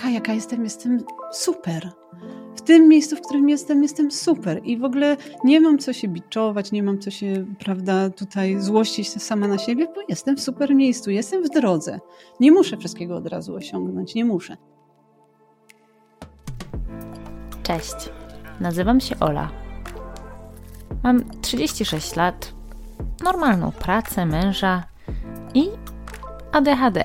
taka jaka jestem, jestem super. W tym miejscu, w którym jestem, jestem super. I w ogóle nie mam co się biczować, nie mam co się, prawda, tutaj złościć sama na siebie, bo jestem w super miejscu, jestem w drodze. Nie muszę wszystkiego od razu osiągnąć, nie muszę. Cześć, nazywam się Ola. Mam 36 lat, normalną pracę, męża i ADHD.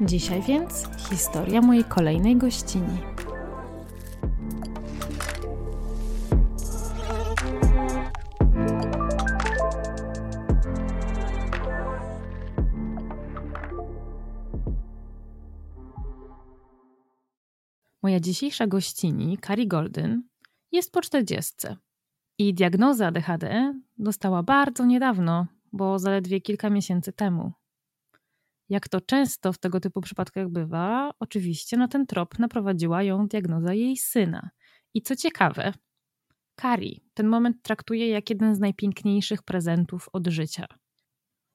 Dzisiaj więc historia mojej kolejnej gościni. Moja dzisiejsza gościni, Kari Golden, jest po 40 i diagnozę ADHD dostała bardzo niedawno, bo zaledwie kilka miesięcy temu. Jak to często w tego typu przypadkach bywa, oczywiście na ten trop naprowadziła ją diagnoza jej syna. I co ciekawe, Kari ten moment traktuje jak jeden z najpiękniejszych prezentów od życia.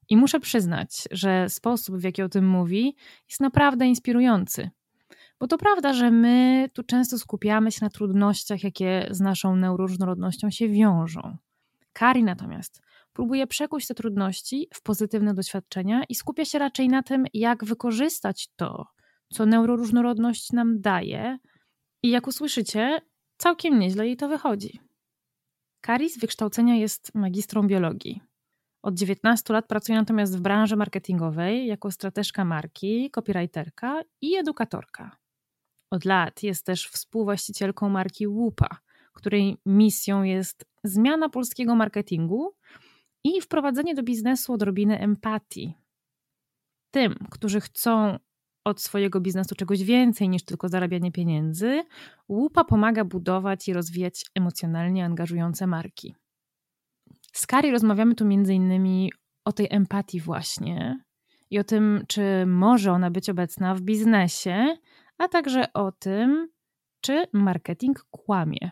I muszę przyznać, że sposób, w jaki o tym mówi, jest naprawdę inspirujący. Bo to prawda, że my tu często skupiamy się na trudnościach, jakie z naszą neuroróżnorodnością się wiążą. Kari natomiast próbuje przekuć te trudności w pozytywne doświadczenia i skupia się raczej na tym, jak wykorzystać to, co neuroróżnorodność nam daje. I jak usłyszycie, całkiem nieźle jej to wychodzi. Kari z wykształcenia jest magistrą biologii. Od 19 lat pracuje natomiast w branży marketingowej jako strateżka marki, copywriterka i edukatorka. Od lat jest też współwłaścicielką marki Łupa, której misją jest zmiana polskiego marketingu i wprowadzenie do biznesu odrobiny empatii. Tym, którzy chcą od swojego biznesu czegoś więcej niż tylko zarabianie pieniędzy, Łupa pomaga budować i rozwijać emocjonalnie angażujące marki. Z Kari rozmawiamy tu innymi o tej empatii właśnie i o tym, czy może ona być obecna w biznesie, a także o tym, czy marketing kłamie.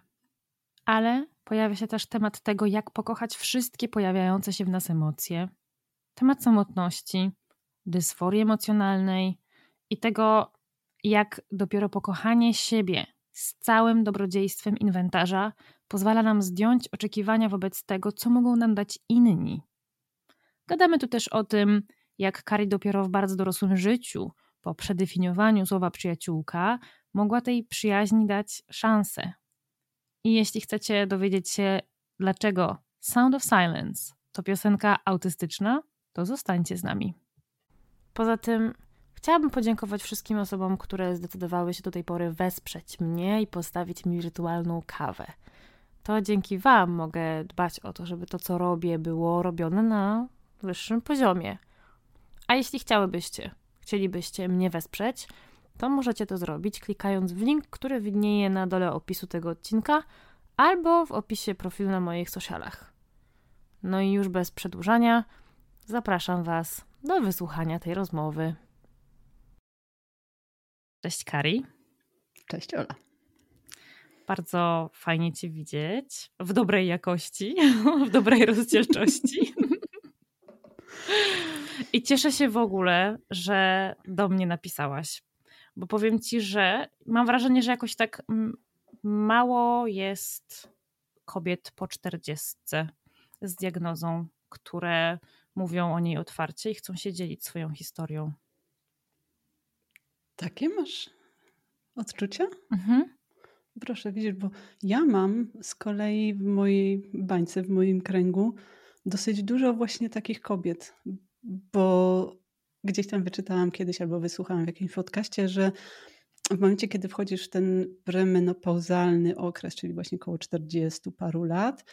Ale pojawia się też temat tego, jak pokochać wszystkie pojawiające się w nas emocje, temat samotności, dysforii emocjonalnej i tego, jak dopiero pokochanie siebie z całym dobrodziejstwem inwentarza pozwala nam zdjąć oczekiwania wobec tego, co mogą nam dać inni. Gadamy tu też o tym, jak Kari dopiero w bardzo dorosłym życiu, po przedefiniowaniu słowa przyjaciółka, mogła tej przyjaźni dać szansę, i jeśli chcecie dowiedzieć się, dlaczego Sound of Silence to piosenka autystyczna, to zostańcie z nami. Poza tym chciałabym podziękować wszystkim osobom, które zdecydowały się do tej pory wesprzeć mnie i postawić mi wirtualną kawę. To dzięki Wam mogę dbać o to, żeby to, co robię, było robione na wyższym poziomie. A jeśli chciałybyście, chcielibyście mnie wesprzeć, to możecie to zrobić klikając w link, który widnieje na dole opisu tego odcinka albo w opisie profilu na moich socialach. No i już bez przedłużania, zapraszam Was do wysłuchania tej rozmowy. Cześć Kari. Cześć Ola. Bardzo fajnie Cię widzieć. W dobrej jakości, w dobrej rozdzielczości. I cieszę się w ogóle, że do mnie napisałaś, bo powiem ci, że mam wrażenie, że jakoś tak mało jest kobiet po czterdziestce z diagnozą, które mówią o niej otwarcie i chcą się dzielić swoją historią. Takie masz odczucia? Mhm. Proszę, widzisz, bo ja mam z kolei w mojej bańce, w moim kręgu dosyć dużo właśnie takich kobiet, bo gdzieś tam wyczytałam kiedyś albo wysłuchałam w jakimś podcaście, że w momencie, kiedy wchodzisz w ten premenopauzalny okres, czyli właśnie około 40 paru lat,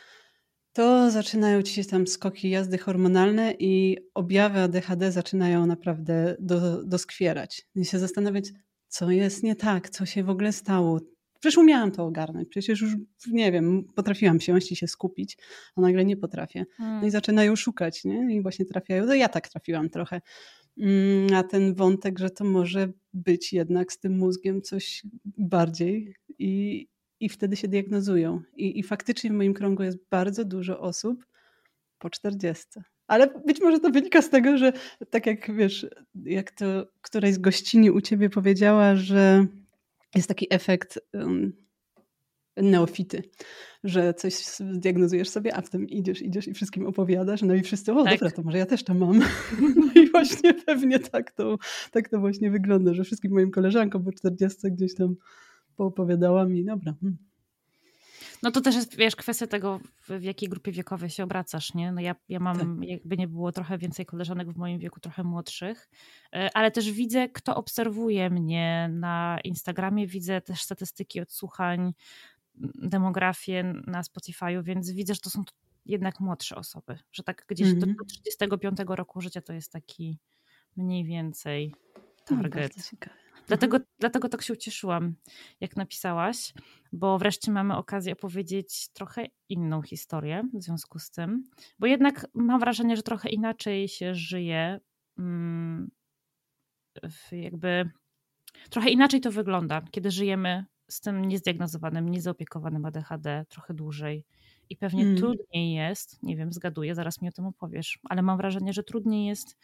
to zaczynają ci się tam skoki jazdy hormonalne i objawy ADHD zaczynają naprawdę do, doskwierać. I się zastanawiać, co jest nie tak, co się w ogóle stało. Przecież umiałam to ogarnąć, przecież już, nie wiem, potrafiłam siąść i się skupić, a nagle nie potrafię. No i hmm. zaczynają szukać, nie? I właśnie trafiają, no ja tak trafiłam trochę na ten wątek, że to może być jednak z tym mózgiem coś bardziej i, i wtedy się diagnozują. I, I faktycznie w moim kręgu jest bardzo dużo osób po 40. Ale być może to wynika z tego, że tak jak wiesz, jak to któraś z gościni u ciebie powiedziała, że jest taki efekt um, neofity, że coś diagnozujesz sobie, a potem idziesz, idziesz i wszystkim opowiadasz, no i wszyscy, o tak. dobra, to może ja też to mam. No i właśnie pewnie tak to, tak to właśnie wygląda, że wszystkim moim koleżankom po 40 gdzieś tam poopowiadała mi, dobra. Hmm. No to też jest, wiesz, kwestia tego, w jakiej grupie wiekowej się obracasz, nie? No ja, ja mam, tak. jakby nie było, trochę więcej koleżanek w moim wieku, trochę młodszych, e, ale też widzę, kto obserwuje mnie na Instagramie, widzę też statystyki odsłuchań, demografię na Spotify'u, więc widzę, że to są jednak młodsze osoby, że tak gdzieś mm -hmm. do 35 mhm. roku życia to jest taki mniej więcej target. No, Dlatego, mhm. dlatego tak się ucieszyłam, jak napisałaś, bo wreszcie mamy okazję opowiedzieć trochę inną historię w związku z tym, bo jednak mam wrażenie, że trochę inaczej się żyje, mm, jakby trochę inaczej to wygląda, kiedy żyjemy z tym niezdiagnozowanym, niezaopiekowanym ADHD trochę dłużej. I pewnie hmm. trudniej jest, nie wiem, zgaduję, zaraz mi o tym opowiesz, ale mam wrażenie, że trudniej jest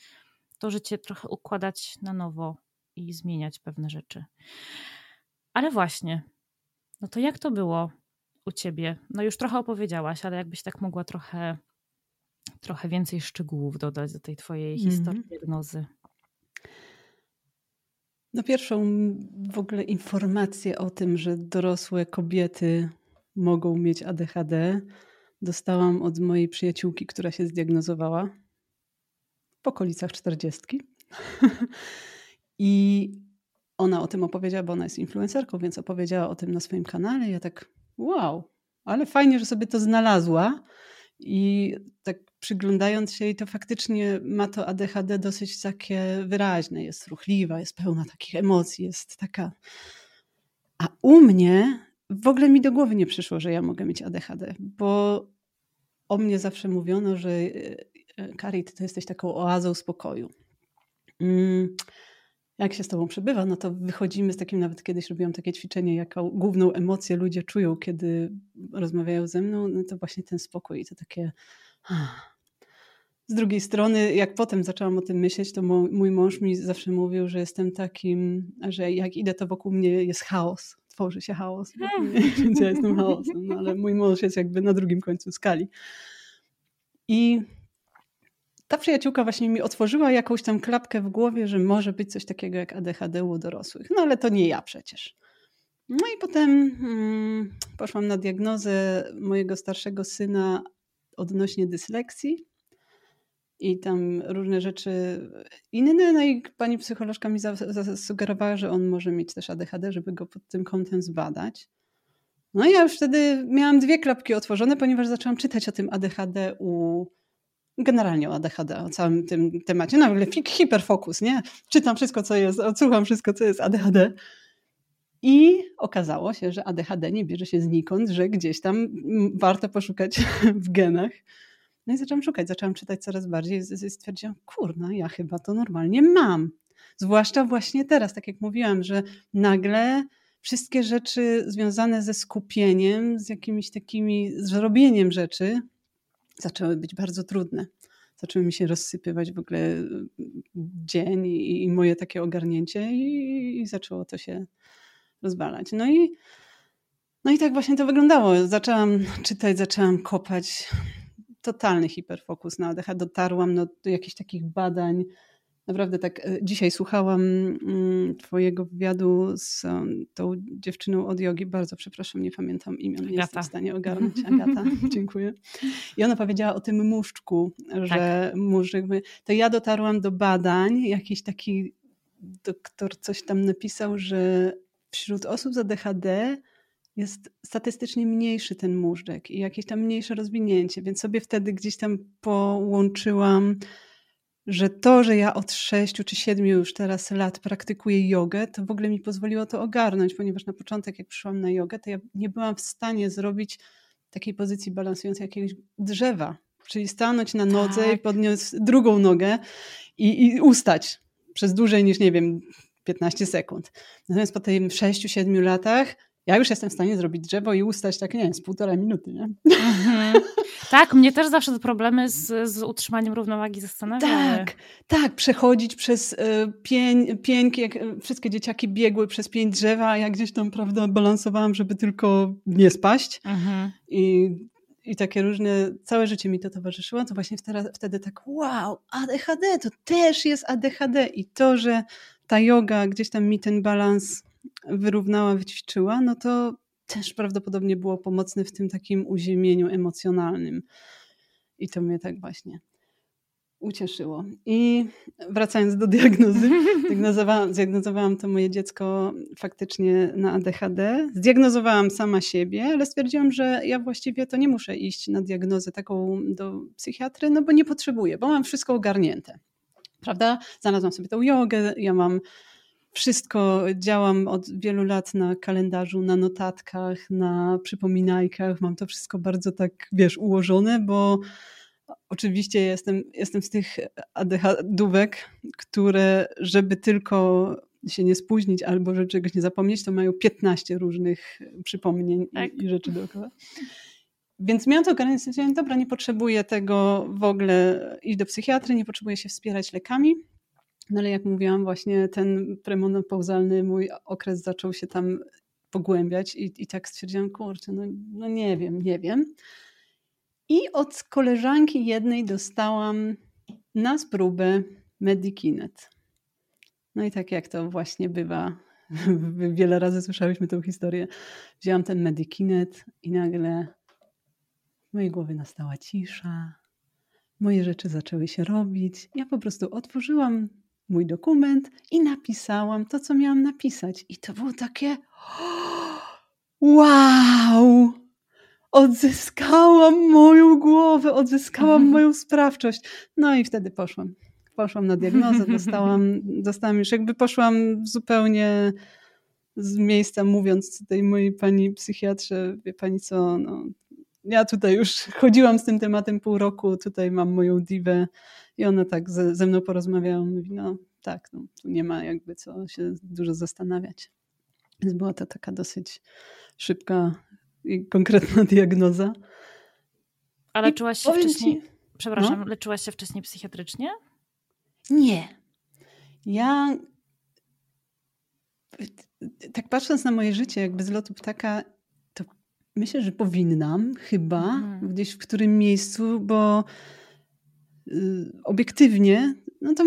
to życie trochę układać na nowo, i zmieniać pewne rzeczy. Ale właśnie, no to jak to było u ciebie? No już trochę opowiedziałaś, ale jakbyś tak mogła trochę, trochę więcej szczegółów dodać do tej twojej mm historii diagnozy. No pierwszą w ogóle informację o tym, że dorosłe kobiety mogą mieć ADHD, dostałam od mojej przyjaciółki, która się zdiagnozowała w okolicach czterdziestki. I ona o tym opowiedziała, bo ona jest influencerką, więc opowiedziała o tym na swoim kanale. Ja tak, wow, ale fajnie, że sobie to znalazła. I tak przyglądając się jej, to faktycznie ma to ADHD dosyć takie wyraźne. Jest ruchliwa, jest pełna takich emocji, jest taka. A u mnie w ogóle mi do głowy nie przyszło, że ja mogę mieć ADHD, bo o mnie zawsze mówiono, że e, e, Karit, to jesteś taką oazą spokoju. Mm jak się z tobą przebywa, no to wychodzimy z takim, nawet kiedyś robiłam takie ćwiczenie, jaką główną emocję ludzie czują, kiedy rozmawiają ze mną, no to właśnie ten spokój i to takie... Z drugiej strony, jak potem zaczęłam o tym myśleć, to mój mąż mi zawsze mówił, że jestem takim, że jak idę, to wokół mnie jest chaos, tworzy się chaos, więc ja jestem chaosem, no, ale mój mąż jest jakby na drugim końcu skali. I ta przyjaciółka właśnie mi otworzyła jakąś tam klapkę w głowie, że może być coś takiego jak ADHD u dorosłych. No ale to nie ja przecież. No i potem hmm, poszłam na diagnozę mojego starszego syna odnośnie dysleksji i tam różne rzeczy inne. No i pani psycholożka mi zasugerowała, że on może mieć też ADHD, żeby go pod tym kątem zbadać. No i ja już wtedy miałam dwie klapki otworzone, ponieważ zaczęłam czytać o tym ADHD u generalnie o ADHD, o całym tym temacie. No, ale hiperfokus, nie? Czytam wszystko, co jest, odsłucham wszystko, co jest ADHD. I okazało się, że ADHD nie bierze się znikąd, że gdzieś tam warto poszukać w genach. No i zaczęłam szukać, zaczęłam czytać coraz bardziej i stwierdziłam, kurna, ja chyba to normalnie mam. Zwłaszcza właśnie teraz, tak jak mówiłam, że nagle wszystkie rzeczy związane ze skupieniem, z jakimiś takimi, z robieniem rzeczy, zaczęły być bardzo trudne. Zaczęły mi się rozsypywać w ogóle y, dzień i, i moje takie ogarnięcie i, i zaczęło to się rozwalać. No i, no i tak właśnie to wyglądało. Zaczęłam czytać, zaczęłam kopać. Totalny hiperfokus na ADHD. Dotarłam no, do jakichś takich badań naprawdę tak. E, dzisiaj słuchałam mm, Twojego wywiadu z tą dziewczyną od jogi. Bardzo przepraszam, nie pamiętam imion, nie jestem w stanie ogarnąć. Agata, dziękuję. I ona powiedziała o tym muszczku, że tak. To ja dotarłam do badań, jakiś taki doktor coś tam napisał, że wśród osób z ADHD jest statystycznie mniejszy ten móżdżek i jakieś tam mniejsze rozwinięcie, więc sobie wtedy gdzieś tam połączyłam, że to, że ja od sześciu czy siedmiu już teraz lat praktykuję jogę, to w ogóle mi pozwoliło to ogarnąć, ponieważ na początek jak przyszłam na jogę, to ja nie byłam w stanie zrobić takiej pozycji balansującej jakiegoś drzewa, czyli stanąć na nodze tak. i podnieść drugą nogę i, i ustać przez dłużej niż, nie wiem, 15 sekund. Natomiast po tym 6-7 latach ja już jestem w stanie zrobić drzewo i ustać tak, nie wiem, z półtora minuty, nie? Mhm. Tak, mnie też zawsze te problemy z, z utrzymaniem równowagi zastanawiały. Tak, tak, przechodzić przez y, pień, pieńki, jak y, wszystkie dzieciaki biegły przez pięć drzewa, a ja gdzieś tam, prawda, balansowałam, żeby tylko nie spaść. Mhm. I, I takie różne, całe życie mi to towarzyszyło, to właśnie wtedy, wtedy tak, wow, ADHD, to też jest ADHD. I to, że ta yoga gdzieś tam mi ten balans wyrównała, wyćwiczyła, no to też prawdopodobnie było pomocne w tym takim uziemieniu emocjonalnym. I to mnie tak właśnie ucieszyło. I wracając do diagnozy, zdiagnozowałam, zdiagnozowałam to moje dziecko faktycznie na ADHD. Zdiagnozowałam sama siebie, ale stwierdziłam, że ja właściwie to nie muszę iść na diagnozę taką do psychiatry, no bo nie potrzebuję, bo mam wszystko ogarnięte. Prawda? Znalazłam sobie tą jogę, ja mam wszystko działam od wielu lat na kalendarzu, na notatkach, na przypominajkach. Mam to wszystko bardzo tak, wiesz, ułożone, bo oczywiście jestem, jestem z tych ADHD-ówek, które, żeby tylko się nie spóźnić albo że czegoś nie zapomnieć, to mają 15 różnych przypomnień tak. i, i, rzeczy dookoła. Więc miałam to organizację, dobra, nie potrzebuję tego w ogóle iść do psychiatry, nie potrzebuję się wspierać lekami. No ale jak mówiłam, właśnie ten premenopauzalny mój okres zaczął się tam pogłębiać i, i tak stwierdziłam, kurczę, no, no nie wiem, nie wiem. I od koleżanki jednej dostałam na spróbę Medikinet. No i tak jak to właśnie bywa, wiele razy słyszałyśmy tę historię, wzięłam ten Medikinet i nagle w mojej głowie nastała cisza, moje rzeczy zaczęły się robić. Ja po prostu otworzyłam mój dokument i napisałam to, co miałam napisać. I to było takie wow! Odzyskałam moją głowę, odzyskałam moją sprawczość. No i wtedy poszłam. Poszłam na diagnozę, dostałam, dostałam już jakby poszłam zupełnie z miejsca mówiąc tej mojej pani psychiatrze, wie pani co, no, ja tutaj już chodziłam z tym tematem pół roku, tutaj mam moją diwę i ona tak ze, ze mną porozmawiała, mówi, no tak, no, tu nie ma jakby co się dużo zastanawiać. Więc była to taka dosyć szybka i konkretna diagnoza. A leczyłaś się wcześniej, ci... przepraszam, no? leczyłaś się wcześniej psychiatrycznie? Nie. Ja tak patrząc na moje życie jakby z lotu ptaka, myślę, że powinnam chyba mhm. gdzieś w którym miejscu, bo y, obiektywnie, no to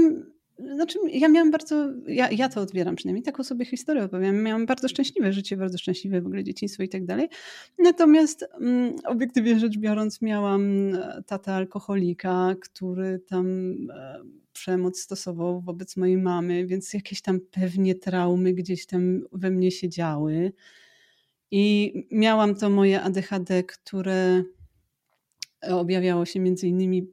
znaczy, ja miałam bardzo, ja, ja to odbieram przynajmniej, taką sobie historię opowiem. Miałam bardzo szczęśliwe życie, bardzo szczęśliwe w ogóle dzieciństwo i tak dalej. Natomiast um, obiektywnie rzecz biorąc, miałam e, tatę alkoholika, który tam e, przemoc stosował wobec mojej mamy, więc jakieś tam pewnie traumy gdzieś tam we mnie się działy. I miałam to moje ADHD, które objawiało się między innymi,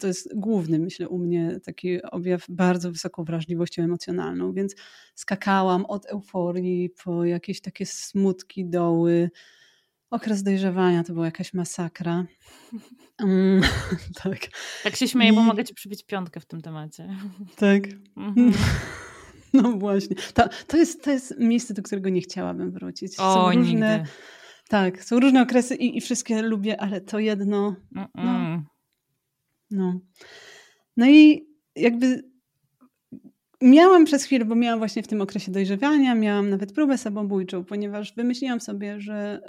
to jest główny, myślę, u mnie taki objaw bardzo wysoką wrażliwością emocjonalną, więc skakałam od euforii po jakieś takie smutki, doły. Okres dojrzewania to była jakaś masakra. Um, tak. Tak się śmieję, I... bo mogę ci przybić piątkę w tym temacie. Tak. Mhm. No właśnie. To, to, jest, to jest miejsce, do którego nie chciałabym wrócić. O, Są różne, nigdy tak, są różne okresy i, i wszystkie lubię, ale to jedno. No, no. No i jakby miałam przez chwilę, bo miałam właśnie w tym okresie dojrzewania, miałam nawet próbę samobójczą, ponieważ wymyśliłam sobie, że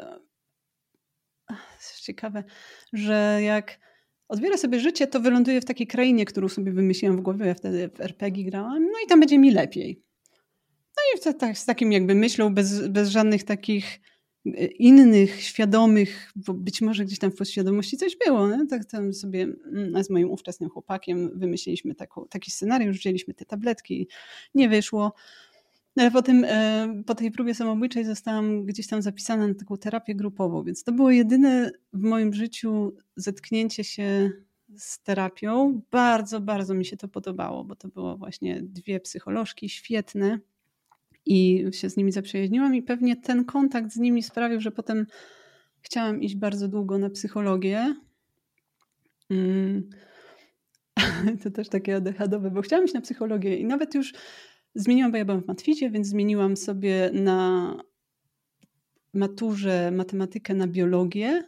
jest ciekawe, że jak odbiorę sobie życie, to wyląduję w takiej krainie, którą sobie wymyśliłam w głowie, ja wtedy w RPG grałam, no i tam będzie mi lepiej. No i tak, z takim jakby myślą, bez, bez żadnych takich e, innych, świadomych, bo być może gdzieś tam w podświadomości coś było. Nie? Tak tam sobie mm, z moim ówczesnym chłopakiem wymyśliliśmy taką, taki scenariusz, wzięliśmy te tabletki, nie wyszło. No ale potem e, po tej próbie samobójczej zostałam gdzieś tam zapisana na taką terapię grupową, więc to było jedyne w moim życiu zetknięcie się z terapią. Bardzo, bardzo mi się to podobało, bo to było właśnie dwie psycholożki świetne i się z nimi zaprzyjaźniłam i pewnie ten kontakt z nimi sprawił, że potem chciałam iść bardzo długo na psychologię. Mm. To też takie ADHD-owe, bo chciałam iść na psychologię i nawet już Zmieniłam, bo ja byłam w matwizie, więc zmieniłam sobie na maturze matematykę na biologię,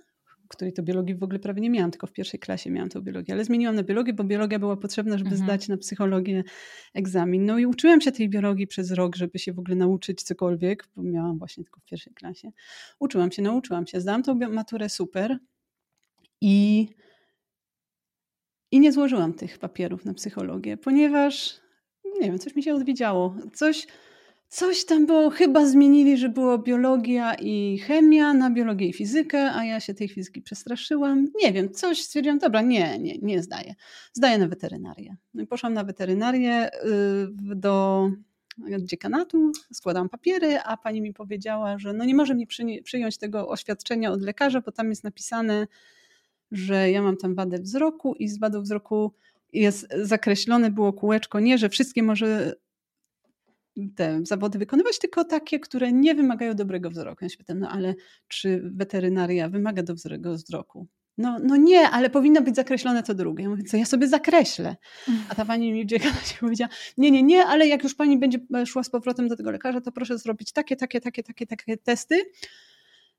której to biologii w ogóle prawie nie miałam, tylko w pierwszej klasie miałam tą biologię, ale zmieniłam na biologię, bo biologia była potrzebna, żeby mhm. zdać na psychologię egzamin. No i uczyłam się tej biologii przez rok, żeby się w ogóle nauczyć cokolwiek, bo miałam właśnie tylko w pierwszej klasie. Uczyłam się, nauczyłam się, zdałam tą maturę super i, i nie złożyłam tych papierów na psychologię, ponieważ nie wiem, coś mi się odwiedziało. Coś, coś tam było, chyba zmienili, że było biologia i chemia na biologię i fizykę, a ja się tej fizyki przestraszyłam. Nie wiem, coś stwierdziłam, dobra, nie, nie, nie zdaję. Zdaję na weterynarię. No i poszłam na weterynarię y, do dziekanatu, składałam papiery, a pani mi powiedziała, że no nie może mi przyjąć tego oświadczenia od lekarza, bo tam jest napisane, że ja mam tam wadę wzroku i z wadą wzroku jest zakreślone było kółeczko, nie, że wszystkie może te zawody wykonywać, tylko takie, które nie wymagają dobrego wzroku. Ja się pytam, no ale czy weterynaria wymaga dobrego wzroku? No, no nie, ale powinno być zakreślone to drugie. Ja mówię, co ja sobie zakreślę? A ta pani mi się powiedziała, nie, nie, nie, ale jak już pani będzie szła z powrotem do tego lekarza, to proszę zrobić takie, takie, takie, takie, takie testy.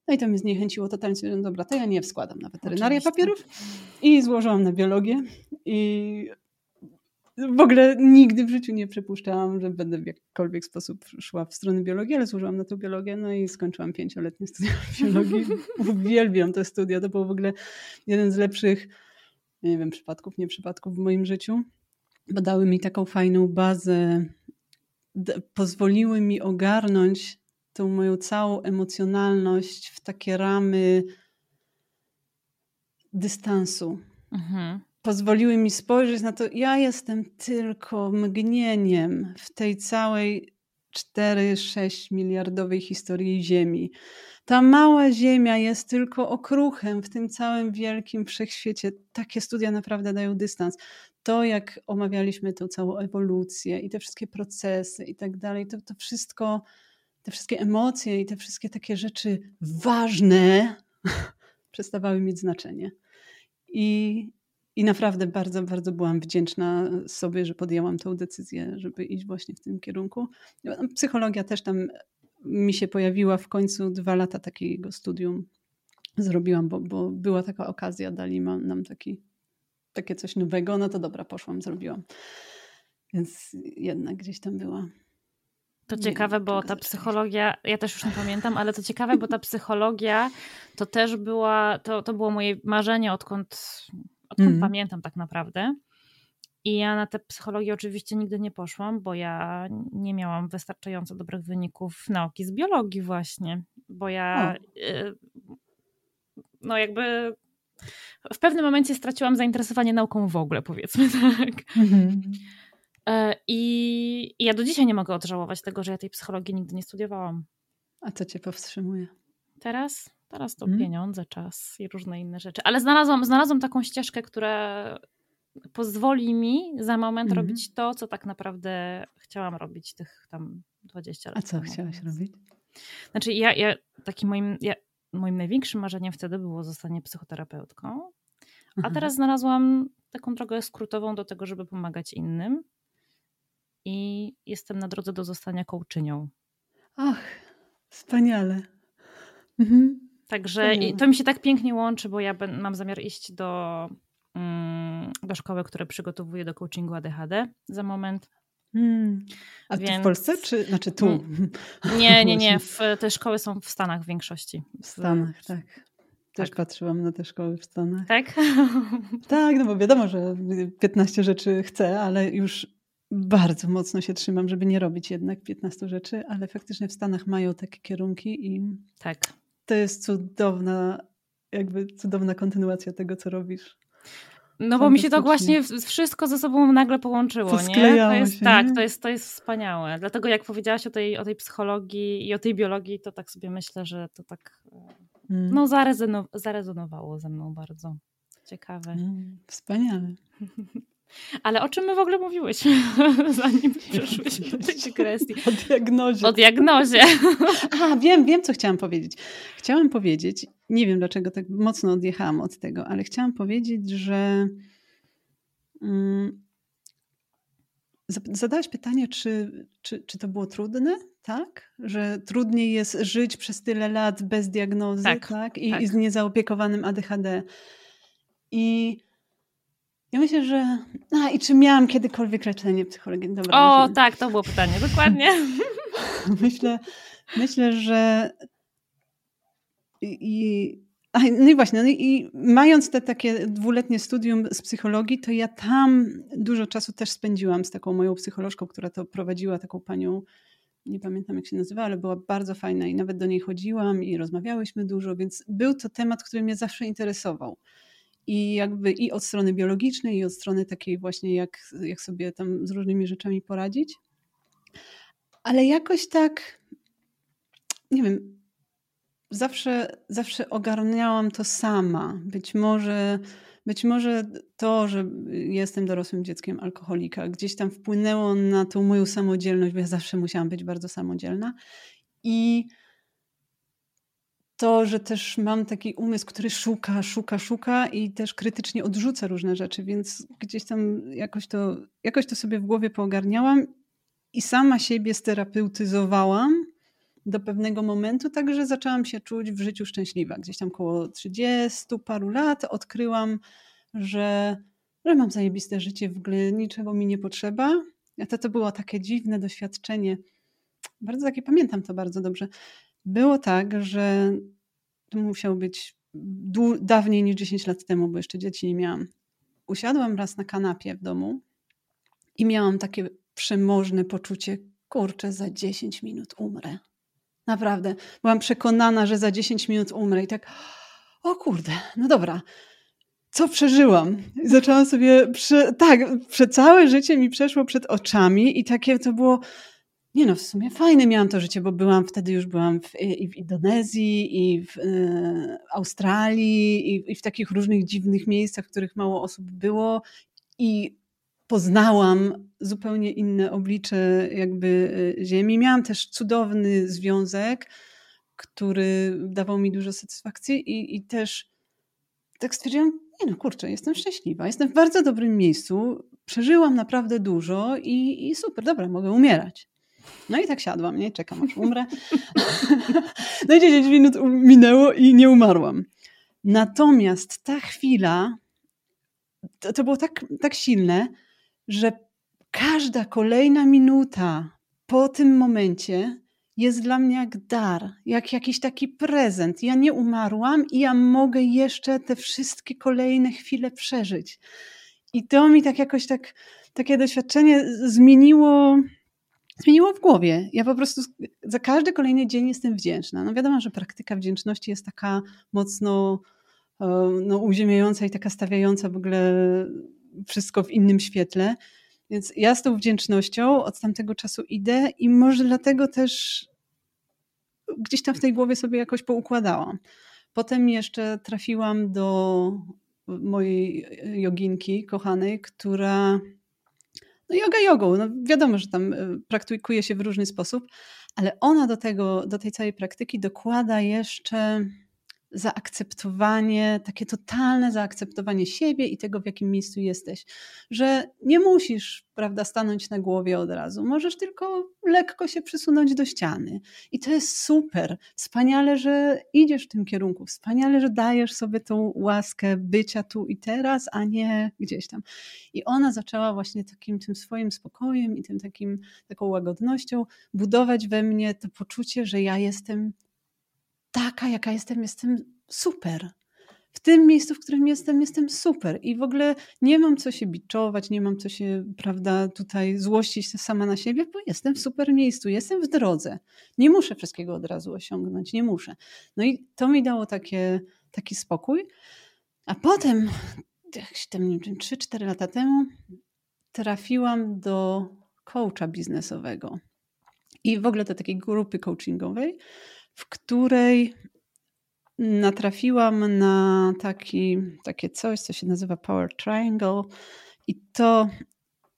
No i to mnie zniechęciło totalnie. No dobra, to ja nie wskładam na weterynarię Oczywiście. papierów i złożyłam na biologię i w ogóle nigdy w życiu nie przypuszczałam, że będę w jakikolwiek sposób szła w stronę biologii, ale złożyłam na tę biologię, no i skończyłam pięcioletnie studia biologii. Uwielbiam te studia, to był w ogóle jeden z lepszych, nie wiem, przypadków, nie przypadków w moim życiu, bo dały mi taką fajną bazę, pozwoliły mi ogarnąć tą moją całą emocjonalność w takie ramy dystansu. Mhm. Pozwoliły mi spojrzeć na to, ja jestem tylko mgnieniem w tej całej 4-6 miliardowej historii Ziemi. Ta mała Ziemia jest tylko okruchem w tym całym wielkim wszechświecie. Takie studia naprawdę dają dystans. To, jak omawialiśmy tą całą ewolucję i te wszystkie procesy i tak dalej, to, to wszystko te wszystkie emocje i te wszystkie takie rzeczy ważne przestawały mieć znaczenie. I, I naprawdę bardzo, bardzo byłam wdzięczna sobie, że podjęłam tę decyzję, żeby iść właśnie w tym kierunku. Psychologia też tam mi się pojawiła w końcu dwa lata takiego studium zrobiłam, bo, bo była taka okazja, dali nam taki, takie coś nowego, no to dobra, poszłam, zrobiłam. Więc jednak gdzieś tam była to nie ciekawe, bo ta psychologia, ja też już nie pamiętam, ale to ciekawe, bo ta psychologia to też była, to, to było moje marzenie, odkąd, odkąd mm. pamiętam tak naprawdę. I ja na tę psychologię oczywiście nigdy nie poszłam, bo ja nie miałam wystarczająco dobrych wyników nauki z biologii właśnie, bo ja y, no jakby w pewnym momencie straciłam zainteresowanie nauką w ogóle, powiedzmy tak. Mm -hmm. E, I, I ja do dzisiaj nie mogę odżałować tego, że ja tej psychologii nigdy nie studiowałam. A co cię powstrzymuje? Teraz? Teraz to hmm? pieniądze, czas i różne inne rzeczy. Ale znalazłam, znalazłam taką ścieżkę, która pozwoli mi za moment hmm. robić to, co tak naprawdę chciałam robić tych tam 20 lat. A co temu. chciałaś robić? Znaczy ja, ja takim moim, ja, moim największym marzeniem wtedy było zostanie psychoterapeutką. A teraz znalazłam taką drogę skrótową do tego, żeby pomagać innym i jestem na drodze do zostania kołczynią. Ach, wspaniale. Mhm. Także to mi się tak pięknie łączy, bo ja mam zamiar iść do, mm, do szkoły, które przygotowuje do coachingu ADHD za moment. Hmm. A Więc... tu w Polsce, czy znaczy tu? Nie, nie, nie. W, te szkoły są w Stanach w większości. W Stanach, tak. Też tak. patrzyłam na te szkoły w Stanach. Tak? Tak, no bo wiadomo, że 15 rzeczy chcę, ale już bardzo mocno się trzymam, żeby nie robić jednak 15 rzeczy, ale faktycznie w Stanach mają takie kierunki i tak. to jest cudowna, jakby cudowna kontynuacja tego, co robisz. No bo mi się to właśnie wszystko ze sobą nagle połączyło, nie? To jest, się, tak, nie? to jest, to jest wspaniałe. Dlatego jak powiedziałaś o tej, o tej psychologii i o tej biologii, to tak sobie myślę, że to tak Mm. no zarezonow zarezonowało ze mną bardzo. Ciekawe. Mm, Wspaniale. Ale o czym my w ogóle mówiłyśmy, zanim przeszłyśmy do tej dygresji? O diagnozie. O diagnozie. A, wiem, wiem, co chciałam powiedzieć. Chciałam powiedzieć, nie wiem dlaczego tak mocno odjechałam od tego, ale chciałam powiedzieć, że mm, zadałaś pytanie, czy, czy, czy to było trudne, tak? Że trudniej jest żyć przez tyle lat bez diagnozy, tak? tak? I, tak. I z niezaopiekowanym ADHD. I ja myślę, że. A, i czy miałam kiedykolwiek leczenie psychologiczne? Dobra, o, myślę. tak, to było pytanie, dokładnie. myślę, myślę, że. I, a, no i właśnie, no i mając te takie dwuletnie studium z psychologii, to ja tam dużo czasu też spędziłam z taką moją psycholożką, która to prowadziła, taką panią, nie pamiętam jak się nazywa, ale była bardzo fajna i nawet do niej chodziłam i rozmawiałyśmy dużo, więc był to temat, który mnie zawsze interesował. I jakby i od strony biologicznej, i od strony takiej właśnie, jak, jak sobie tam z różnymi rzeczami poradzić. Ale jakoś tak, nie wiem, zawsze, zawsze ogarniałam to sama. Być może, być może to, że jestem dorosłym dzieckiem alkoholika, gdzieś tam wpłynęło na tą moją samodzielność, bo ja zawsze musiałam być bardzo samodzielna. I to, że też mam taki umysł, który szuka, szuka, szuka i też krytycznie odrzuca różne rzeczy, więc gdzieś tam jakoś to, jakoś to sobie w głowie poogarniałam i sama siebie sterapeutyzowałam do pewnego momentu, także zaczęłam się czuć w życiu szczęśliwa. Gdzieś tam koło 30 paru lat odkryłam, że, że mam zajebiste życie, w ogóle niczego mi nie potrzeba. A to, to było takie dziwne doświadczenie. Bardzo takie, pamiętam to bardzo dobrze. Było tak, że to musiało być dawniej niż 10 lat temu, bo jeszcze dzieci nie miałam. Usiadłam raz na kanapie w domu i miałam takie przemożne poczucie, kurczę, za 10 minut umrę. Naprawdę. Byłam przekonana, że za 10 minut umrę i tak, o kurde, no dobra, co przeżyłam? Zaczęłam sobie, prze, tak, przez całe życie mi przeszło przed oczami i takie to było, nie no, w sumie fajne miałam to życie, bo byłam wtedy już byłam w, i w Indonezji, i w e, Australii, i, i w takich różnych dziwnych miejscach, w których mało osób było i poznałam zupełnie inne oblicze jakby ziemi. Miałam też cudowny związek, który dawał mi dużo satysfakcji i, i też tak stwierdziłam, nie no kurczę, jestem szczęśliwa, jestem w bardzo dobrym miejscu, przeżyłam naprawdę dużo i, i super, dobra, mogę umierać. No i tak siadłam, nie? Czekam aż umrę. No i 10 minut minęło i nie umarłam. Natomiast ta chwila, to, to było tak, tak silne, że każda kolejna minuta po tym momencie jest dla mnie jak dar, jak jakiś taki prezent. Ja nie umarłam i ja mogę jeszcze te wszystkie kolejne chwile przeżyć. I to mi tak jakoś tak, takie doświadczenie zmieniło, zmieniło w głowie. Ja po prostu za każdy kolejny dzień jestem wdzięczna. No wiadomo, że praktyka wdzięczności jest taka mocno no, uziemiająca i taka stawiająca w ogóle wszystko w innym świetle. Więc ja z tą wdzięcznością od tamtego czasu idę i może dlatego też gdzieś tam w tej głowie sobie jakoś poukładałam. Potem jeszcze trafiłam do mojej joginki kochanej, która no yoga jogą, no wiadomo, że tam praktykuje się w różny sposób, ale ona do tego, do tej całej praktyki dokłada jeszcze zaakceptowanie, takie totalne zaakceptowanie siebie i tego, w jakim miejscu jesteś. Że nie musisz, prawda, stanąć na głowie od razu. Możesz tylko lekko się przysunąć do ściany. I to jest super. Wspaniale, że idziesz w tym kierunku. Wspaniale, że dajesz sobie tą łaskę bycia tu i teraz, a nie gdzieś tam. I ona zaczęła właśnie takim tym swoim spokojem i tym takim, taką łagodnością budować we mnie to poczucie, że ja jestem taka, jaka jestem, jestem super. w tym miejscu, w którym jestem, jestem super i w ogóle nie mam co się biczować, nie mam co się, prawda, tutaj złościć sama na siebie, bo jestem w super miejscu, jestem w drodze. Nie muszę wszystkiego od razu osiągnąć, nie muszę. No i to mi dało takie, taki spokój. A potem, jakieś tam, nie wiem, 3-4 lata temu, trafiłam do coacha biznesowego i w ogóle do takiej grupy coachingowej, w której natrafiłam na taki, takie coś, co się nazywa Power Triangle i to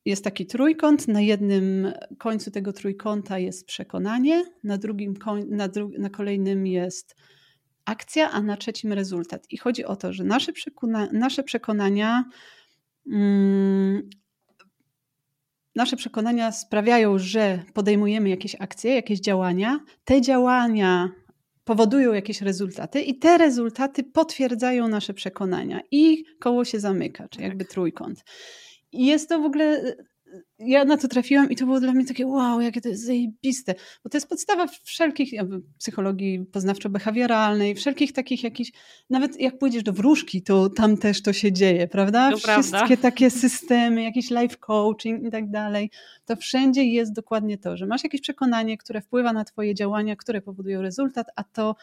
jest taki trójkąt. Na jednym końcu tego trójkąta jest przekonanie, na drugim, na, dru na kolejnym jest akcja, a na trzecim rezultat. I chodzi o to, że nasze, przekona nasze przekonania mm, nasze przekonania sprawiają, że podejmujemy jakieś akcje, jakieś działania. Te działania powodują jakieś rezultaty i te rezultaty potwierdzają nasze przekonania i koło się zamyka, czy jakby tak. trójkąt. I jest to w ogóle ja na to trafiłam i to było dla mnie takie wow, jakie to jest zajebiste, bo to jest podstawa wszelkich psychologii poznawczo-behawioralnej, wszelkich takich jakichś, nawet jak pójdziesz do wróżki, to tam też to się dzieje, prawda? To Wszystkie prawda. takie systemy, jakiś life coaching i tak dalej, to wszędzie jest dokładnie to, że masz jakieś przekonanie, które wpływa na twoje działania, które powodują rezultat, a to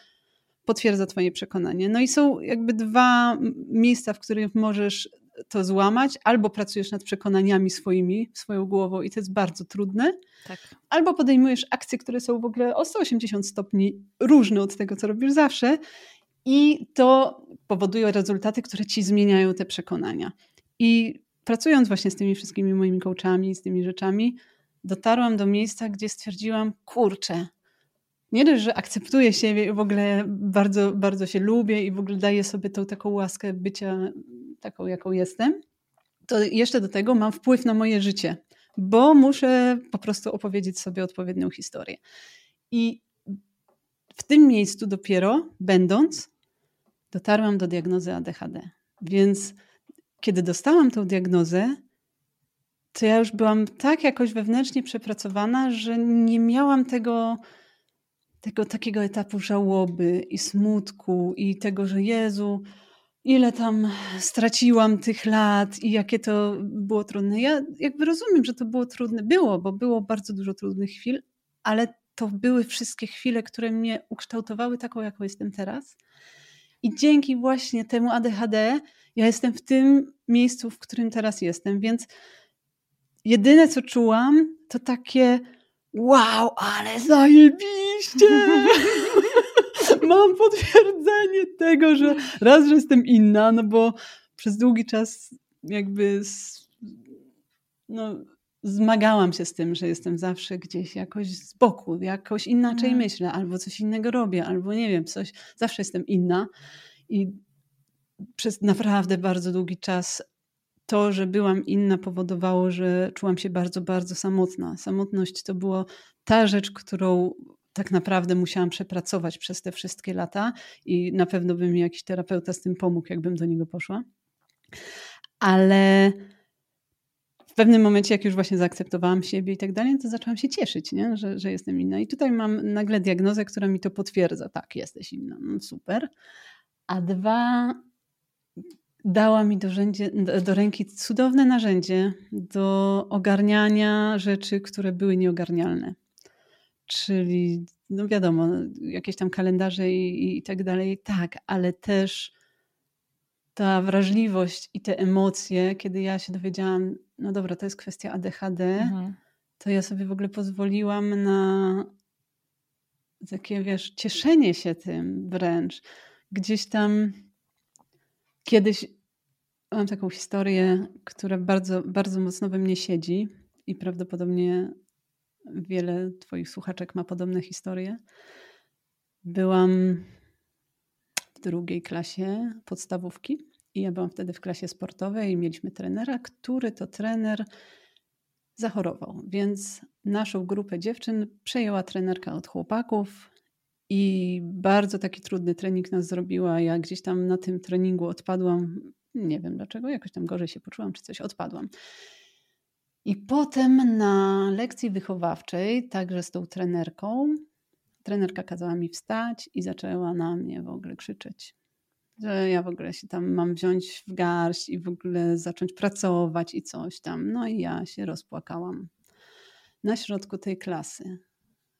potwierdza twoje przekonanie. No i są jakby dwa miejsca, w których możesz to złamać, albo pracujesz nad przekonaniami swoimi, swoją głową i to jest bardzo trudne, tak. albo podejmujesz akcje, które są w ogóle o 180 stopni różne od tego, co robisz zawsze i to powoduje rezultaty, które ci zmieniają te przekonania. I pracując właśnie z tymi wszystkimi moimi coachami, z tymi rzeczami, dotarłam do miejsca, gdzie stwierdziłam, kurczę, nie dość, że akceptuję siebie i w ogóle bardzo, bardzo się lubię i w ogóle daję sobie tą taką łaskę bycia taką, jaką jestem, to jeszcze do tego mam wpływ na moje życie, bo muszę po prostu opowiedzieć sobie odpowiednią historię. I w tym miejscu dopiero będąc, dotarłam do diagnozy ADHD. Więc kiedy dostałam tą diagnozę, to ja już byłam tak jakoś wewnętrznie przepracowana, że nie miałam tego, tego takiego etapu żałoby i smutku i tego, że Jezu, ile tam straciłam tych lat i jakie to było trudne. Ja jakby rozumiem, że to było trudne. Było, bo było bardzo dużo trudnych chwil, ale to były wszystkie chwile, które mnie ukształtowały taką, jaką jestem teraz. I dzięki właśnie temu ADHD ja jestem w tym miejscu, w którym teraz jestem. Więc jedyne, co czułam, to takie wow, ale zajebiście! mam potwierdzenie tego, że raz, że jestem inna, no bo przez długi czas jakby no, zmagałam się z tym, że jestem zawsze gdzieś jakoś z boku, jakoś inaczej mm. myślę, albo coś innego robię, albo nie wiem, coś, zawsze jestem inna i przez naprawdę bardzo długi czas to, że byłam inna, powodowało, że czułam się bardzo, bardzo samotna. Samotność to była ta rzecz, którą tak naprawdę musiałam przepracować przez te wszystkie lata i na pewno by mi jakiś terapeuta z tym pomógł, jakbym do niego poszła. Ale w pewnym momencie, jak już właśnie zaakceptowałam siebie i tak dalej, to zaczęłam się cieszyć, nie? Że, że jestem inna. I tutaj mam nagle diagnozę, która mi to potwierdza. Tak, jesteś inna. No, super. A dwa, dała mi do, rzędzie, do ręki cudowne narzędzie do ogarniania rzeczy, które były nieogarnialne czyli no wiadomo, jakieś tam kalendarze i, i tak dalej, tak, ale też ta wrażliwość i te emocje, kiedy ja się dowiedziałam, no dobra, to jest kwestia ADHD, mhm. to ja sobie w ogóle pozwoliłam na takie, wiesz, cieszenie się tym wręcz. Gdzieś tam kiedyś mam taką historię, która bardzo, bardzo mocno we mnie siedzi i prawdopodobnie wiele Twoich słuchaczek ma podobne historie. Byłam w drugiej klasie podstawówki i ja byłam wtedy w klasie sportowej i mieliśmy trenera, który to trener zachorował. Więc naszą grupę dziewczyn przejęła trenerka od chłopaków i bardzo taki trudny trening nas zrobiła. Ja gdzieś tam na tym treningu odpadłam. Nie wiem dlaczego, jakoś tam gorzej się poczułam, czy coś odpadłam. I potem na lekcji wychowawczej, także z tą trenerką, trenerka kazała mi wstać i zaczęła na mnie w ogóle krzyczeć. że ja w ogóle się tam mam wziąć w garść i w ogóle zacząć pracować i coś tam. No i ja się rozpłakałam na środku tej klasy.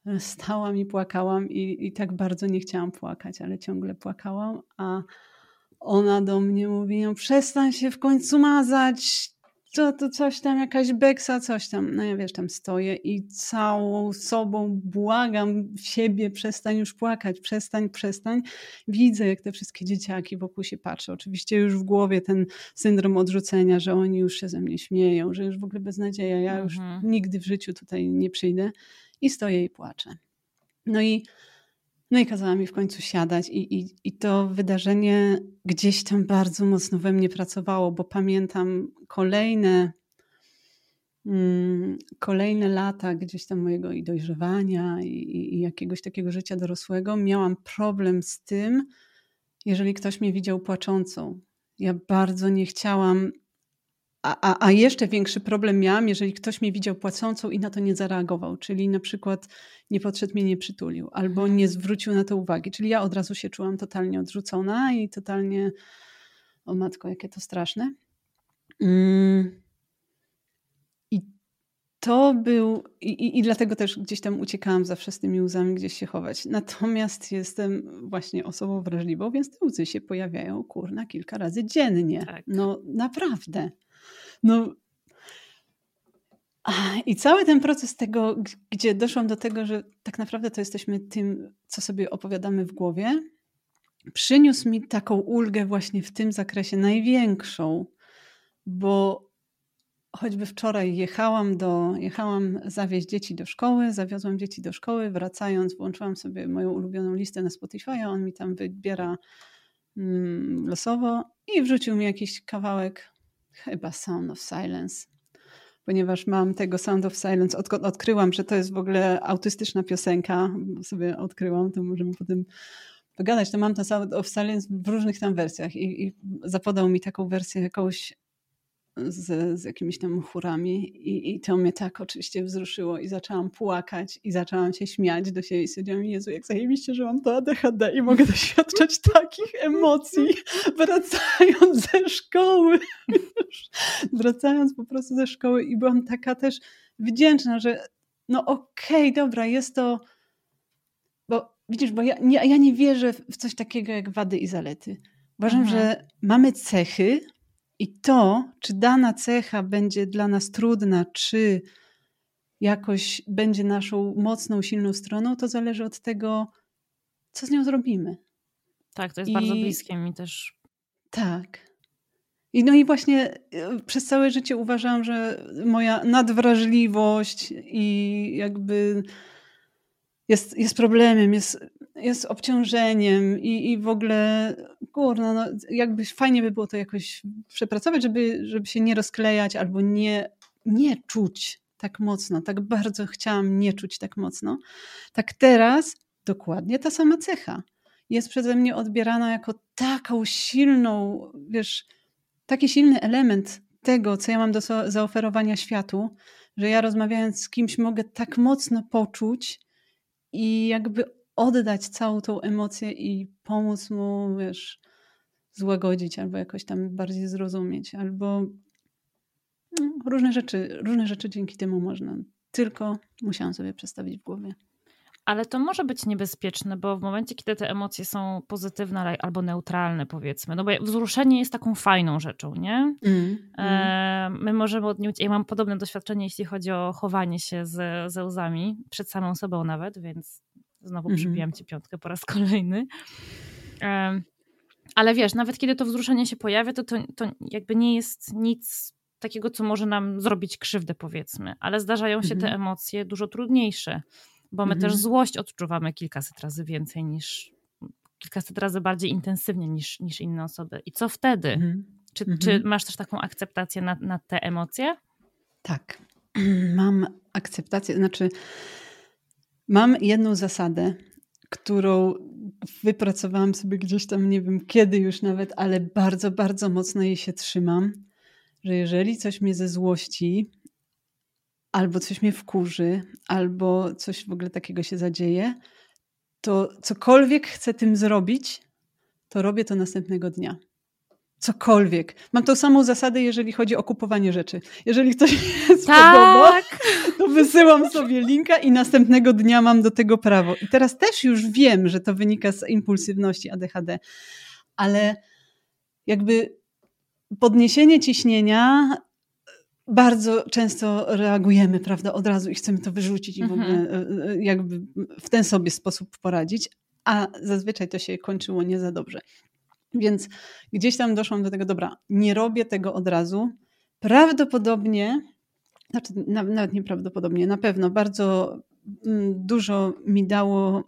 Stałam i płakałam i, i tak bardzo nie chciałam płakać, ale ciągle płakałam, a ona do mnie mówi, no przestań się w końcu mazać, co to coś tam, jakaś beksa, coś tam. No ja wiesz, tam stoję i całą sobą błagam siebie, przestań już płakać, przestań, przestań. Widzę, jak te wszystkie dzieciaki wokół się patrzą. Oczywiście już w głowie ten syndrom odrzucenia, że oni już się ze mnie śmieją, że już w ogóle beznadzieja, ja już mhm. nigdy w życiu tutaj nie przyjdę. I stoję i płaczę. No i no i kazała mi w końcu siadać, i, i, i to wydarzenie gdzieś tam bardzo mocno we mnie pracowało, bo pamiętam kolejne, mm, kolejne lata gdzieś tam mojego i dojrzewania, i, i jakiegoś takiego życia dorosłego. Miałam problem z tym, jeżeli ktoś mnie widział płaczącą. Ja bardzo nie chciałam a, a, a, jeszcze większy problem miałam, jeżeli ktoś mnie widział płacącą i na to nie zareagował, czyli na przykład nie podszedł mnie, nie przytulił, albo nie mhm. zwrócił na to uwagi. Czyli ja od razu się czułam totalnie odrzucona i totalnie, o matko, jakie to straszne. Mm. I to był, i, i, i dlatego też gdzieś tam uciekałam zawsze z tymi łzami gdzieś się chować. Natomiast jestem właśnie osobą wrażliwą, więc te łzy się pojawiają, kurna, kilka razy dziennie. Tak. No naprawdę. No. I cały ten proces tego, gdzie doszłam do tego, że tak naprawdę to jesteśmy tym, co sobie opowiadamy w głowie, przyniósł mi taką ulgę właśnie w tym zakresie największą, bo choćby wczoraj jechałam do, jechałam zawieźć dzieci do szkoły, zawiozłam dzieci do szkoły, wracając włączyłam sobie moją ulubioną listę na Spotify, on mi tam wybiera mm, losowo i wrzucił mi jakiś kawałek Chyba Sound of Silence. Ponieważ mam tego Sound of Silence, odkąd odkryłam, że to jest w ogóle autystyczna piosenka, sobie odkryłam, to możemy potem pogadać, to mam to Sound of Silence w różnych tam wersjach i, i zapodał mi taką wersję jakąś z, z jakimiś tam chórami I, i to mnie tak oczywiście wzruszyło i zaczęłam płakać i zaczęłam się śmiać do siebie i stwierdziłam, Jezu, jak zajebiście, że mam to ADHD i mogę doświadczać takich emocji wracając ze szkoły. wracając po prostu ze szkoły i byłam taka też wdzięczna, że no okej, okay, dobra, jest to bo widzisz, bo ja nie, ja nie wierzę w coś takiego jak wady i zalety. Uważam, mhm. że mamy cechy, i to, czy dana cecha będzie dla nas trudna, czy jakoś będzie naszą mocną, silną stroną, to zależy od tego, co z nią zrobimy. Tak, to jest I... bardzo bliskie mi też. Tak. I no i właśnie e, przez całe życie uważam, że moja nadwrażliwość i jakby jest, jest problemem, jest, jest obciążeniem i, i w ogóle kurno, no, jakby fajnie by było to jakoś przepracować, żeby, żeby się nie rozklejać albo nie, nie czuć tak mocno. Tak bardzo chciałam nie czuć tak mocno. Tak teraz dokładnie ta sama cecha jest przeze mnie odbierana jako taką silną, wiesz, taki silny element tego, co ja mam do zaoferowania światu, że ja rozmawiając z kimś mogę tak mocno poczuć i jakby oddać całą tą emocję i pomóc mu, wiesz, złagodzić albo jakoś tam bardziej zrozumieć, albo no, różne rzeczy, różne rzeczy dzięki temu można. Tylko musiałam sobie przestawić w głowie. Ale to może być niebezpieczne, bo w momencie, kiedy te emocje są pozytywne albo neutralne, powiedzmy, no bo wzruszenie jest taką fajną rzeczą, nie? Mm, e, my możemy odnieść, ja mam podobne doświadczenie, jeśli chodzi o chowanie się z, ze łzami, przed samą sobą nawet, więc znowu mm. przybijam ci piątkę po raz kolejny. Ale wiesz, nawet kiedy to wzruszenie się pojawia, to, to, to jakby nie jest nic takiego, co może nam zrobić krzywdę, powiedzmy, ale zdarzają się te mhm. emocje dużo trudniejsze, bo my też mhm. złość odczuwamy kilkaset razy więcej niż, kilkaset razy bardziej intensywnie niż, niż inne osoby. I co wtedy? Mhm. Czy, czy masz też taką akceptację na, na te emocje? Tak, mam akceptację, znaczy mam jedną zasadę, którą wypracowałam sobie gdzieś tam, nie wiem kiedy już nawet, ale bardzo, bardzo mocno jej się trzymam, że jeżeli coś mnie ze złości, albo coś mnie wkurzy, albo coś w ogóle takiego się zadzieje, to cokolwiek chcę tym zrobić, to robię to następnego dnia. Cokolwiek. Mam tą samą zasadę, jeżeli chodzi o kupowanie rzeczy. Jeżeli ktoś jest tak. podoba, to wysyłam sobie linka i następnego dnia mam do tego prawo. I teraz też już wiem, że to wynika z impulsywności ADHD, ale jakby podniesienie ciśnienia bardzo często reagujemy, prawda, od razu i chcemy to wyrzucić i w ogóle mhm. e, e, jakby w ten sobie sposób poradzić, a zazwyczaj to się kończyło nie za dobrze. Więc gdzieś tam doszłam do tego, dobra, nie robię tego od razu. Prawdopodobnie, znaczy nawet nieprawdopodobnie, na pewno bardzo mm, dużo mi dało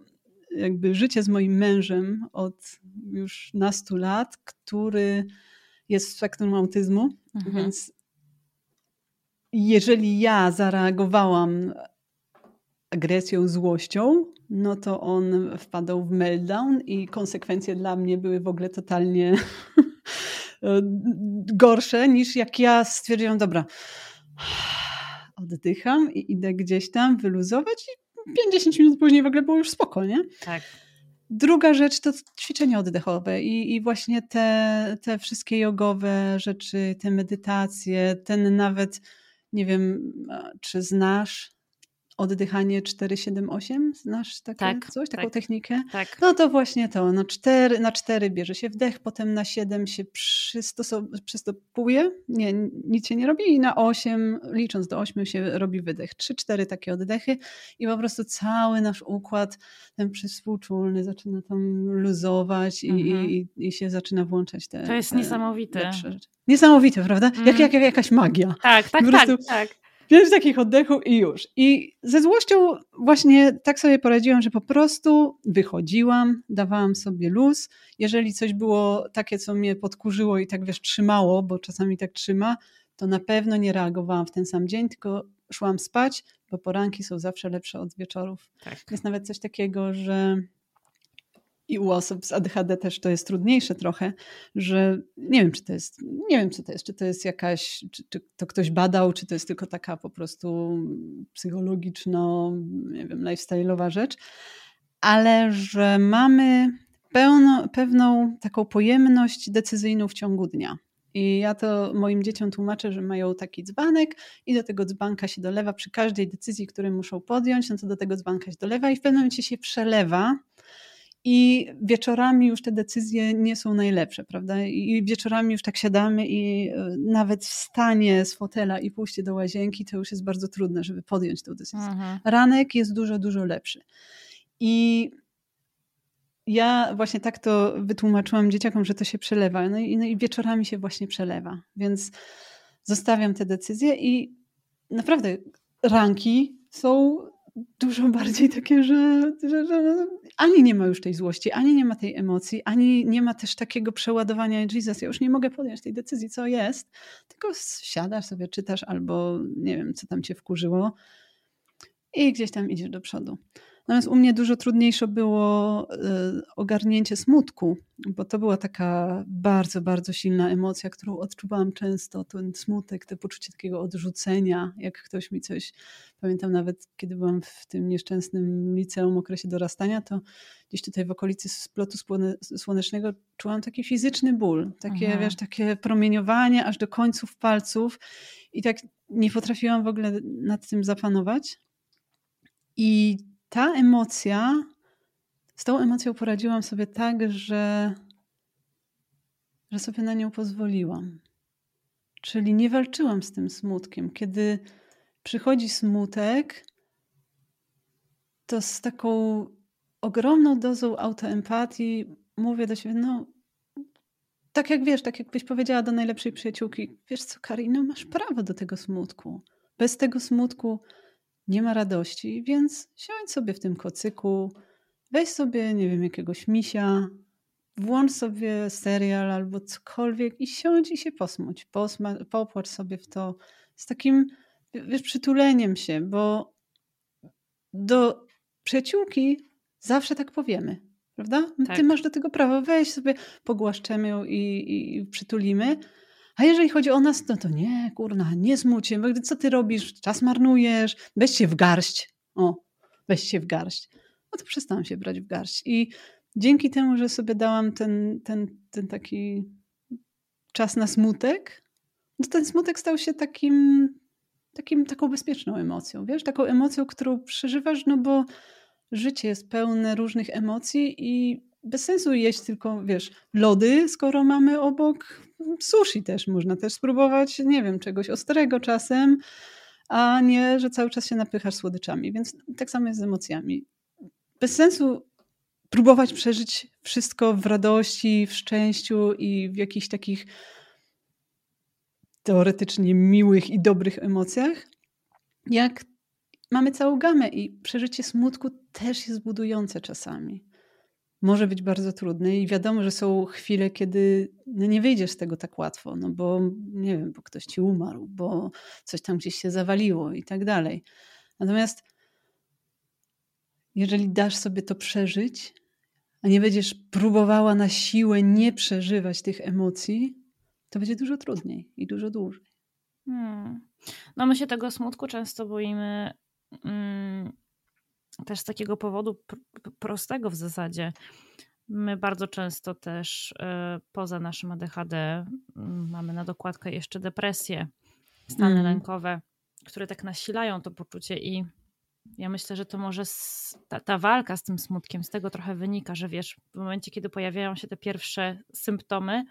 jakby życie z moim mężem od już nastu lat, który jest w spektrum autyzmu, mhm. więc jeżeli ja zareagowałam agresją, złością, no to on wpadał w meltdown i konsekwencje dla mnie były w ogóle totalnie gorsze niż jak ja stwierdziłam, dobra, oddycham i idę gdzieś tam wyluzować i 50 minut później w ogóle było już spoko, nie? Tak. Druga rzecz to ćwiczenia oddechowe i, i właśnie te, te wszystkie jogowe rzeczy, te medytacje, ten nawet, nie wiem, czy znasz oddychanie 478, znasz takie tak, coś, taką tak, technikę? Tak. No to właśnie to, na 4, na 4 bierze się wdech, potem na 7 się przystopuje, nie, nic się nie robi i na 8, licząc do 8 się robi wydech. 3-4 takie oddechy i po prostu cały nasz układ, ten przyswóczulny zaczyna tam luzować mhm. i, i, i, się zaczyna włączać te To jest te niesamowite. Niesamowite, prawda? Mhm. Jak, jak, jak jakaś magia. Tak, tak, tak, tak. Pięć takich oddechów i już. I ze złością właśnie tak sobie poradziłam, że po prostu wychodziłam, dawałam sobie luz. Jeżeli coś było takie, co mnie podkurzyło i tak wiesz, trzymało, bo czasami tak trzyma, to na pewno nie reagowałam w ten sam dzień, tylko szłam spać, bo poranki są zawsze lepsze od wieczorów. Tak. Jest nawet coś takiego, że i u osób z ADHD też to jest trudniejsze trochę, że nie wiem, czy to jest, nie wiem, co to jest, czy to jest jakaś, czy, czy to ktoś badał, czy to jest tylko taka po prostu psychologiczna, nie wiem, lifestyle'owa rzecz, ale że mamy pełno, pewną taką pojemność decyzyjną w ciągu dnia. I ja to moim dzieciom tłumaczę, że mają taki dzbanek i do tego dzbanka się dolewa przy każdej decyzji, którą muszą podjąć, no to do tego dzbanka się dolewa i w pewnym momencie się przelewa i wieczorami już te decyzje nie są najlepsze, prawda? I wieczorami już tak siadamy i e, nawet wstanie z fotela i pójście do łazienki to już jest bardzo trudne, żeby podjąć tę decyzję. Mhm. Ranek jest dużo, dużo lepszy. I ja właśnie tak to wytłumaczyłam dzieciakom, że to się przelewa. No i, no i wieczorami się właśnie przelewa. Więc zostawiam te decyzje i naprawdę ranki są dużo bardziej takie, że, że, że, ani nie ma już tej złości, ani nie ma tej emocji, ani nie ma też takiego przeładowania Jesus, ja już nie mogę podjąć tej decyzji, co jest, tylko siadasz sobie, czytasz albo nie wiem, co tam cię wkurzyło i gdzieś tam idziesz do przodu. Natomiast u mnie dużo trudniejsze było e, ogarnięcie smutku, bo to była taka bardzo, bardzo silna emocja, którą odczuwałam często. Ten smutek, to poczucie takiego odrzucenia, jak ktoś mi coś. Pamiętam nawet, kiedy byłam w tym nieszczęsnym liceum, okresie dorastania, to gdzieś tutaj w okolicy splotu słonecznego czułam taki fizyczny ból, takie, Aha. wiesz, takie promieniowanie aż do końców palców i tak nie potrafiłam w ogóle nad tym zapanować. I ta emocja, z tą emocją poradziłam sobie tak, że, że sobie na nią pozwoliłam. Czyli nie walczyłam z tym smutkiem. Kiedy przychodzi smutek, to z taką ogromną dozą autoempatii mówię do siebie, no tak jak wiesz, tak jakbyś powiedziała do najlepszej przyjaciółki, wiesz co, Karino, masz prawo do tego smutku. Bez tego smutku nie ma radości, więc siądź sobie w tym kocyku, weź sobie, nie wiem, jakiegoś misia, włącz sobie serial albo cokolwiek i siądź i się posmuć, Posma, popłacz sobie w to z takim, wiesz, przytuleniem się, bo do przyjaciółki zawsze tak powiemy, prawda? Tak. Ty masz do tego prawo, weź sobie, pogłaszczemy ją i, i, i przytulimy, a jeżeli chodzi o nas, no to nie, kurna, nie smuć się, co ty robisz, czas marnujesz, weź się w garść. O, weź się w garść. No to przestałam się brać w garść. I dzięki temu, że sobie dałam ten, ten, ten taki czas na smutek, no ten smutek stał się takim, takim, taką bezpieczną emocją, wiesz, taką emocją, którą przeżywasz, no bo życie jest pełne różnych emocji i bez sensu jeść tylko, wiesz, lody, skoro mamy obok sushi też. Można też spróbować, nie wiem, czegoś ostrego czasem, a nie, że cały czas się napychasz słodyczami. Więc tak samo jest z emocjami. Bez sensu próbować przeżyć wszystko w radości, w szczęściu i w jakichś takich teoretycznie miłych i dobrych emocjach, jak mamy całą gamę i przeżycie smutku też jest budujące czasami. Może być bardzo trudne i wiadomo, że są chwile, kiedy no nie wyjdziesz z tego tak łatwo, no bo nie wiem, bo ktoś ci umarł, bo coś tam gdzieś się zawaliło i tak dalej. Natomiast jeżeli dasz sobie to przeżyć, a nie będziesz próbowała na siłę nie przeżywać tych emocji, to będzie dużo trudniej i dużo dłużej. Hmm. No my się tego smutku często boimy mm, też z takiego powodu pr prostego w zasadzie. My bardzo często też y, poza naszym ADHD y, mamy na dokładkę jeszcze depresję, stany mm. lękowe, które tak nasilają to poczucie i ja myślę, że to może ta, ta, walka z tym smutkiem z tego trochę wynika, że wiesz, w momencie, kiedy pojawiają się te pierwsze symptomy,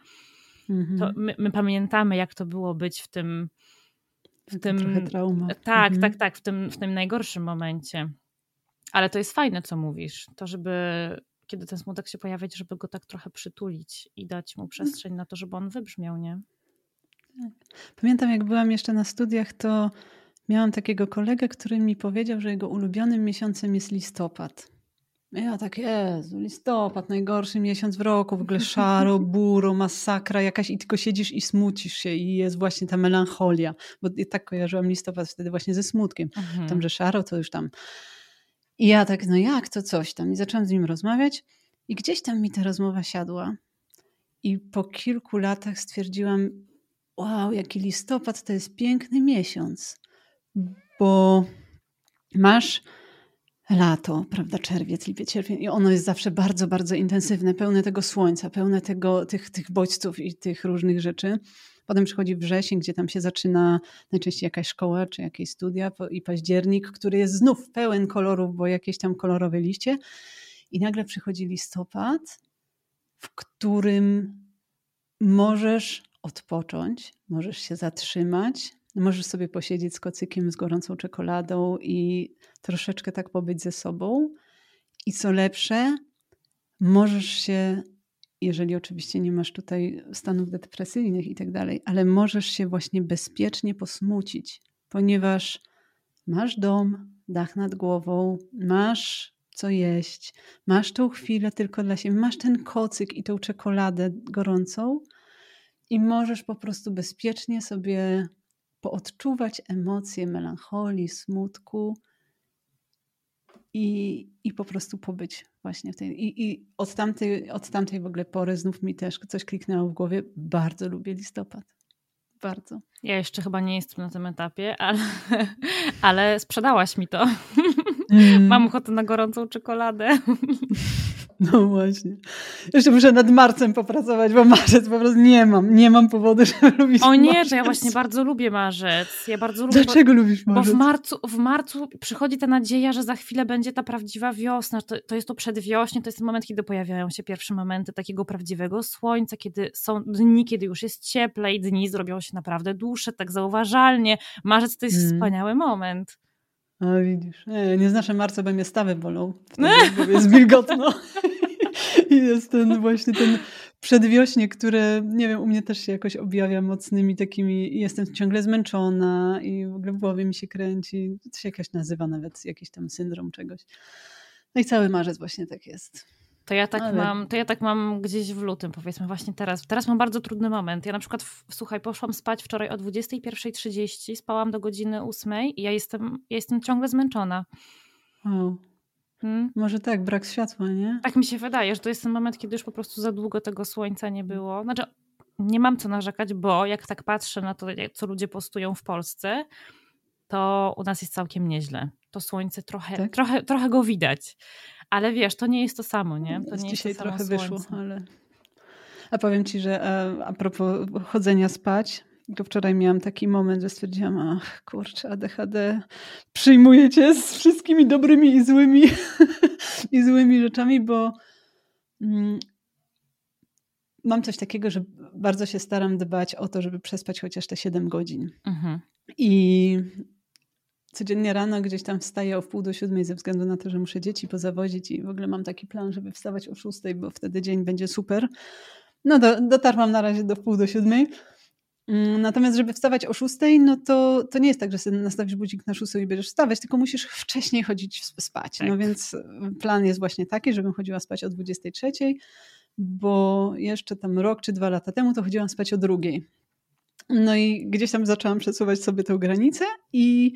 mm -hmm. to mhm. my, my, pamiętamy, jak to było być w tym. W tym trochę trauma. Tak, mm -hmm. tak, tak, w tym, w tym najgorszym momencie. Ale to jest fajne, co mówisz. To, żeby kiedy ten smutek się pojawia, żeby go tak trochę przytulić i dać mu przestrzeń na to, żeby on wybrzmiał, nie? Tak. Pamiętam, jak byłam jeszcze na studiach, to miałam takiego kolegę, który mi powiedział, że jego ulubionym miesiącem jest listopad. Ja tak, Jezu, listopad, najgorszy miesiąc w roku, w ogóle szaro, buro, masakra jakaś i tylko siedzisz i smucisz się i jest właśnie ta melancholia, bo tak kojarzyłam listopad wtedy właśnie ze smutkiem. Mhm. Tam, że szaro to już tam. I ja tak, no jak to coś tam? I zaczęłam z nim rozmawiać i gdzieś tam mi ta rozmowa siadła. I po kilku latach stwierdziłam, wow, jaki listopad to jest piękny miesiąc bo masz lato, prawda, czerwiec, lipiec, czerwiec i ono jest zawsze bardzo, bardzo intensywne, pełne tego słońca, pełne tego, tych, tych bodźców i tych różnych rzeczy. Potem przychodzi wrzesień, gdzie tam się zaczyna najczęściej jakaś szkoła czy jakieś studia i październik, który jest znów pełen kolorów, bo jakieś tam kolorowe liście. I nagle przychodzi listopad, w którym możesz odpocząć, możesz się zatrzymać, Możesz sobie posiedzieć z kocykiem, z gorącą czekoladą i troszeczkę tak pobyć ze sobą. I co lepsze, możesz się, jeżeli oczywiście nie masz tutaj stanów depresyjnych i tak dalej, ale możesz się właśnie bezpiecznie posmucić, ponieważ masz dom, dach nad głową, masz co jeść, masz tą chwilę tylko dla siebie, masz ten kocyk i tą czekoladę gorącą i możesz po prostu bezpiecznie sobie poodczuwać emocje melancholii, smutku i, i po prostu pobyć właśnie w tej. I, i od, tamtej, od tamtej w ogóle pory znów mi też coś kliknęło w głowie. Bardzo lubię listopad. Bardzo. Ja jeszcze chyba nie jestem na tym etapie, ale, ale sprzedałaś mi to. Mm. Mam ochotę na gorącą czekoladę. No właśnie. Jeszcze muszę nad marcem popracować, bo marzec po prostu nie mam. Nie mam powodu, żeby lubić O nie, marzec. to ja właśnie bardzo lubię marzec. Ja bardzo lubię. Dlaczego bo, lubisz marzec? Bo w marcu, w marcu przychodzi ta nadzieja, że za chwilę będzie ta prawdziwa wiosna. To, to jest to przedwiośnie, to jest ten moment, kiedy pojawiają się pierwsze momenty takiego prawdziwego słońca, kiedy są dni, kiedy już jest cieplej, dni zrobią się naprawdę dłuższe, tak zauważalnie. Marzec to jest hmm. wspaniały moment. A widzisz, nie, nie znaszę marca, bo mnie stawy bolą, wtedy, bo jest wilgotno. I jest ten właśnie ten przedwiośnie, które, nie wiem, u mnie też się jakoś objawia mocnymi takimi, jestem ciągle zmęczona i w ogóle w głowie mi się kręci. To się jakoś nazywa nawet jakiś tam syndrom czegoś. No i cały marzec właśnie tak jest. To ja tak, Ale... mam, to ja tak mam gdzieś w lutym, powiedzmy, właśnie teraz. Teraz mam bardzo trudny moment. Ja na przykład, w, słuchaj, poszłam spać wczoraj o 21.30, spałam do godziny 8 i ja jestem, ja jestem ciągle zmęczona. Wow. Hmm? Może tak, brak światła, nie? Tak mi się wydaje, że to jest ten moment, kiedy już po prostu za długo tego słońca nie było. Znaczy, nie mam co narzekać, bo jak tak patrzę na to, co ludzie postują w Polsce, to u nas jest całkiem nieźle. To słońce trochę, tak? trochę, trochę go widać Ale wiesz, to nie jest to samo, nie? To nie Dzisiaj trochę wyszło, ale... A powiem Ci, że a, a propos chodzenia spać, to wczoraj miałam taki moment, że stwierdziłam, ach kurczę, ADHD przyjmuję Cię z wszystkimi dobrymi i złymi, i złymi rzeczami, bo mm, mam coś takiego, że bardzo się staram dbać o to, żeby przespać chociaż te 7 godzin. Mhm. I codziennie rano gdzieś tam wstaję o wpół do siódmej ze względu na to, że muszę dzieci pozawozić i w ogóle mam taki plan, żeby wstawać o szóstej, bo wtedy dzień będzie super. No do, dotarłam na razie do wpół do siódmej. Mm, Natomiast, żeby wstawać o szóstej, no to, to nie jest tak, że sobie nastawisz budzik na szóstą i będziesz wstawać, tylko musisz wcześniej chodzić spać. No Tak. więc plan jest właśnie taki, żebym chodziła spać o 23, bo jeszcze tam rok czy dwa lata temu to chodziłam spać o drugiej. No i gdzieś tam zaczęłam przesuwać sobie tę granicę i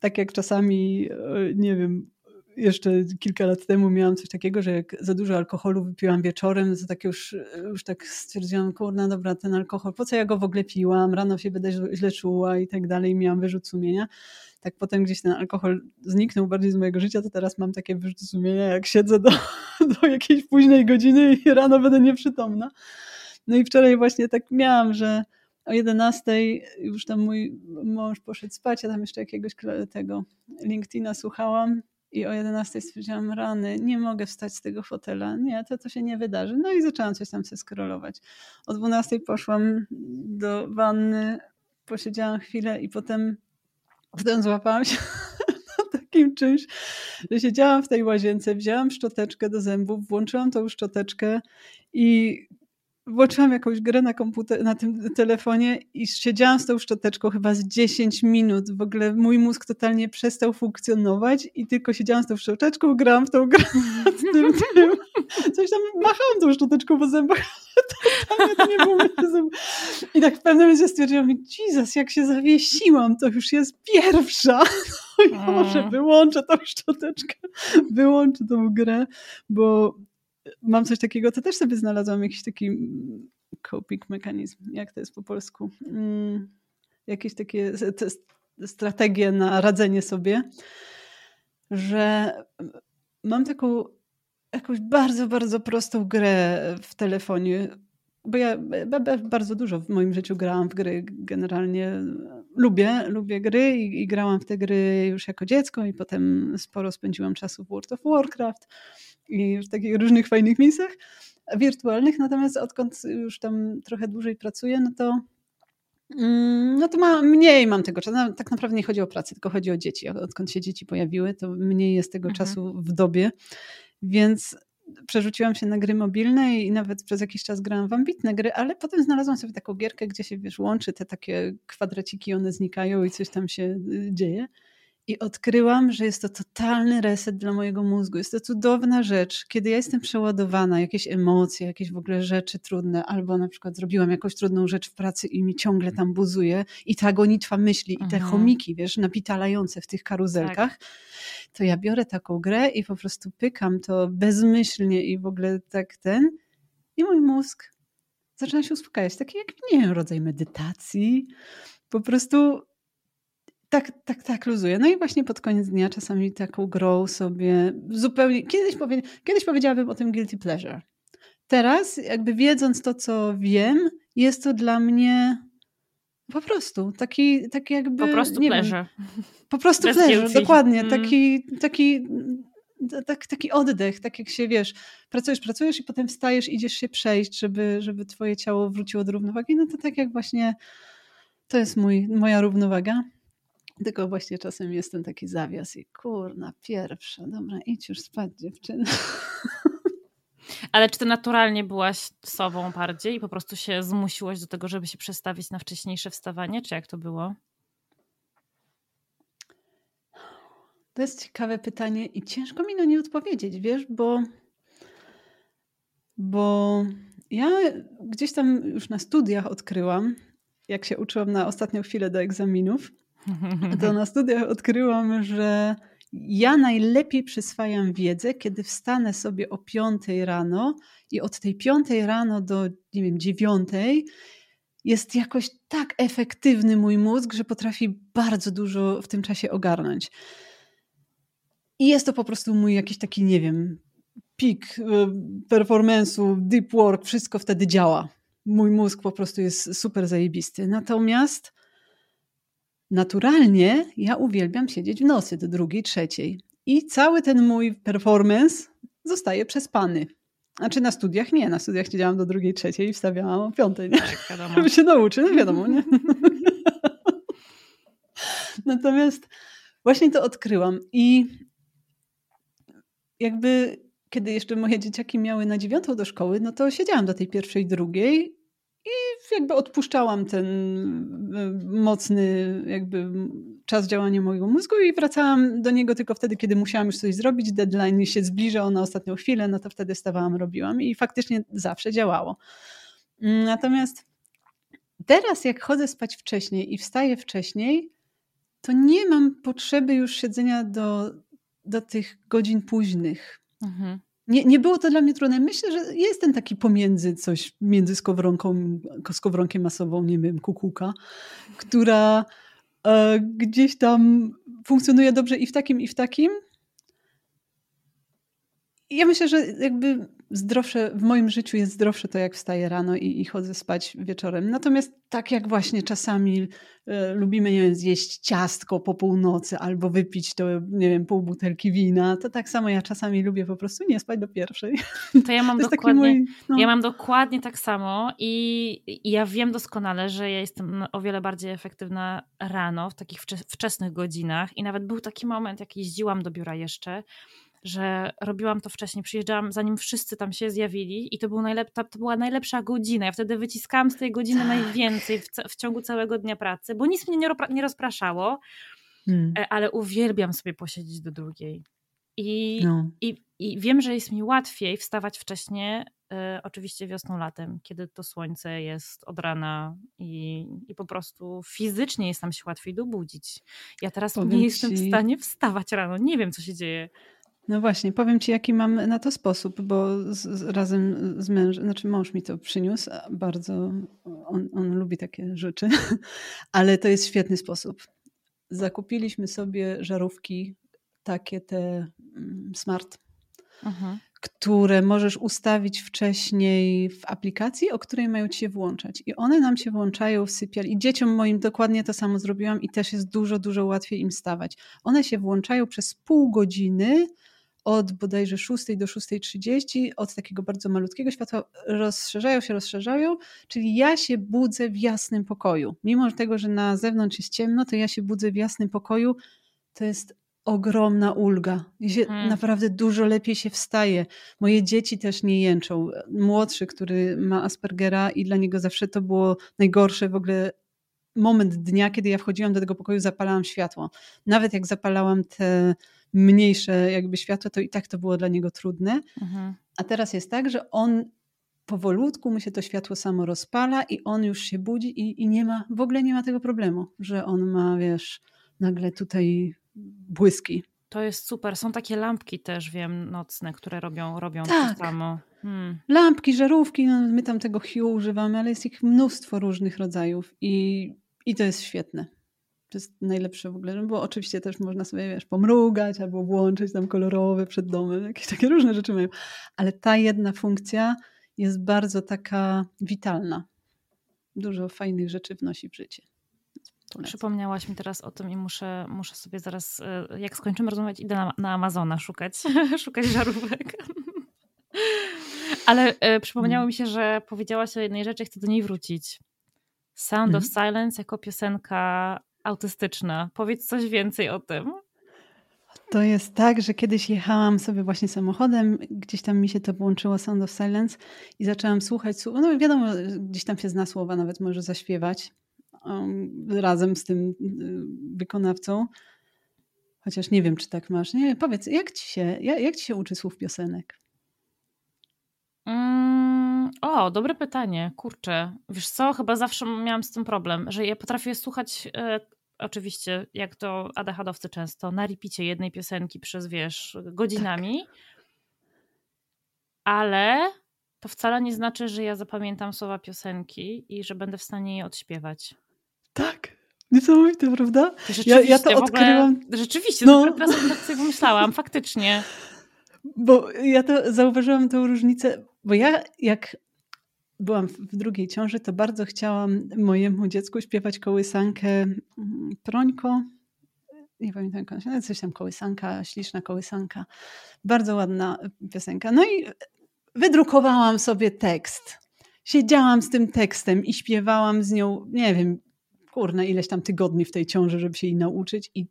tak jak czasami, e, nie wiem, jeszcze kilka lat temu miałam coś takiego, że jak za dużo alkoholu wypiłam wieczorem, to tak już, już tak stwierdziłam, kurna, dobra, ten alkohol, po co ja go w ogóle piłam, rano się będę źle- czuła i tak dalej, miałam wyrzut sumienia. Tak potem gdzieś ten alkohol zniknął bardziej z mojego życia, to teraz mam takie wyrzuty sumienia, jak siedzę do, do jakiejś późnej godziny i rano będę nieprzytomna. No i wczoraj właśnie tak miałam, że o 11 już tam mój mąż poszedł spać, ja tam jeszcze jakiegoś tego LinkedIna słuchałam i o 11 stwierdziłam, rany, nie mogę wstać z tego fotela, nie, to to się nie wydarzy. No i zaczęłam coś tam sobie scrollować. O 12 poszłam do wanny, posiedziałam chwilę i potem, potem złapałam się na takim czymś, że siedziałam w tej łazience, wzięłam szczoteczkę do zębów, włączyłam tą szczoteczkę i włączyłam jakąś grę na, komputer, na tym telefonie i siedziałam z tą szczoteczką chyba z 10 minut. W ogóle mój mózg totalnie przestał funkcjonować i tylko siedziałam z tą szczoteczką, grałam w tą grę nad tym, tym. Coś tam machałam tą szczoteczką po zębach, to, nie było. I tak w pewnym momencie stwierdziłam, Jesus, jak się zawiesiłam, to już jest pierwsza. No i może Mm. wyłączę tą szczoteczkę, wyłączę tą grę, bo mam coś takiego, to też sobie znalazłam jakiś taki mm, coping mechanizm, jak to jest po polsku, mm, jakieś takie strategie na radzenie sobie, że mam taką jakąś bardzo, bardzo prostą grę w telefonie, bo ja bardzo dużo w moim życiu grałam w gry generalnie. Lubię, lubię gry i, i grałam w te gry już jako dziecko i potem sporo spędziłam czasu w World of Warcraft i w takich różnych fajnych miejscach wirtualnych, natomiast odkąd już tam trochę dłużej pracuję, no to mm, no to ma, mniej mam tego czasu. Tak naprawdę nie chodzi o pracę, tylko chodzi o dzieci. Odkąd się dzieci pojawiły, to mniej jest tego Mhm. czasu w dobie, więc przerzuciłam się na gry mobilne i nawet przez jakiś czas grałam w ambitne gry, ale potem znalazłam sobie taką gierkę, gdzie się wiesz, łączy te takie kwadraciki, one znikają i coś tam się y, dzieje. I odkryłam, że jest to totalny reset dla mojego mózgu. Jest to cudowna rzecz, kiedy ja jestem przeładowana, jakieś emocje, jakieś w ogóle rzeczy trudne, albo na przykład zrobiłam jakąś trudną rzecz w pracy i mi ciągle tam buzuje i ta gonitwa myśli i te Mhm. chomiki, wiesz, napitalające w tych karuzelkach, to ja biorę taką grę i po prostu pykam to bezmyślnie i w ogóle tak ten i mój mózg zaczyna się uspokajać. Taki jak, nie wiem, rodzaj medytacji. Po prostu tak, tak, tak luzuje. No i właśnie pod koniec dnia czasami taką grą sobie zupełnie... Kiedyś, powie, kiedyś powiedziałabym o tym guilty pleasure. Teraz jakby wiedząc to, co wiem, jest to dla mnie po prostu taki, taki jakby... Po prostu nie wiem, pleasure. po prostu Bez pleasure, guilty. dokładnie. Mm. Taki, taki, tak, taki oddech, tak jak się wiesz, pracujesz, pracujesz i potem wstajesz, idziesz się przejść, żeby, żeby twoje ciało wróciło do równowagi. No to tak jak właśnie to jest mój, moja równowaga. Tylko właśnie czasem jest ten taki zawias i kurna, pierwsza, dobra, idź już spać dziewczyna. Ale czy ty naturalnie byłaś sobą bardziej i po prostu się zmusiłaś do tego, żeby się przestawić na wcześniejsze wstawanie, czy jak to było? To jest ciekawe pytanie i ciężko mi na nie odpowiedzieć, wiesz, bo, bo ja gdzieś tam już na studiach odkryłam, jak się uczyłam na ostatnią chwilę do egzaminów, to na studiach odkryłam, że ja najlepiej przyswajam wiedzę, kiedy wstanę sobie o 5 rano i od tej 5 rano do, nie wiem, 9 jest jakoś tak efektywny mój mózg, że potrafi bardzo dużo w tym czasie ogarnąć. I jest to po prostu mój jakiś taki, nie wiem, pik y, performance'u, deep work, wszystko wtedy działa. Mój mózg po prostu jest super zajebisty. Natomiast naturalnie ja uwielbiam siedzieć w nocy do drugiej, trzeciej. I cały ten mój performance zostaje przespany. Znaczy na studiach nie, na studiach siedziałam do drugiej, trzeciej i wstawiałam o piątej, nie? Tak, wiadomo. Żeby się nauczyć, no wiadomo, nie? Natomiast właśnie to odkryłam i jakby kiedy jeszcze moje dzieciaki miały na dziewiątą do szkoły, no to siedziałam do tej pierwszej, drugiej i jakby odpuszczałam ten e, mocny jakby czas działania mojego mózgu i wracałam do niego tylko wtedy, kiedy musiałam już coś zrobić, deadline się zbliżał na ostatnią chwilę, no to wtedy stawałam, robiłam i faktycznie zawsze działało. Natomiast teraz jak chodzę spać wcześniej i wstaję wcześniej, to nie mam potrzeby już siedzenia do, do tych godzin późnych. Mhm. Nie, nie było to dla mnie trudne. Myślę, że jest ten taki pomiędzy coś między skowronką, skowronkiem masową, nie wiem, kukułka, która e, gdzieś tam funkcjonuje dobrze i w takim, i w takim. Ja myślę, że jakby zdrowsze, w moim życiu jest zdrowsze to, jak wstaję rano i, i chodzę spać wieczorem. Natomiast tak jak właśnie czasami e, lubimy, nie wiem, zjeść ciastko po północy albo wypić to, nie wiem, pół butelki wina, to tak samo ja czasami lubię po prostu nie spać do pierwszej. To ja mam, to dokładnie, mój, no. ja mam dokładnie tak samo i, i ja wiem doskonale, że ja jestem o wiele bardziej efektywna rano, w takich wczesnych godzinach i nawet był taki moment, jak jeździłam do biura jeszcze, że robiłam to wcześniej, przyjeżdżałam zanim wszyscy tam się zjawili i to, był najlep- to była najlepsza godzina. Ja wtedy wyciskałam z tej godziny tak. najwięcej w, w, ciągu całego dnia pracy, bo nic mnie nie, nie rozpraszało, hmm. E, ale uwielbiam sobie posiedzieć do drugiej. I, no. i, I wiem, że jest mi łatwiej wstawać wcześniej, y, oczywiście wiosną, latem, kiedy to słońce jest od rana i, i po prostu fizycznie jest nam się łatwiej dobudzić. Ja teraz Powiem nie jestem w stanie wstawać rano, nie wiem co się dzieje. No właśnie, powiem ci, jaki mam na to sposób, bo z, z, razem z mężem, znaczy mąż mi to przyniósł, bardzo, on, on lubi takie rzeczy, ale to jest świetny sposób. Zakupiliśmy sobie żarówki, takie te mm, smart, Aha. które możesz ustawić wcześniej w aplikacji, o której mają ci się włączać. I one nam się włączają w sypialni. I dzieciom moim dokładnie to samo zrobiłam i też jest dużo, dużo łatwiej im stawać. One się włączają przez pół godziny od bodajże 6 do 6.30, od takiego bardzo malutkiego światła, rozszerzają się, rozszerzają, czyli ja się budzę w jasnym pokoju. Mimo tego, że na zewnątrz jest ciemno, to ja się budzę w jasnym pokoju. To jest ogromna ulga. Hmm. Naprawdę dużo lepiej się wstaje. Moje dzieci też nie jęczą. Młodszy, który ma Aspergera i dla niego zawsze to było najgorsze w ogóle moment dnia, kiedy ja wchodziłam do tego pokoju, zapalałam światło. Nawet jak zapalałam te mniejsze jakby światło, to i tak to było dla niego trudne. Mhm. A teraz jest tak, że on powolutku mu się to światło samo rozpala i on już się budzi i, i nie ma, w ogóle nie ma tego problemu, że on ma, wiesz, nagle tutaj błyski. To jest super. Są takie lampki też, wiem, nocne, które robią, robią tak. to samo. Hmm. Lampki, żarówki, no my tam tego Hue używamy, ale jest ich mnóstwo różnych rodzajów i, i to jest świetne. To jest najlepsze w ogóle, no bo oczywiście też można sobie, wiesz, pomrugać albo włączyć tam kolorowe przed domem, jakieś takie różne rzeczy mają. Ale ta jedna funkcja jest bardzo taka witalna. Dużo fajnych rzeczy wnosi w życie. Polecam. Przypomniałaś mi teraz o tym i muszę, muszę sobie zaraz, e, jak skończymy rozmawiać, idę na, na Amazona szukać, szukać żarówek. Ale e, przypomniało mm. mi się, że powiedziałaś o jednej rzeczy, chcę do niej wrócić. Sound of mhm. Silence jako piosenka autystyczna. Powiedz coś więcej o tym. To jest tak, że kiedyś jechałam sobie właśnie samochodem, gdzieś tam mi się to włączyło Sound of Silence i zaczęłam słuchać słów. No wiadomo, gdzieś tam się zna słowa, nawet może zaśpiewać um, razem z tym y, wykonawcą. Chociaż nie wiem, czy tak masz. Nie, powiedz, jak ci się, jak, jak ci się uczy słów piosenek? Mm, o, dobre pytanie. Kurczę. Wiesz co, chyba zawsze miałam z tym problem, że ja potrafię słuchać e, oczywiście, jak to ADHD-owcy często, na repicie jednej piosenki przez, wiesz, godzinami, tak. ale to wcale nie znaczy, że ja zapamiętam słowa piosenki i że będę w stanie je odśpiewać. Tak, Niesamowite, prawda? Ja, ja to odkryłam. Ogóle, rzeczywiście, no. teraz tak sobie pomyślałam, faktycznie. Bo ja to zauważyłam tą różnicę, bo ja jak byłam w drugiej ciąży, to bardzo chciałam mojemu dziecku śpiewać kołysankę mm, Prońko. Nie pamiętam jak ona coś tam kołysanka, śliczna kołysanka. Bardzo ładna piosenka. No i wydrukowałam sobie tekst. Siedziałam z tym tekstem i śpiewałam z nią, nie wiem, kurna, ileś tam tygodni w tej ciąży, żeby się jej nauczyć i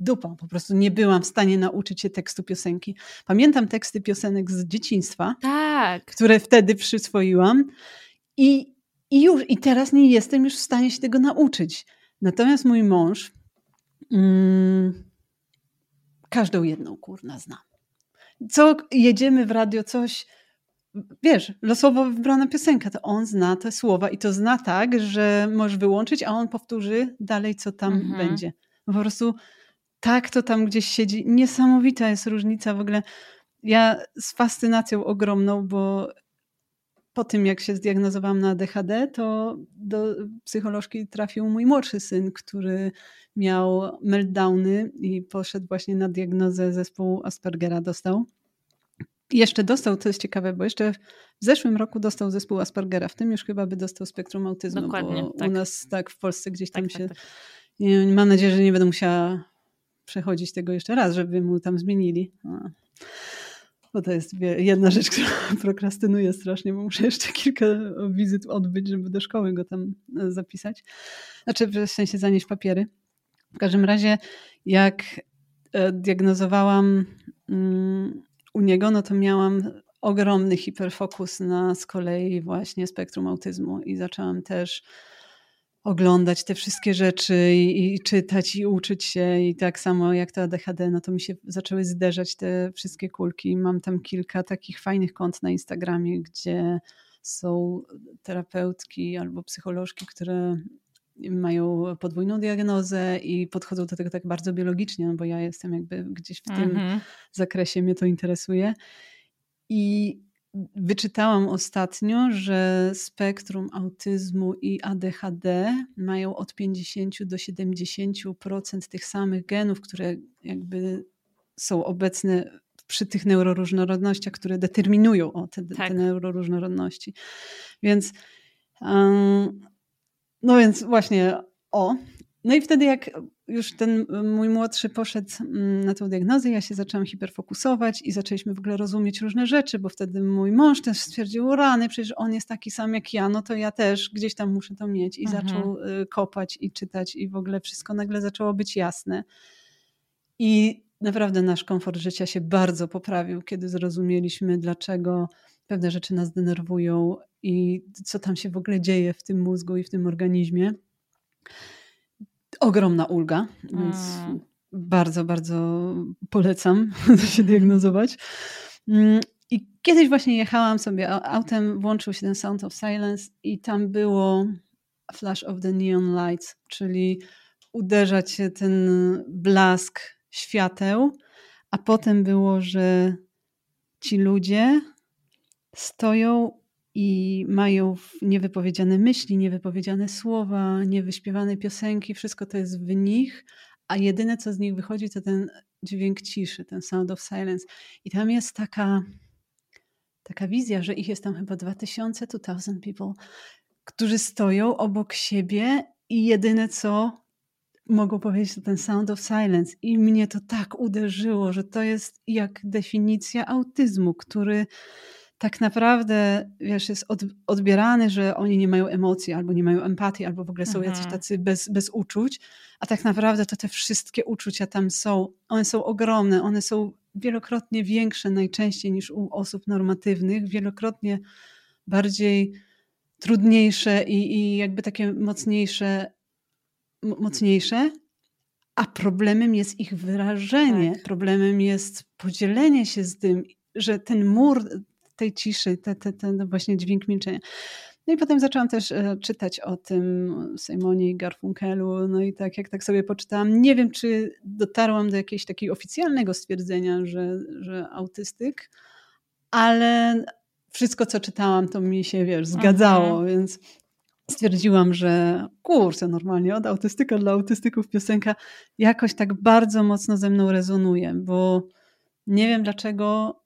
dupa, po prostu nie byłam w stanie nauczyć się tekstu piosenki. Pamiętam teksty piosenek z dzieciństwa, tak. które wtedy przyswoiłam i, i już, i teraz nie jestem już w stanie się tego nauczyć. Natomiast mój mąż mm, każdą jedną kurna zna. Co jedziemy w radio, coś wiesz, losowo wybrana piosenka, to on zna te słowa i to zna tak, że możesz wyłączyć, a on powtórzy dalej, co tam mhm. będzie. Po prostu tak to tam gdzieś siedzi. Niesamowita jest różnica w ogóle. Ja z fascynacją ogromną, bo po tym, jak się zdiagnozowałam na ADHD, to do psycholożki trafił mój młodszy syn, który miał meltdowny i poszedł właśnie na diagnozę zespołu Aspergera, dostał. Jeszcze dostał, to jest ciekawe, bo jeszcze w zeszłym roku dostał zespół Aspergera, w tym już chyba by dostał spektrum autyzmu, Dokładnie, bo tak. u nas tak w Polsce gdzieś tam tak, tak się... Tak, nie, mam nadzieję, że nie będę musiała przechodzić tego jeszcze raz, żeby mu tam zmienili. No. Bo to jest jedna rzecz, która prokrastynuje strasznie, bo muszę jeszcze kilka wizyt odbyć, żeby do szkoły go tam e, zapisać. Znaczy w sensie zanieść papiery. W każdym razie jak e, diagnozowałam mm, u niego, no to miałam ogromny hiperfokus na z kolei właśnie spektrum autyzmu i zaczęłam też oglądać te wszystkie rzeczy i, i, czytać i uczyć się i tak samo jak to ADHD, no to mi się zaczęły zderzać te wszystkie kulki. Mam tam kilka takich fajnych kont na Instagramie, gdzie są terapeutki albo psycholożki, które mają podwójną diagnozę i podchodzą do tego tak bardzo biologicznie, no bo ja jestem jakby gdzieś w tym mhm. zakresie, mnie to interesuje. I wyczytałam ostatnio, że spektrum autyzmu i ADHD mają od 50 do 70% tych samych genów, które jakby są obecne przy tych neuroróżnorodnościach, które determinują o te, tak. te neuroróżnorodności. Więc um, no więc właśnie o. No i wtedy jak już ten mój młodszy poszedł na tą diagnozę, ja się zaczęłam hiperfokusować i zaczęliśmy w ogóle rozumieć różne rzeczy, bo wtedy mój mąż też stwierdził, rany, przecież on jest taki sam jak ja, no to ja też gdzieś tam muszę to mieć. I mhm. zaczął y, kopać i czytać i w ogóle wszystko nagle zaczęło być jasne. I naprawdę nasz komfort życia się bardzo poprawił, kiedy zrozumieliśmy, dlaczego pewne rzeczy nas denerwują i co tam się w ogóle dzieje w tym mózgu i w tym organizmie. Ogromna ulga, więc mm. bardzo, bardzo polecam się diagnozować. Mm, I kiedyś właśnie jechałam sobie autem, włączył się ten Sound of Silence i tam było Flash of the Neon Lights, czyli uderza cię ten blask świateł, a potem było, że ci ludzie stoją i mają niewypowiedziane myśli, niewypowiedziane słowa, niewyśpiewane piosenki, wszystko to jest w nich, a jedyne co z nich wychodzi to ten dźwięk ciszy, ten sound of silence. I tam jest taka, taka wizja, że ich jest tam chyba 2000, 2000 people, którzy stoją obok siebie i jedyne co mogą powiedzieć to ten sound of silence. I mnie to tak uderzyło, że to jest jak definicja autyzmu, który tak naprawdę, wiesz, jest od, odbierany, że oni nie mają emocji, albo nie mają empatii, albo w ogóle są mhm. jacyś tacy bez, bez uczuć, a tak naprawdę to te wszystkie uczucia tam są. One są ogromne, one są wielokrotnie większe najczęściej niż u osób normatywnych, wielokrotnie bardziej trudniejsze i, i jakby takie mocniejsze, mocniejsze, a problemem jest ich wyrażenie, tak. problemem jest podzielenie się z tym, że ten mur tej ciszy, ten te, te no właśnie dźwięk milczenia. No i potem zaczęłam też e, czytać o tym Simonie i Garfunkelu, no i tak jak tak sobie poczytałam, nie wiem czy dotarłam do jakiegoś takiego oficjalnego stwierdzenia, że, że autystyk, ale wszystko co czytałam to mi się, wiesz, zgadzało, mhm. więc stwierdziłam, że kurczę, normalnie od autystyka dla autystyków piosenka jakoś tak bardzo mocno ze mną rezonuje, bo nie wiem dlaczego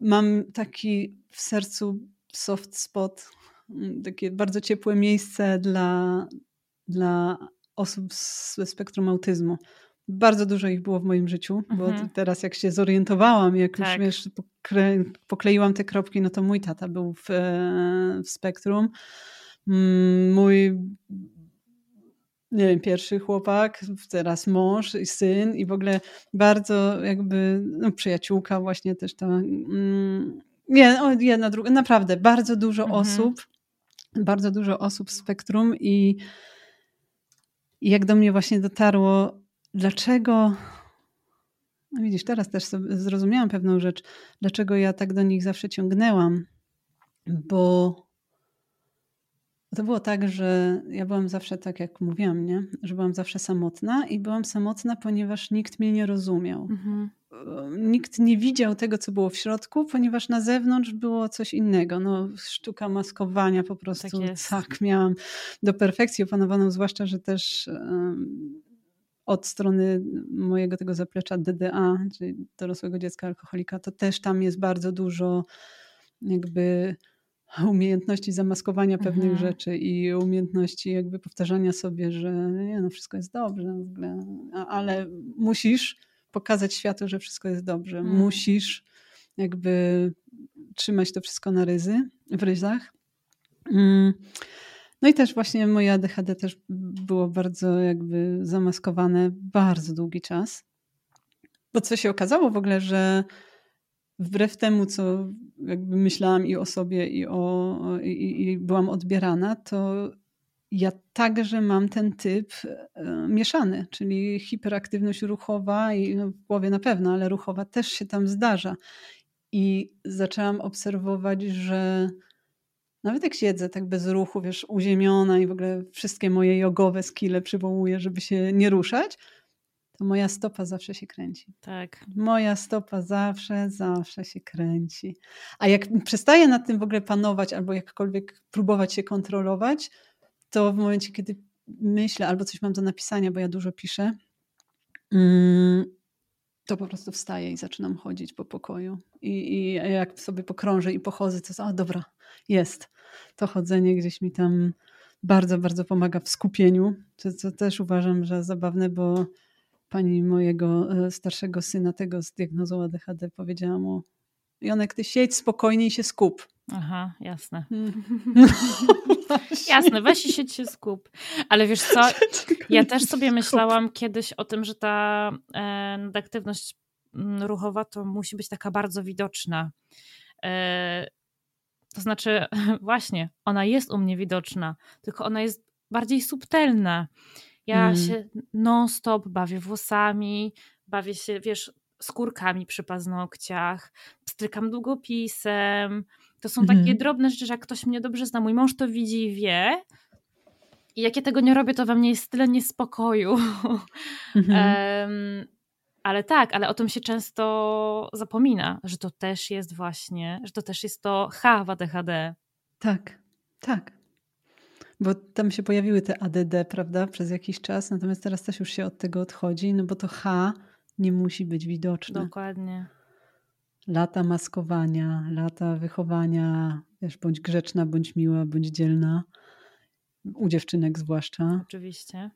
mam taki w sercu soft spot, mm, takie bardzo ciepłe miejsce dla, dla osób ze spektrum autyzmu. Bardzo dużo ich było w moim życiu, bo mhm. teraz jak się zorientowałam, jak tak. już wiesz, pokleiłam te kropki, no to mój tata był w, w spektrum. Mm, mój nie wiem, pierwszy chłopak, teraz mąż i syn i w ogóle bardzo jakby no, przyjaciółka właśnie też ta mm, nie, jedna, druga, naprawdę bardzo dużo mhm. osób, bardzo dużo osób w spektrum i, i jak do mnie właśnie dotarło, dlaczego no widzisz, teraz też zrozumiałam pewną rzecz, dlaczego ja tak do nich zawsze ciągnęłam, bo to było tak, że ja byłam zawsze, tak jak mówiłam, nie? że byłam zawsze samotna i byłam samotna, ponieważ nikt mnie nie rozumiał. Mhm. Nikt nie widział tego, co było w środku, ponieważ na zewnątrz było coś innego. No, sztuka maskowania po prostu. Tak, tak miałam do perfekcji opanowaną, zwłaszcza, że też um, od strony mojego tego zaplecza DDA, czyli dorosłego dziecka alkoholika, to też tam jest bardzo dużo jakby umiejętności zamaskowania pewnych mhm. rzeczy i umiejętności jakby powtarzania sobie, że nie, no wszystko jest dobrze w ogóle, ale musisz pokazać światu, że wszystko jest dobrze. Mhm. Musisz jakby trzymać to wszystko na ryzy, w ryzach. Mm. No i też właśnie moje ADHD też było bardzo jakby zamaskowane bardzo długi czas. Bo co się okazało w ogóle, że wbrew temu, co jakby myślałam i o sobie, i, o, i, i byłam odbierana, to ja także mam ten typ e, mieszany, czyli hiperaktywność ruchowa i no, w głowie na pewno, ale ruchowa też się tam zdarza. I zaczęłam obserwować, że nawet jak siedzę tak bez ruchu, wiesz, uziemiona i w ogóle wszystkie moje jogowe skille przywołuję, żeby się nie ruszać, to moja stopa zawsze się kręci. Tak. Moja stopa zawsze, zawsze się kręci. A jak przestaję nad tym w ogóle panować albo jakkolwiek próbować się kontrolować, to w momencie, kiedy myślę albo coś mam do napisania, bo ja dużo piszę, mm, to po prostu wstaję i zaczynam chodzić po pokoju. I, i jak sobie pokrążę i pochodzę, to o dobra, jest. To chodzenie gdzieś mi tam bardzo, bardzo pomaga w skupieniu, co, co też uważam, że zabawne, bo pani mojego e, starszego syna, tego z diagnozą ADHD, powiedziała mu Jonek, ty siedź spokojnie i się skup. Aha, jasne. jasne, weź i siedź się skup. Ale wiesz co, ja też sobie myślałam kiedyś o tym, że ta e, nadaktywność mm, ruchowa to musi być taka bardzo widoczna. E, to znaczy, właśnie, ona jest u mnie widoczna, tylko ona jest bardziej subtelna. Ja mm. się non-stop bawię włosami, bawię się, wiesz, skórkami przy paznokciach, strykam długopisem. To są mm. takie drobne rzeczy, że jak ktoś mnie dobrze zna, mój mąż to widzi i wie. I jak ja tego nie robię, to we mnie jest tyle niespokoju. Mm -hmm. um, ale tak, ale o tym się często zapomina, że to też jest właśnie, że to też jest to H w ADHD. Tak, tak. Bo tam się pojawiły te ADD, prawda, przez jakiś czas, natomiast teraz też już się od tego odchodzi, no bo to H nie musi być widoczne. Dokładnie. Lata maskowania, lata wychowania, wiesz, bądź grzeczna, bądź miła, bądź dzielna. U dziewczynek zwłaszcza. Oczywiście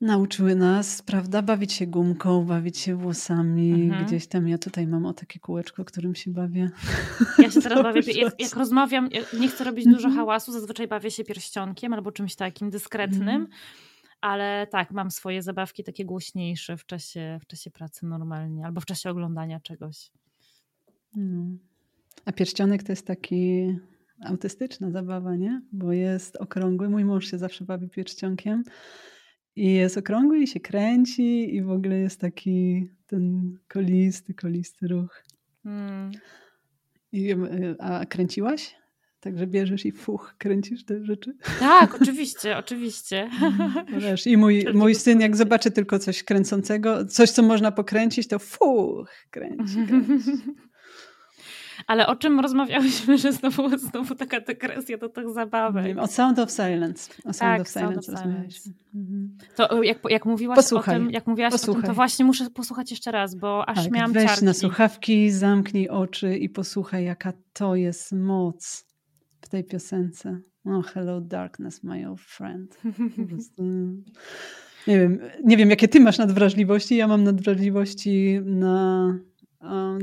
nauczyły nas, prawda, bawić się gumką, bawić się włosami. Mhm. Gdzieś tam ja tutaj mam o takie kółeczko, którym się bawię. Ja się teraz bawię, jak, jak rozmawiam, nie chcę robić dużo mhm. hałasu, zazwyczaj bawię się pierścionkiem albo czymś takim dyskretnym. Mhm. Ale tak, mam swoje zabawki takie głośniejsze w czasie, w czasie pracy normalnie albo w czasie oglądania czegoś. No. A pierścionek to jest taki autystyczna zabawa, nie? Bo jest okrągły. Mój mąż się zawsze bawi pierścionkiem. I jest okrągły i się kręci i w ogóle jest taki ten kolisty, kolisty ruch. Hmm. I, a kręciłaś? Także bierzesz i fuch, kręcisz te rzeczy? Tak, oczywiście, oczywiście. Wiesz, I mój, mój syn, jak zobaczy tylko coś kręcącego, coś, co można pokręcić, to fuch, kręci. kręci. Ale o czym rozmawiałyśmy, że znowu, znowu taka dygresja do tych zabawek? o Sound of Silence. O Sound tak, of Silence rozmawialiśmy. Mhm. To jak, jak mówiłaś posłuchaj, o tym, jak mówiłaś posłuchaj. o tym, to właśnie muszę posłuchać jeszcze raz, bo aż tak, miałam weź ciarki. na słuchawki, zamknij oczy i posłuchaj, jaka to jest moc w tej piosence. Oh, hello darkness, my old friend. nie wiem, nie wiem, jakie ty masz nadwrażliwości. Ja mam nadwrażliwości na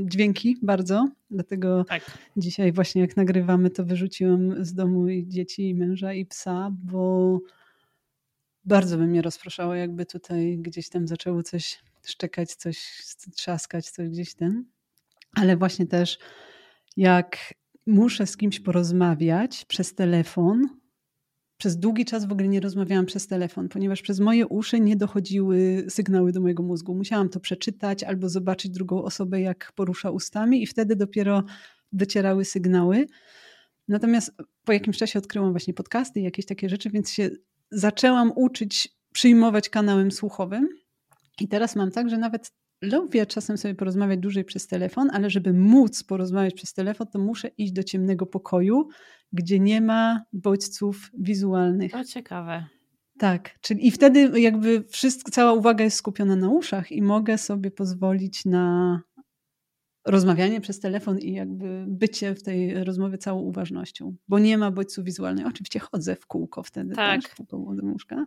dźwięki bardzo, dlatego tak. dzisiaj właśnie jak nagrywamy, to wyrzuciłam z domu i dzieci, i męża, i psa, bo bardzo by mnie rozpraszało, jakby tutaj gdzieś tam zaczęło coś szczekać, coś trzaskać, coś gdzieś ten. Ale właśnie też jak muszę z kimś porozmawiać przez telefon, przez długi czas w ogóle nie rozmawiałam przez telefon, ponieważ przez moje uszy nie dochodziły sygnały do mojego mózgu. Musiałam to przeczytać albo zobaczyć drugą osobę, jak porusza ustami, i wtedy dopiero docierały sygnały. Natomiast po jakimś czasie odkryłam właśnie podcasty i jakieś takie rzeczy, więc się zaczęłam uczyć przyjmować kanałem słuchowym. I teraz mam tak, że nawet lubię czasem sobie porozmawiać dłużej przez telefon, ale żeby móc porozmawiać przez telefon, to muszę iść do ciemnego pokoju, gdzie nie ma bodźców wizualnych. To ciekawe. Tak, czyli i wtedy jakby wszystko, cała uwaga jest skupiona na uszach i mogę sobie pozwolić na rozmawianie przez telefon i jakby bycie w tej rozmowie całą uważnością, bo nie ma bodźców wizualnych. Oczywiście chodzę w kółko wtedy tak. też po powodu łóżka,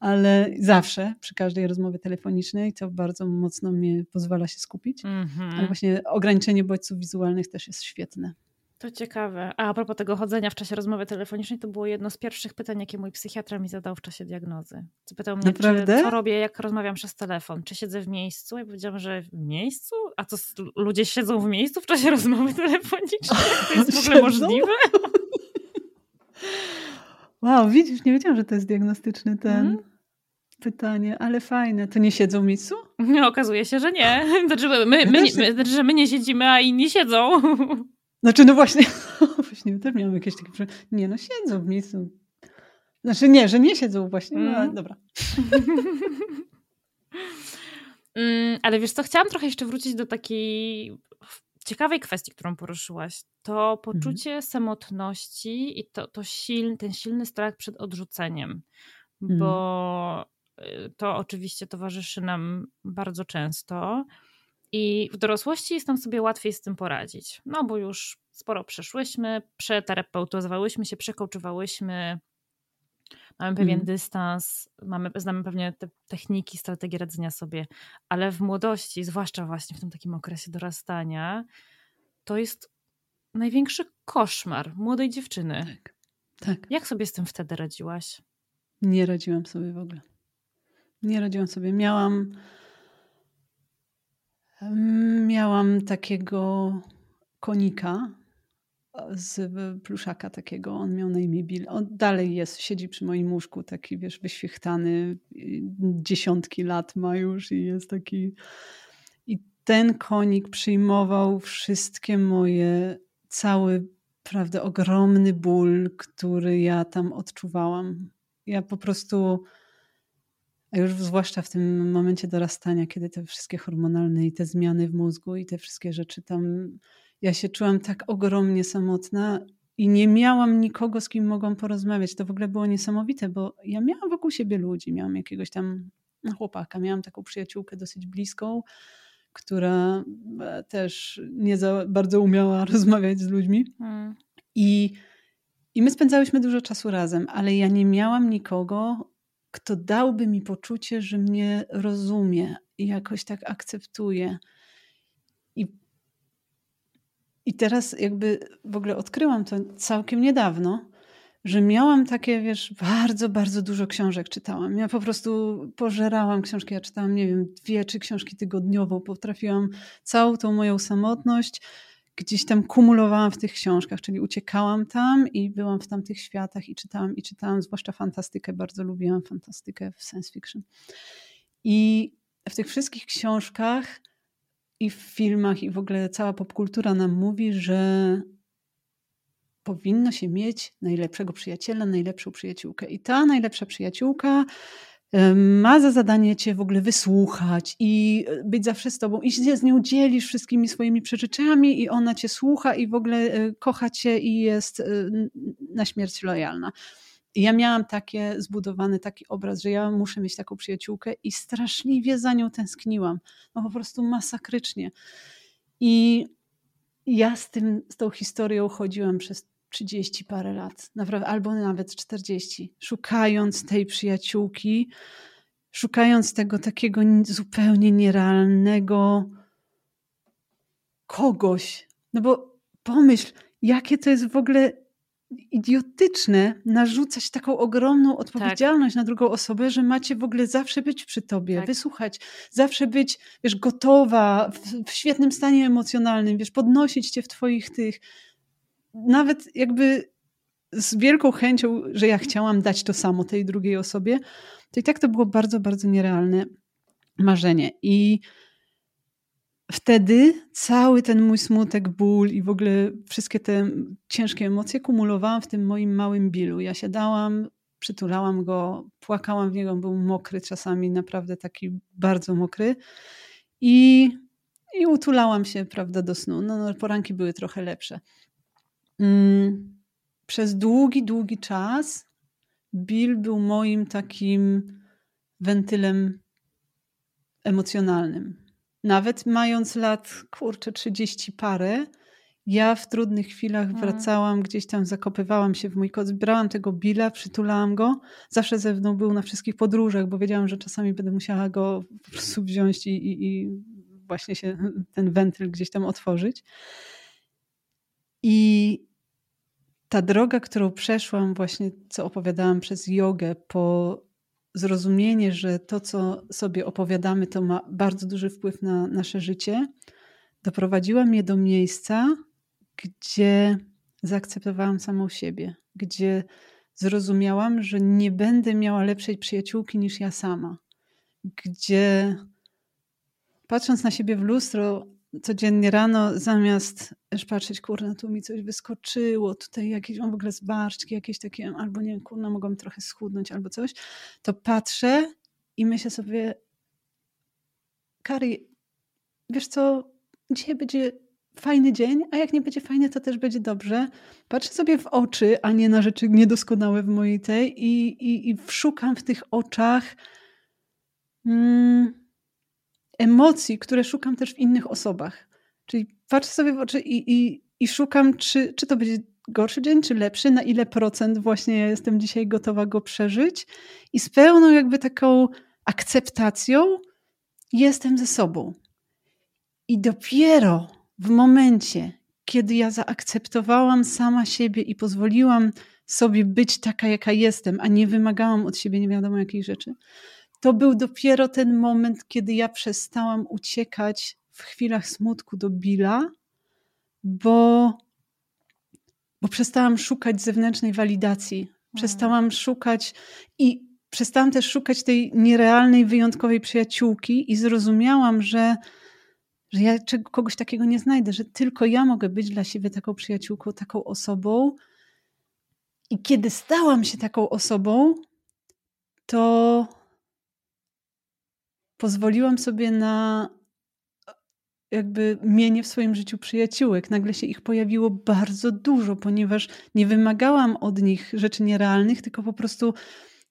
ale zawsze przy każdej rozmowie telefonicznej to bardzo mocno mnie pozwala się skupić. Mm -hmm. Ale właśnie ograniczenie bodźców wizualnych też jest świetne. To ciekawe. A, a propos tego chodzenia w czasie rozmowy telefonicznej, to było jedno z pierwszych pytań, jakie mój psychiatra mi zadał w czasie diagnozy. Zapytał mnie, czy, co robię, jak rozmawiam przez telefon. Czy siedzę w miejscu? Ja powiedziałam, że w miejscu? A co, ludzie siedzą w miejscu w czasie rozmowy telefonicznej? To jest w ogóle możliwe? Wow, widzisz, nie wiedziałam, że to jest diagnostyczny ten... Mm pytanie, ale fajne. To nie siedzą w miejscu? No, okazuje się, że nie. Znaczy, my, my, my, my, że my nie siedzimy, a inni siedzą. Znaczy, no właśnie, właśnie też miałam jakieś takie... Nie, no siedzą w miejscu. Znaczy nie, że nie siedzą właśnie, no mm. dobra. mm, ale wiesz co, chciałam trochę jeszcze wrócić do takiej ciekawej kwestii, którą poruszyłaś. To poczucie mm. samotności i to, to silny, ten silny strach przed odrzuceniem. Bo mm. to oczywiście towarzyszy nam bardzo często. I w dorosłości jest nam sobie łatwiej z tym poradzić. No bo już sporo przeszłyśmy, przeterapeutyzowałyśmy się, przekołczowałyśmy, mamy pewien mm. dystans, mamy, znamy pewnie te techniki, strategie radzenia sobie, ale w młodości, zwłaszcza właśnie w tym takim okresie dorastania, to jest największy koszmar młodej dziewczyny. Tak. tak. Jak sobie z tym wtedy radziłaś? Nie radziłam sobie w ogóle. Nie radziłam sobie. Miałam Miałam takiego konika z pluszaka takiego, on miał na imię Bill. On dalej jest, siedzi przy moim łóżku, taki wiesz, wyświechtany, dziesiątki lat ma już i jest taki... I ten konik przyjmował wszystkie moje, cały, prawda, ogromny ból, który ja tam odczuwałam. Ja po prostu a już zwłaszcza w tym momencie dorastania, kiedy te wszystkie hormonalne i te zmiany w mózgu i te wszystkie rzeczy tam, ja się czułam tak ogromnie samotna i nie miałam nikogo, z kim mogłam porozmawiać. To w ogóle było niesamowite, bo ja miałam wokół siebie ludzi, miałam jakiegoś tam no, chłopaka, miałam taką przyjaciółkę dosyć bliską, która e, też nie za bardzo umiała rozmawiać z ludźmi. Hmm. I, I my spędzałyśmy dużo czasu razem, ale ja nie miałam nikogo, kto dałby mi poczucie, że mnie rozumie i jakoś tak akceptuje. I, I teraz jakby w ogóle odkryłam to całkiem niedawno, że miałam takie, wiesz, bardzo, bardzo dużo książek czytałam. Ja po prostu pożerałam książki. Ja czytałam, nie wiem, dwie, trzy książki tygodniowo. Potrafiłam całą tą moją samotność gdzieś tam kumulowałam w tych książkach, czyli uciekałam tam i byłam w tamtych światach i czytałam i czytałam, zwłaszcza fantastykę, bardzo lubiłam fantastykę w science fiction. I w tych wszystkich książkach i w filmach i w ogóle cała popkultura nam mówi, że powinno się mieć najlepszego przyjaciela, najlepszą przyjaciółkę. I ta najlepsza przyjaciółka ma za zadanie cię w ogóle wysłuchać i być zawsze z tobą i się z nią dzielisz wszystkimi swoimi przeżyczeniami i ona cię słucha i w ogóle e, kocha cię i jest e, na śmierć lojalna. I ja miałam takie zbudowany taki obraz, że ja muszę mieć taką przyjaciółkę i straszliwie za nią tęskniłam. No po prostu masakrycznie. I ja z tym, z tą historią chodziłam przez 30 parę lat, naprawdę, albo nawet 40, szukając tej przyjaciółki, szukając tego takiego zupełnie nierealnego kogoś. No bo pomyśl, jakie to jest w ogóle idiotyczne narzucać taką ogromną odpowiedzialność tak. na drugą osobę, że macie w ogóle zawsze być przy tobie, tak. wysłuchać, zawsze być, wiesz, gotowa, w, w, świetnym stanie emocjonalnym, wiesz, podnosić cię w twoich tych, nawet jakby z wielką chęcią, że ja chciałam dać to samo tej drugiej osobie, to i tak to było bardzo, bardzo nierealne marzenie. I wtedy cały ten mój smutek, ból i w ogóle wszystkie te ciężkie emocje kumulowałam w tym moim małym bilu. Ja siadałam, przytulałam go, płakałam w niego, był mokry czasami, naprawdę taki bardzo mokry. I, i utulałam się, prawda, do snu. No, no poranki były trochę lepsze. Mm, przez długi, długi czas Bill był moim takim wentylem emocjonalnym. Nawet mając lat, kurczę, 30 parę, ja w trudnych chwilach mhm. wracałam, gdzieś tam zakopywałam się w mój kot, zbierałam tego Billa, przytulałam go. Zawsze ze mną był na wszystkich podróżach, bo wiedziałam, że czasami będę musiała go po prostu wziąć i, i, i właśnie się ten wentyl gdzieś tam otworzyć. I ta droga, którą przeszłam, właśnie co opowiadałam przez jogę, po zrozumienie, że to, co sobie opowiadamy, to ma bardzo duży wpływ na nasze życie, doprowadziła mnie do miejsca, gdzie zaakceptowałam samą siebie, gdzie zrozumiałam, że nie będę miała lepszej przyjaciółki niż ja sama, gdzie patrząc na siebie w lustro, codziennie rano zamiast już patrzeć, kurna, tu mi coś wyskoczyło, tutaj jakieś, mam w ogóle zbarczki, jakieś takie, albo nie wiem, kurna, mogłam trochę schudnąć albo coś, to patrzę i myślę sobie, Kari, wiesz co, dzisiaj będzie fajny dzień, a jak nie będzie fajny, to też będzie dobrze. Patrzę sobie w oczy, a nie na rzeczy niedoskonałe w mojej tej i, i, i szukam w tych oczach mm, emocji, które szukam też w innych osobach. Czyli patrzę sobie w oczy i, i, i szukam, czy, czy to będzie gorszy dzień, czy lepszy, na ile procent właśnie ja jestem dzisiaj gotowa go przeżyć i z pełną jakby taką akceptacją jestem ze sobą. I dopiero w momencie, kiedy ja zaakceptowałam sama siebie i pozwoliłam sobie być taka, jaka jestem, a nie wymagałam od siebie nie wiadomo jakiej rzeczy, to był dopiero ten moment, kiedy ja przestałam uciekać w chwilach smutku do Billa, bo, bo przestałam szukać zewnętrznej walidacji. Mm. Przestałam szukać i przestałam też szukać tej nierealnej, wyjątkowej przyjaciółki i zrozumiałam, że, że ja kogoś takiego nie znajdę, że tylko ja mogę być dla siebie taką przyjaciółką, taką osobą. I kiedy stałam się taką osobą, to pozwoliłam sobie na jakby mienie w swoim życiu przyjaciółek. Nagle się ich pojawiło bardzo dużo, ponieważ nie wymagałam od nich rzeczy nierealnych, tylko po prostu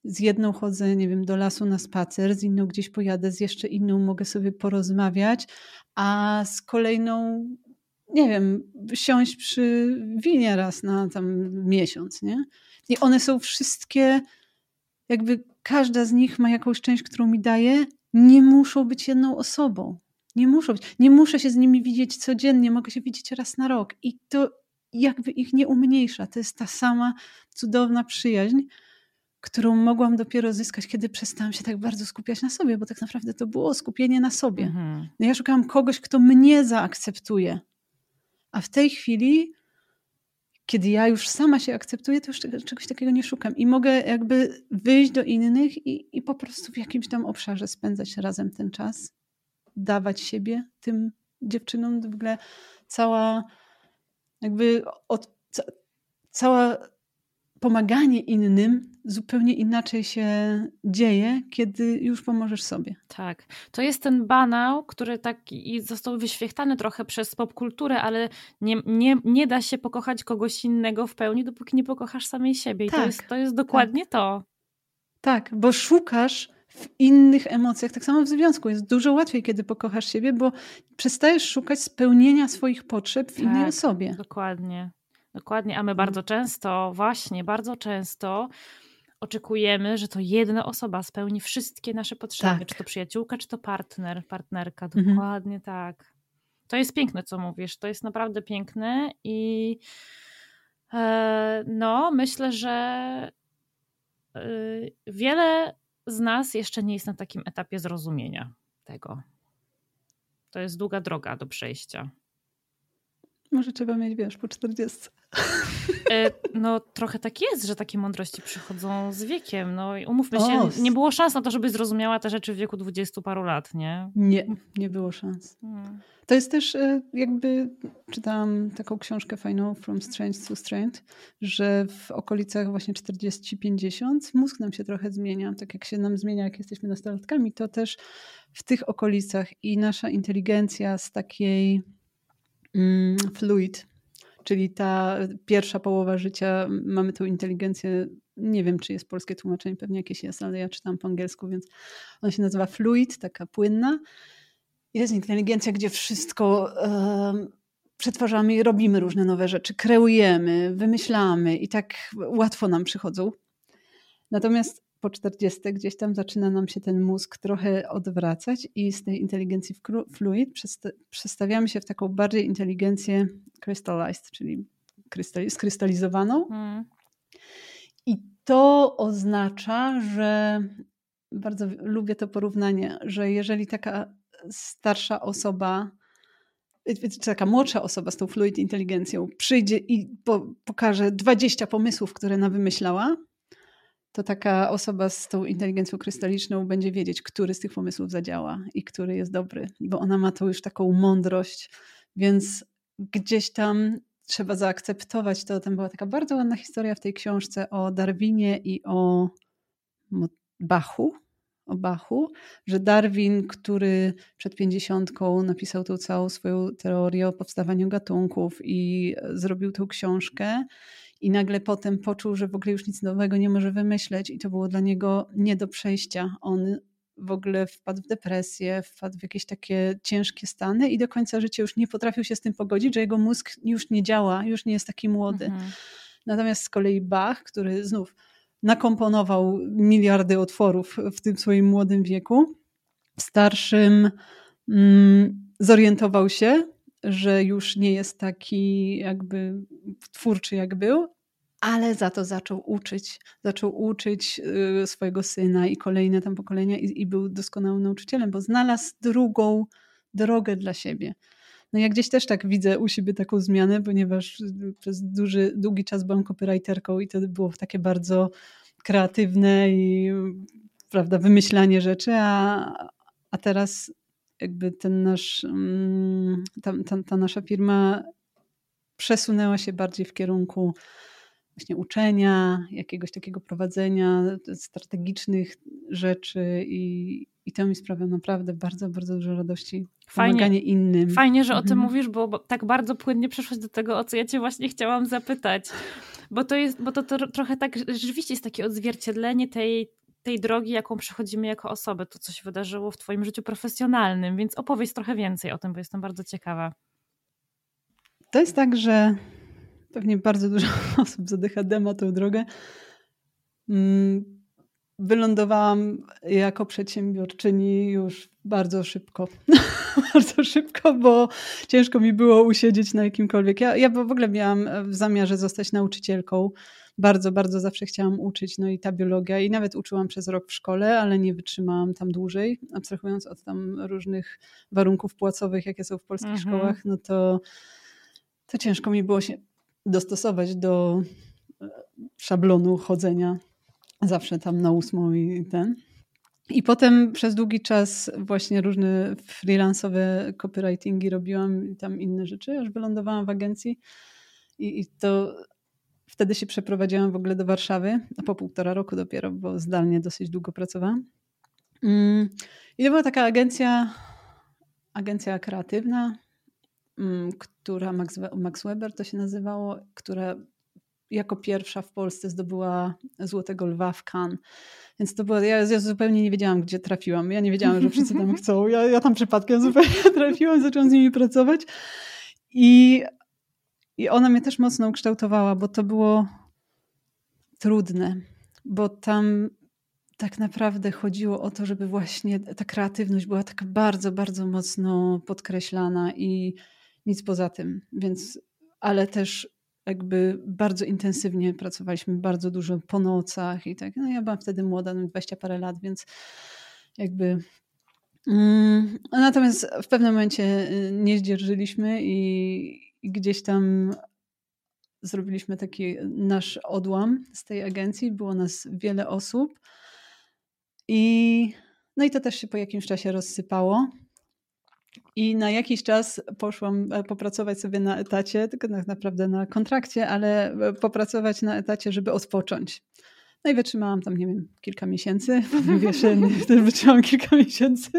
z jedną chodzę, nie wiem, do lasu na spacer, z inną gdzieś pojadę, z jeszcze inną mogę sobie porozmawiać, a z kolejną, nie wiem, siąść przy winie raz na tam miesiąc, nie? I one są wszystkie, jakby każda z nich ma jakąś część, którą mi daje, nie muszą być jedną osobą. Nie muszą być. Nie muszę się z nimi widzieć codziennie, mogę się widzieć raz na rok. I to jakby ich nie umniejsza. To jest ta sama cudowna przyjaźń, którą mogłam dopiero zyskać, kiedy przestałam się tak bardzo skupiać na sobie, bo tak naprawdę to było skupienie na sobie. Mhm. No ja szukałam kogoś, kto mnie zaakceptuje. A w tej chwili kiedy ja już sama się akceptuję, to już czegoś takiego nie szukam i mogę jakby wyjść do innych i, i po prostu w jakimś tam obszarze spędzać razem ten czas, dawać siebie tym dziewczynom. W ogóle cała jakby od, ca, cała pomaganie innym zupełnie inaczej się dzieje, kiedy już pomożesz sobie. Tak. To jest ten banał, który tak został wyświechtany trochę przez popkulturę, ale nie, nie, nie da się pokochać kogoś innego w pełni, dopóki nie pokochasz samej siebie. I tak, to, jest, to jest dokładnie tak. to. Tak, bo szukasz w innych emocjach. Tak samo w związku. Jest dużo łatwiej, kiedy pokochasz siebie, bo przestajesz szukać spełnienia swoich potrzeb w tak, innej osobie. Dokładnie. Dokładnie, a my mm. bardzo często, właśnie bardzo często oczekujemy, że to jedna osoba spełni wszystkie nasze potrzeby, tak. czy to przyjaciółka, czy to partner, partnerka. Mhm. Dokładnie mhm. tak. To jest piękne, co mówisz. To jest naprawdę piękne i e, no, myślę, że e, wiele z nas jeszcze nie jest na takim etapie zrozumienia tego. To jest długa droga do przejścia. Może trzeba mieć, wiesz, po 40. E, no trochę tak jest, że takie mądrości przychodzą z wiekiem. No i umówmy się, o, nie było szans na to, żeby zrozumiała te rzeczy w wieku dwudziestu paru lat, nie? Nie, nie było szans. Hmm. To jest też e, jakby, czytałam taką książkę fajną From Strange to Strange, że w okolicach właśnie 40-50 mózg nam się trochę zmienia. Tak jak się nam zmienia, jak jesteśmy nastolatkami, to też w tych okolicach i nasza inteligencja z takiej mm, fluid, czyli ta pierwsza połowa życia, mamy tą inteligencję, nie wiem czy jest polskie tłumaczenie, pewnie jakieś jest, ale ja czytam po angielsku, więc ona się nazywa fluid, taka płynna. Jest inteligencja, gdzie wszystko przetwarzamy i robimy różne nowe rzeczy, kreujemy, wymyślamy i tak łatwo nam przychodzą. Natomiast po 40 gdzieś tam zaczyna nam się ten mózg trochę odwracać i z tej inteligencji fluid przestawiamy się w taką bardziej inteligencję crystallized, czyli skrystalizowaną. Mm. I to oznacza, że bardzo lubię to porównanie, że jeżeli taka starsza osoba, czy taka młodsza osoba z tą fluid inteligencją przyjdzie i po, pokaże 20 pomysłów, które ona wymyślała, to taka osoba z tą inteligencją krystaliczną będzie wiedzieć, który z tych pomysłów zadziała i który jest dobry, bo ona ma tą już taką mądrość, więc gdzieś tam trzeba zaakceptować to. Tam była taka bardzo ładna historia w tej książce o Darwinie i o Bachu, o Bachu, że Darwin, który przed pięćdziesiątką napisał tą całą swoją teorię o powstawaniu gatunków i zrobił tą książkę i nagle potem poczuł, że w ogóle już nic nowego nie może wymyśleć i to było dla niego nie do przejścia. On w ogóle wpadł w depresję, wpadł w jakieś takie ciężkie stany i do końca życia już nie potrafił się z tym pogodzić, że jego mózg już nie działa, już nie jest taki młody. Mhm. Natomiast z kolei Bach, który znów nakomponował miliardy otworów w tym swoim młodym wieku, w starszym mm, zorientował się, że już nie jest taki jakby twórczy jak był, ale za to zaczął uczyć. Zaczął uczyć y, swojego syna i kolejne tam pokolenia i, i był doskonałym nauczycielem, bo znalazł drugą drogę dla siebie. No ja gdzieś też tak widzę u siebie taką zmianę, ponieważ przez duży, długi czas byłam copywriterką i to było takie bardzo kreatywne i prawda, wymyślanie rzeczy, a, a teraz jakby ten nasz, mm, ta, ta, ta nasza firma przesunęła się bardziej w kierunku właśnie uczenia, jakiegoś takiego prowadzenia strategicznych rzeczy i, i to mi sprawia naprawdę bardzo, bardzo dużo radości. Fajnie, pomaganie innym. Fajnie, że o tym mhm. mówisz, bo, bo, tak bardzo płynnie przeszłaś do tego, o co ja cię właśnie chciałam zapytać. Bo to jest, bo to, to trochę tak, rzeczywiście jest takie odzwierciedlenie tej, tej drogi, jaką przechodzimy jako osoby, to co się wydarzyło w Twoim życiu profesjonalnym, więc opowiedz trochę więcej o tym, bo jestem bardzo ciekawa. To jest tak, że pewnie bardzo dużo osób z ADHD ma tę drogę. Mm, wylądowałam jako przedsiębiorczyni już bardzo szybko. bardzo szybko, bo ciężko mi było usiedzieć na jakimkolwiek. Ja, ja w ogóle miałam w zamiarze zostać nauczycielką bardzo, bardzo zawsze chciałam uczyć, no i ta biologia i nawet uczyłam przez rok w szkole, ale nie wytrzymałam tam dłużej, abstrahując od tam różnych warunków płacowych, jakie są w polskich mhm. szkołach, no to, to ciężko mi było się dostosować do e, szablonu chodzenia zawsze tam na ósmą i ten. I potem przez długi czas właśnie różne freelansowe copywritingi robiłam i tam inne rzeczy, aż wylądowałam w agencji i, i to wtedy się przeprowadziłam w ogóle do Warszawy, a po półtora roku dopiero, bo zdalnie dosyć długo pracowałam. Mm, I to była taka agencja, agencja kreatywna, mm, która Max, Max Weber to się nazywało, która jako pierwsza w Polsce zdobyła Złotego Lwa w Cannes. Więc to było, ja, ja, zupełnie nie wiedziałam, gdzie trafiłam. Ja nie wiedziałam, że wszyscy tam chcą. Ja, ja tam przypadkiem zupełnie trafiłam, zaczęłam z nimi pracować. I, I ona mnie też mocno ukształtowała, bo to było trudne, bo tam tak naprawdę chodziło o to, żeby właśnie ta kreatywność była taka bardzo, bardzo mocno podkreślana i nic poza tym. Więc, ale też jakby bardzo intensywnie pracowaliśmy, bardzo dużo po nocach i tak. No ja byłam wtedy młoda, no 20 parę lat, więc jakby mm, natomiast w pewnym momencie y, nie zdzierżyliśmy i, i gdzieś tam zrobiliśmy taki nasz odłam z tej agencji. Było nas wiele osób i no i to też się po jakimś czasie rozsypało. I na jakiś czas poszłam e, popracować sobie na etacie, tylko tak naprawdę na kontrakcie, ale e, popracować na etacie, żeby odpocząć. No i wytrzymałam tam, nie wiem, kilka miesięcy. Wiesz, wtedy wytrzymałam kilka miesięcy.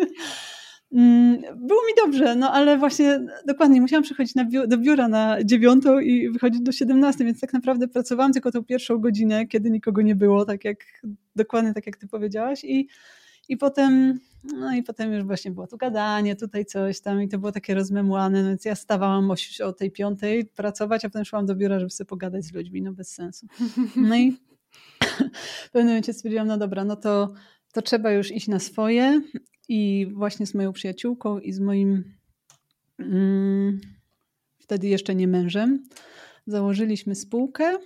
Mm, było mi dobrze, no ale właśnie dokładnie musiałam przychodzić biu do biura na dziewiątą i wychodzić do 17, więc tak naprawdę pracowałam tylko tą pierwszą godzinę, kiedy nikogo nie było, tak jak dokładnie tak jak ty powiedziałaś i i potem, no i potem już właśnie było tu gadanie, tutaj coś tam i to było takie rozmemłane, no więc ja stawałam o, o tej piątej pracować, a potem szłam do biura, żeby sobie pogadać z ludźmi, no bez sensu. No i w pewnym momencie stwierdziłam, no dobra, no to, to trzeba już iść na swoje i właśnie z moją przyjaciółką i z moim mm, wtedy jeszcze nie mężem założyliśmy spółkę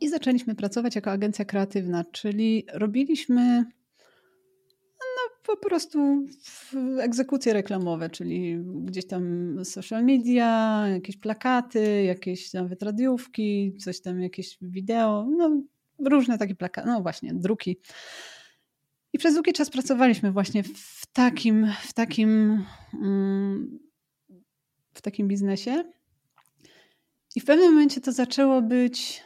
i zaczęliśmy pracować jako agencja kreatywna, czyli robiliśmy po prostu egzekucje reklamowe, czyli gdzieś tam social media, jakieś plakaty, jakieś nawet radiówki, coś tam, jakieś wideo, no różne takie plakaty, no właśnie, druki. I przez długi czas pracowaliśmy właśnie w takim, w takim, mm, w takim biznesie. I w pewnym momencie to zaczęło być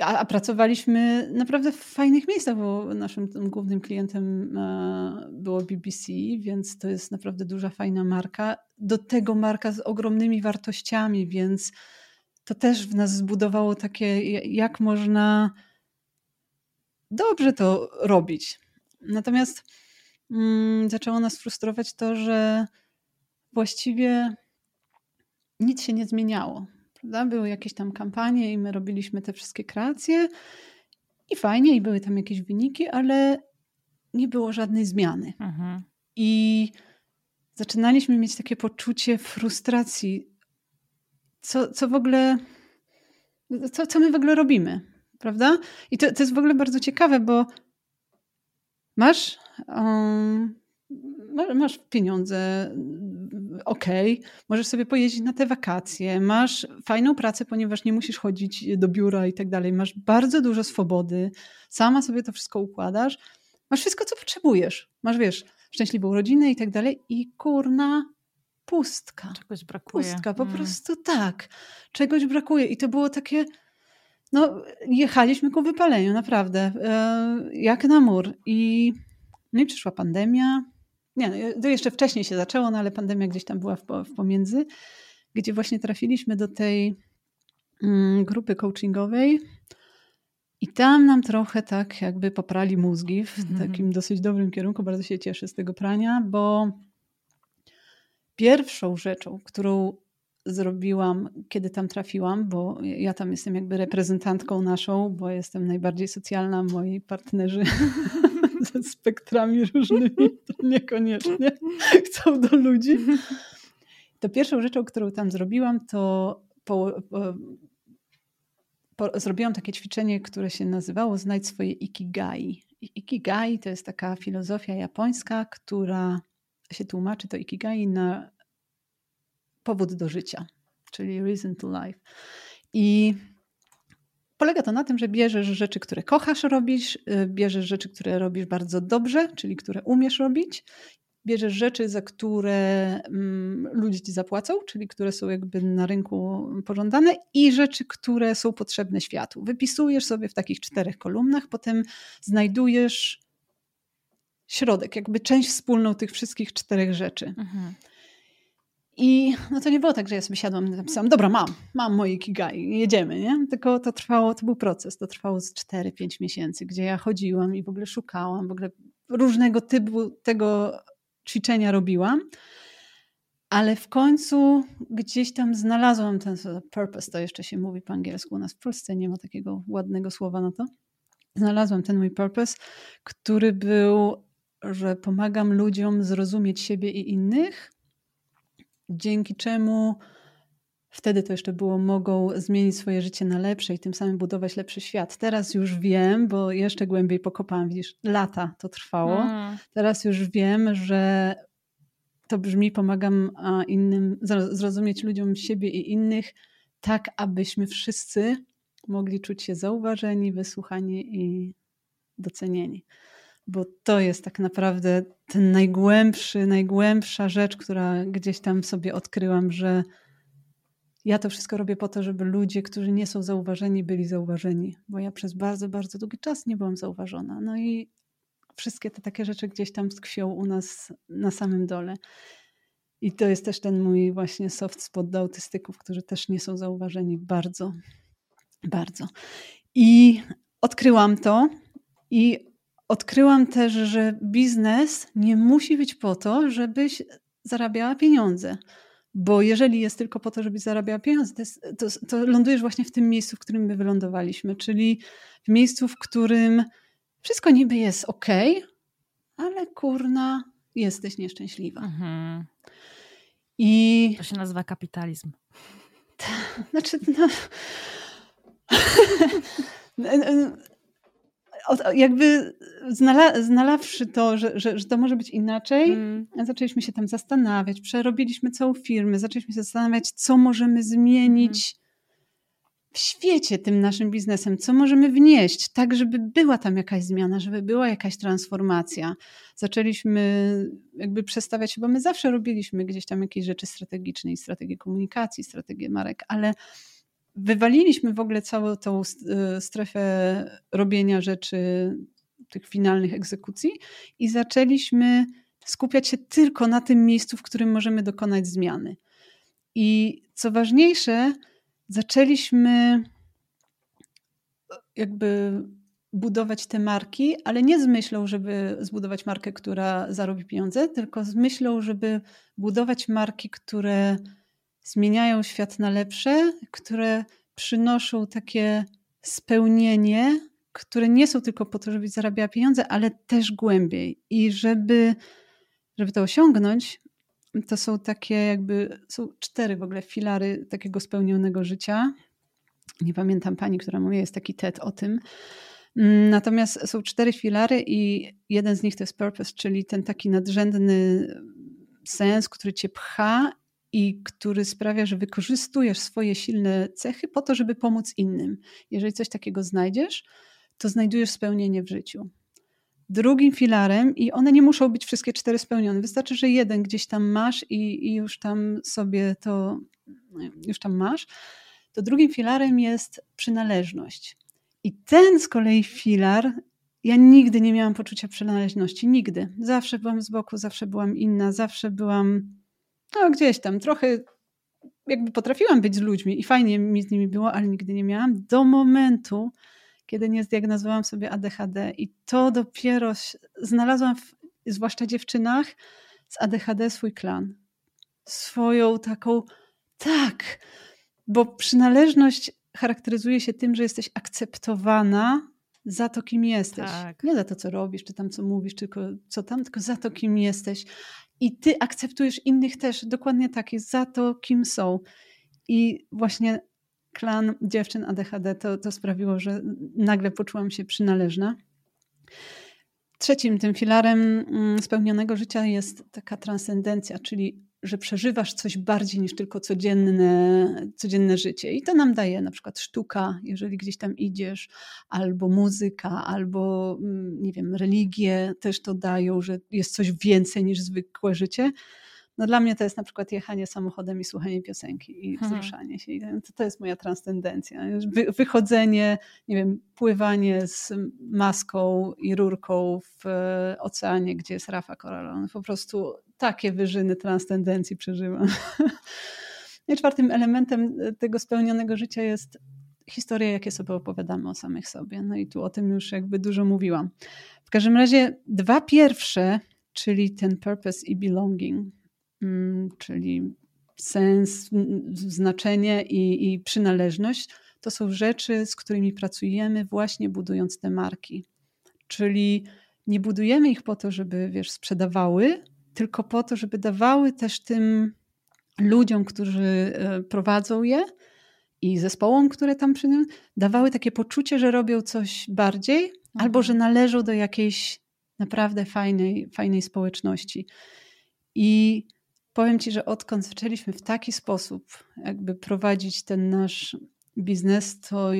a, a, pracowaliśmy naprawdę w fajnych miejscach, bo naszym głównym klientem e, było BBC, więc to jest naprawdę duża, fajna marka. Do tego marka z ogromnymi wartościami, więc to też w nas zbudowało takie, jak można dobrze to robić. Natomiast mm, zaczęło nas frustrować to, że właściwie nic się nie zmieniało prawda? Były jakieś tam kampanie i my robiliśmy te wszystkie kreacje i fajnie, i były tam jakieś wyniki, ale nie było żadnej zmiany. Mhm. I zaczynaliśmy mieć takie poczucie frustracji. Co, co w ogóle, co, co my w ogóle robimy, prawda? I to, to jest w ogóle bardzo ciekawe, bo masz um, masz pieniądze, ok, możesz sobie pojeździć na te wakacje, masz fajną pracę, ponieważ nie musisz chodzić do biura i tak dalej, masz bardzo dużo swobody, sama sobie to wszystko układasz, masz wszystko, co potrzebujesz. Masz, wiesz, szczęśliwą rodzinę i tak dalej i kurna pustka. Czegoś brakuje. Pustka, po mm. prostu tak. Czegoś brakuje i to było takie... No, jechaliśmy ku wypaleniu, naprawdę. E, jak na mur. I, no i przyszła pandemia, nie, no, to jeszcze wcześniej się zaczęło, no ale pandemia gdzieś tam była w, w pomiędzy, gdzie właśnie trafiliśmy do tej mm, grupy coachingowej i tam nam trochę tak jakby poprali mózgi w mhm. takim dosyć dobrym kierunku. Bardzo się cieszę z tego prania, bo pierwszą rzeczą, którą zrobiłam, kiedy tam trafiłam, bo ja tam jestem jakby reprezentantką naszą, bo jestem najbardziej socjalna, moi partnerzy ze spektrami różnymi, niekoniecznie chcą do ludzi. To pierwszą rzeczą, którą tam zrobiłam, to po, po, po, zrobiłam takie ćwiczenie, które się nazywało Znajdź swoje ikigai. Ikigai to jest taka filozofia japońska, która się tłumaczy to ikigai na powód do życia, czyli reason to life. I Polega to na tym, że bierzesz rzeczy, które kochasz robić, y, bierzesz rzeczy, które robisz bardzo dobrze, czyli które umiesz robić bierzesz rzeczy, za które um, ludzie ci zapłacą, czyli które są jakby na rynku pożądane, i rzeczy, które są potrzebne światu. Wypisujesz sobie w takich czterech kolumnach, potem znajdujesz środek, jakby część wspólną tych wszystkich czterech rzeczy. Mhm. I no to nie było tak, że ja sobie siadłam i napisałam, dobra, mam, mam moje kigai, jedziemy, nie? Tylko to trwało, to był proces, to trwało z 4-5 miesięcy, gdzie ja chodziłam i w ogóle szukałam, w ogóle różnego typu tego ćwiczenia robiłam, ale w końcu gdzieś tam znalazłam ten purpose, to jeszcze się mówi po angielsku, u nas w Polsce nie ma takiego ładnego słowa na to. Znalazłam ten mój purpose, który był, że pomagam ludziom zrozumieć siebie i innych, dzięki czemu wtedy to jeszcze było, mogą zmienić swoje życie na lepsze i tym samym budować lepszy świat. Teraz już wiem, bo jeszcze głębiej pokopałam, widzisz, lata to trwało. Mm. Teraz już wiem, że to brzmi, pomagam innym zrozumieć ludziom siebie i innych, tak abyśmy wszyscy mogli czuć się zauważeni, wysłuchani i docenieni bo to jest tak naprawdę ten najgłębszy, najgłębsza rzecz, która gdzieś tam sobie odkryłam, że ja to wszystko robię po to, żeby ludzie, którzy nie są zauważeni, byli zauważeni, bo ja przez bardzo, bardzo długi czas nie byłam zauważona. No i wszystkie te takie rzeczy gdzieś tam tkwią u nas na samym dole. I to jest też ten mój właśnie soft spot do autystyków, którzy też nie są zauważeni bardzo, bardzo. I odkryłam to i odkryłam też, że biznes nie musi być po to, żebyś zarabiała pieniądze. Bo jeżeli jest tylko po to, żebyś zarabiała pieniądze, to, jest, to, to lądujesz właśnie w tym miejscu, w którym my wylądowaliśmy, czyli w miejscu, w którym wszystko niby jest ok, ale kurna, jesteś nieszczęśliwa. Mhm. I... To się nazywa kapitalizm. Znaczy, no... jakby znala, znalawszy to, że, że, że, to może być inaczej, mm. zaczęliśmy się tam zastanawiać, przerobiliśmy całą firmę, zaczęliśmy się zastanawiać, co możemy zmienić mm. w świecie tym naszym biznesem, co możemy wnieść, tak żeby była tam jakaś zmiana, żeby była jakaś transformacja. Zaczęliśmy jakby przestawiać, bo my zawsze robiliśmy gdzieś tam jakieś rzeczy strategiczne i strategię komunikacji, strategię marek, ale wywaliliśmy w ogóle całą tą e, strefę robienia rzeczy, tych finalnych egzekucji i zaczęliśmy skupiać się tylko na tym miejscu, w którym możemy dokonać zmiany. I co ważniejsze, zaczęliśmy jakby budować te marki, ale nie z myślą, żeby zbudować markę, która zarobi pieniądze, tylko z myślą, żeby budować marki, które zmieniają świat na lepsze, które przynoszą takie spełnienie, które nie są tylko po to, żebyś zarabiała pieniądze, ale też głębiej. I żeby, żeby to osiągnąć, to są takie jakby, są cztery w ogóle filary takiego spełnionego życia. Nie pamiętam pani, która mówi, jest taki TED o tym. Natomiast są cztery filary i jeden z nich to jest purpose, czyli ten taki nadrzędny sens, który cię pcha i który sprawia, że wykorzystujesz swoje silne cechy po to, żeby pomóc innym. Jeżeli coś takiego znajdziesz, to znajdujesz spełnienie w życiu. Drugim filarem, i one nie muszą być wszystkie cztery spełnione, wystarczy, że jeden gdzieś tam masz i, i już tam sobie to, już tam masz, to drugim filarem jest przynależność. I ten z kolei filar, ja nigdy nie miałam poczucia przynależności, nigdy. Zawsze byłam z boku, zawsze byłam inna, zawsze byłam no gdzieś tam trochę jakby potrafiłam być z ludźmi i fajnie mi z nimi było, ale nigdy nie miałam do momentu, kiedy nie zdiagnozowałam sobie ADHD i to dopiero znalazłam, w, zwłaszcza dziewczynach z ADHD swój klan. Swoją taką, tak, bo przynależność charakteryzuje się tym, że jesteś akceptowana za to, kim jesteś. Tak. Nie za to, co robisz, czy tam co mówisz, tylko co tam, tylko za to, kim jesteś. I ty akceptujesz innych też dokładnie takich, za to, kim są. I właśnie klan dziewczyn ADHD to, to sprawiło, że nagle poczułam się przynależna. Trzecim tym filarem mm, spełnionego życia jest taka transcendencja, czyli że przeżywasz coś bardziej niż tylko codzienne, codzienne życie. I to nam daje na przykład sztuka, jeżeli gdzieś tam idziesz, albo muzyka, albo mm, nie wiem, religie też to dają, że jest coś więcej niż zwykłe życie. No dla mnie to jest na przykład jechanie samochodem i słuchanie piosenki i mhm. wzruszanie się. To, to jest moja transcendencja. Wy, wychodzenie, nie wiem, pływanie z maską i rurką w e, oceanie, gdzie jest rafa koralowa. Po prostu takie wyżyny transcendencji przeżywam. I czwartym elementem e, tego spełnionego życia jest historia, jakie sobie opowiadamy o samych sobie. No i tu o tym już jakby dużo mówiłam. W każdym razie dwa pierwsze, czyli ten purpose i belonging, Mm, czyli sens, znaczenie i, i przynależność, to są rzeczy, z którymi pracujemy właśnie budując te marki. Czyli nie budujemy ich po to, żeby wiesz, sprzedawały, tylko po to, żeby dawały też tym ludziom, którzy e, prowadzą je i zespołom, które tam przy dawały takie poczucie, że robią coś bardziej mhm. albo że należą do jakiejś naprawdę fajnej, fajnej społeczności. I powiem Ci, że odkąd zaczęliśmy w taki sposób jakby prowadzić ten nasz biznes, to,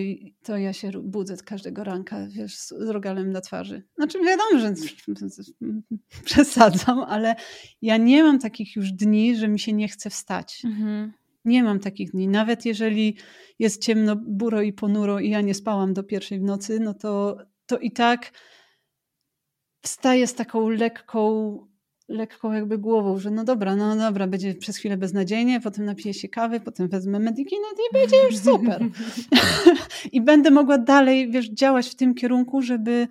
to ja się budzę każdego ranka, wiesz, z rogalem na twarzy. Znaczy wiadomo, że przesadzam, ale ja nie mam takich już dni, że mi się nie chce wstać. Mhm. Nie mam takich dni. Nawet jeżeli jest ciemno, buro i ponuro i ja nie spałam do pierwszej w nocy, no to, to i tak wstaję z taką lekką lekką jakby głową, że no dobra, no dobra, będzie przez chwilę beznadziejnie, potem napiję się kawy, potem wezmę Medikinet i będzie już super. I będę mogła dalej, wiesz, działać w tym kierunku, żeby,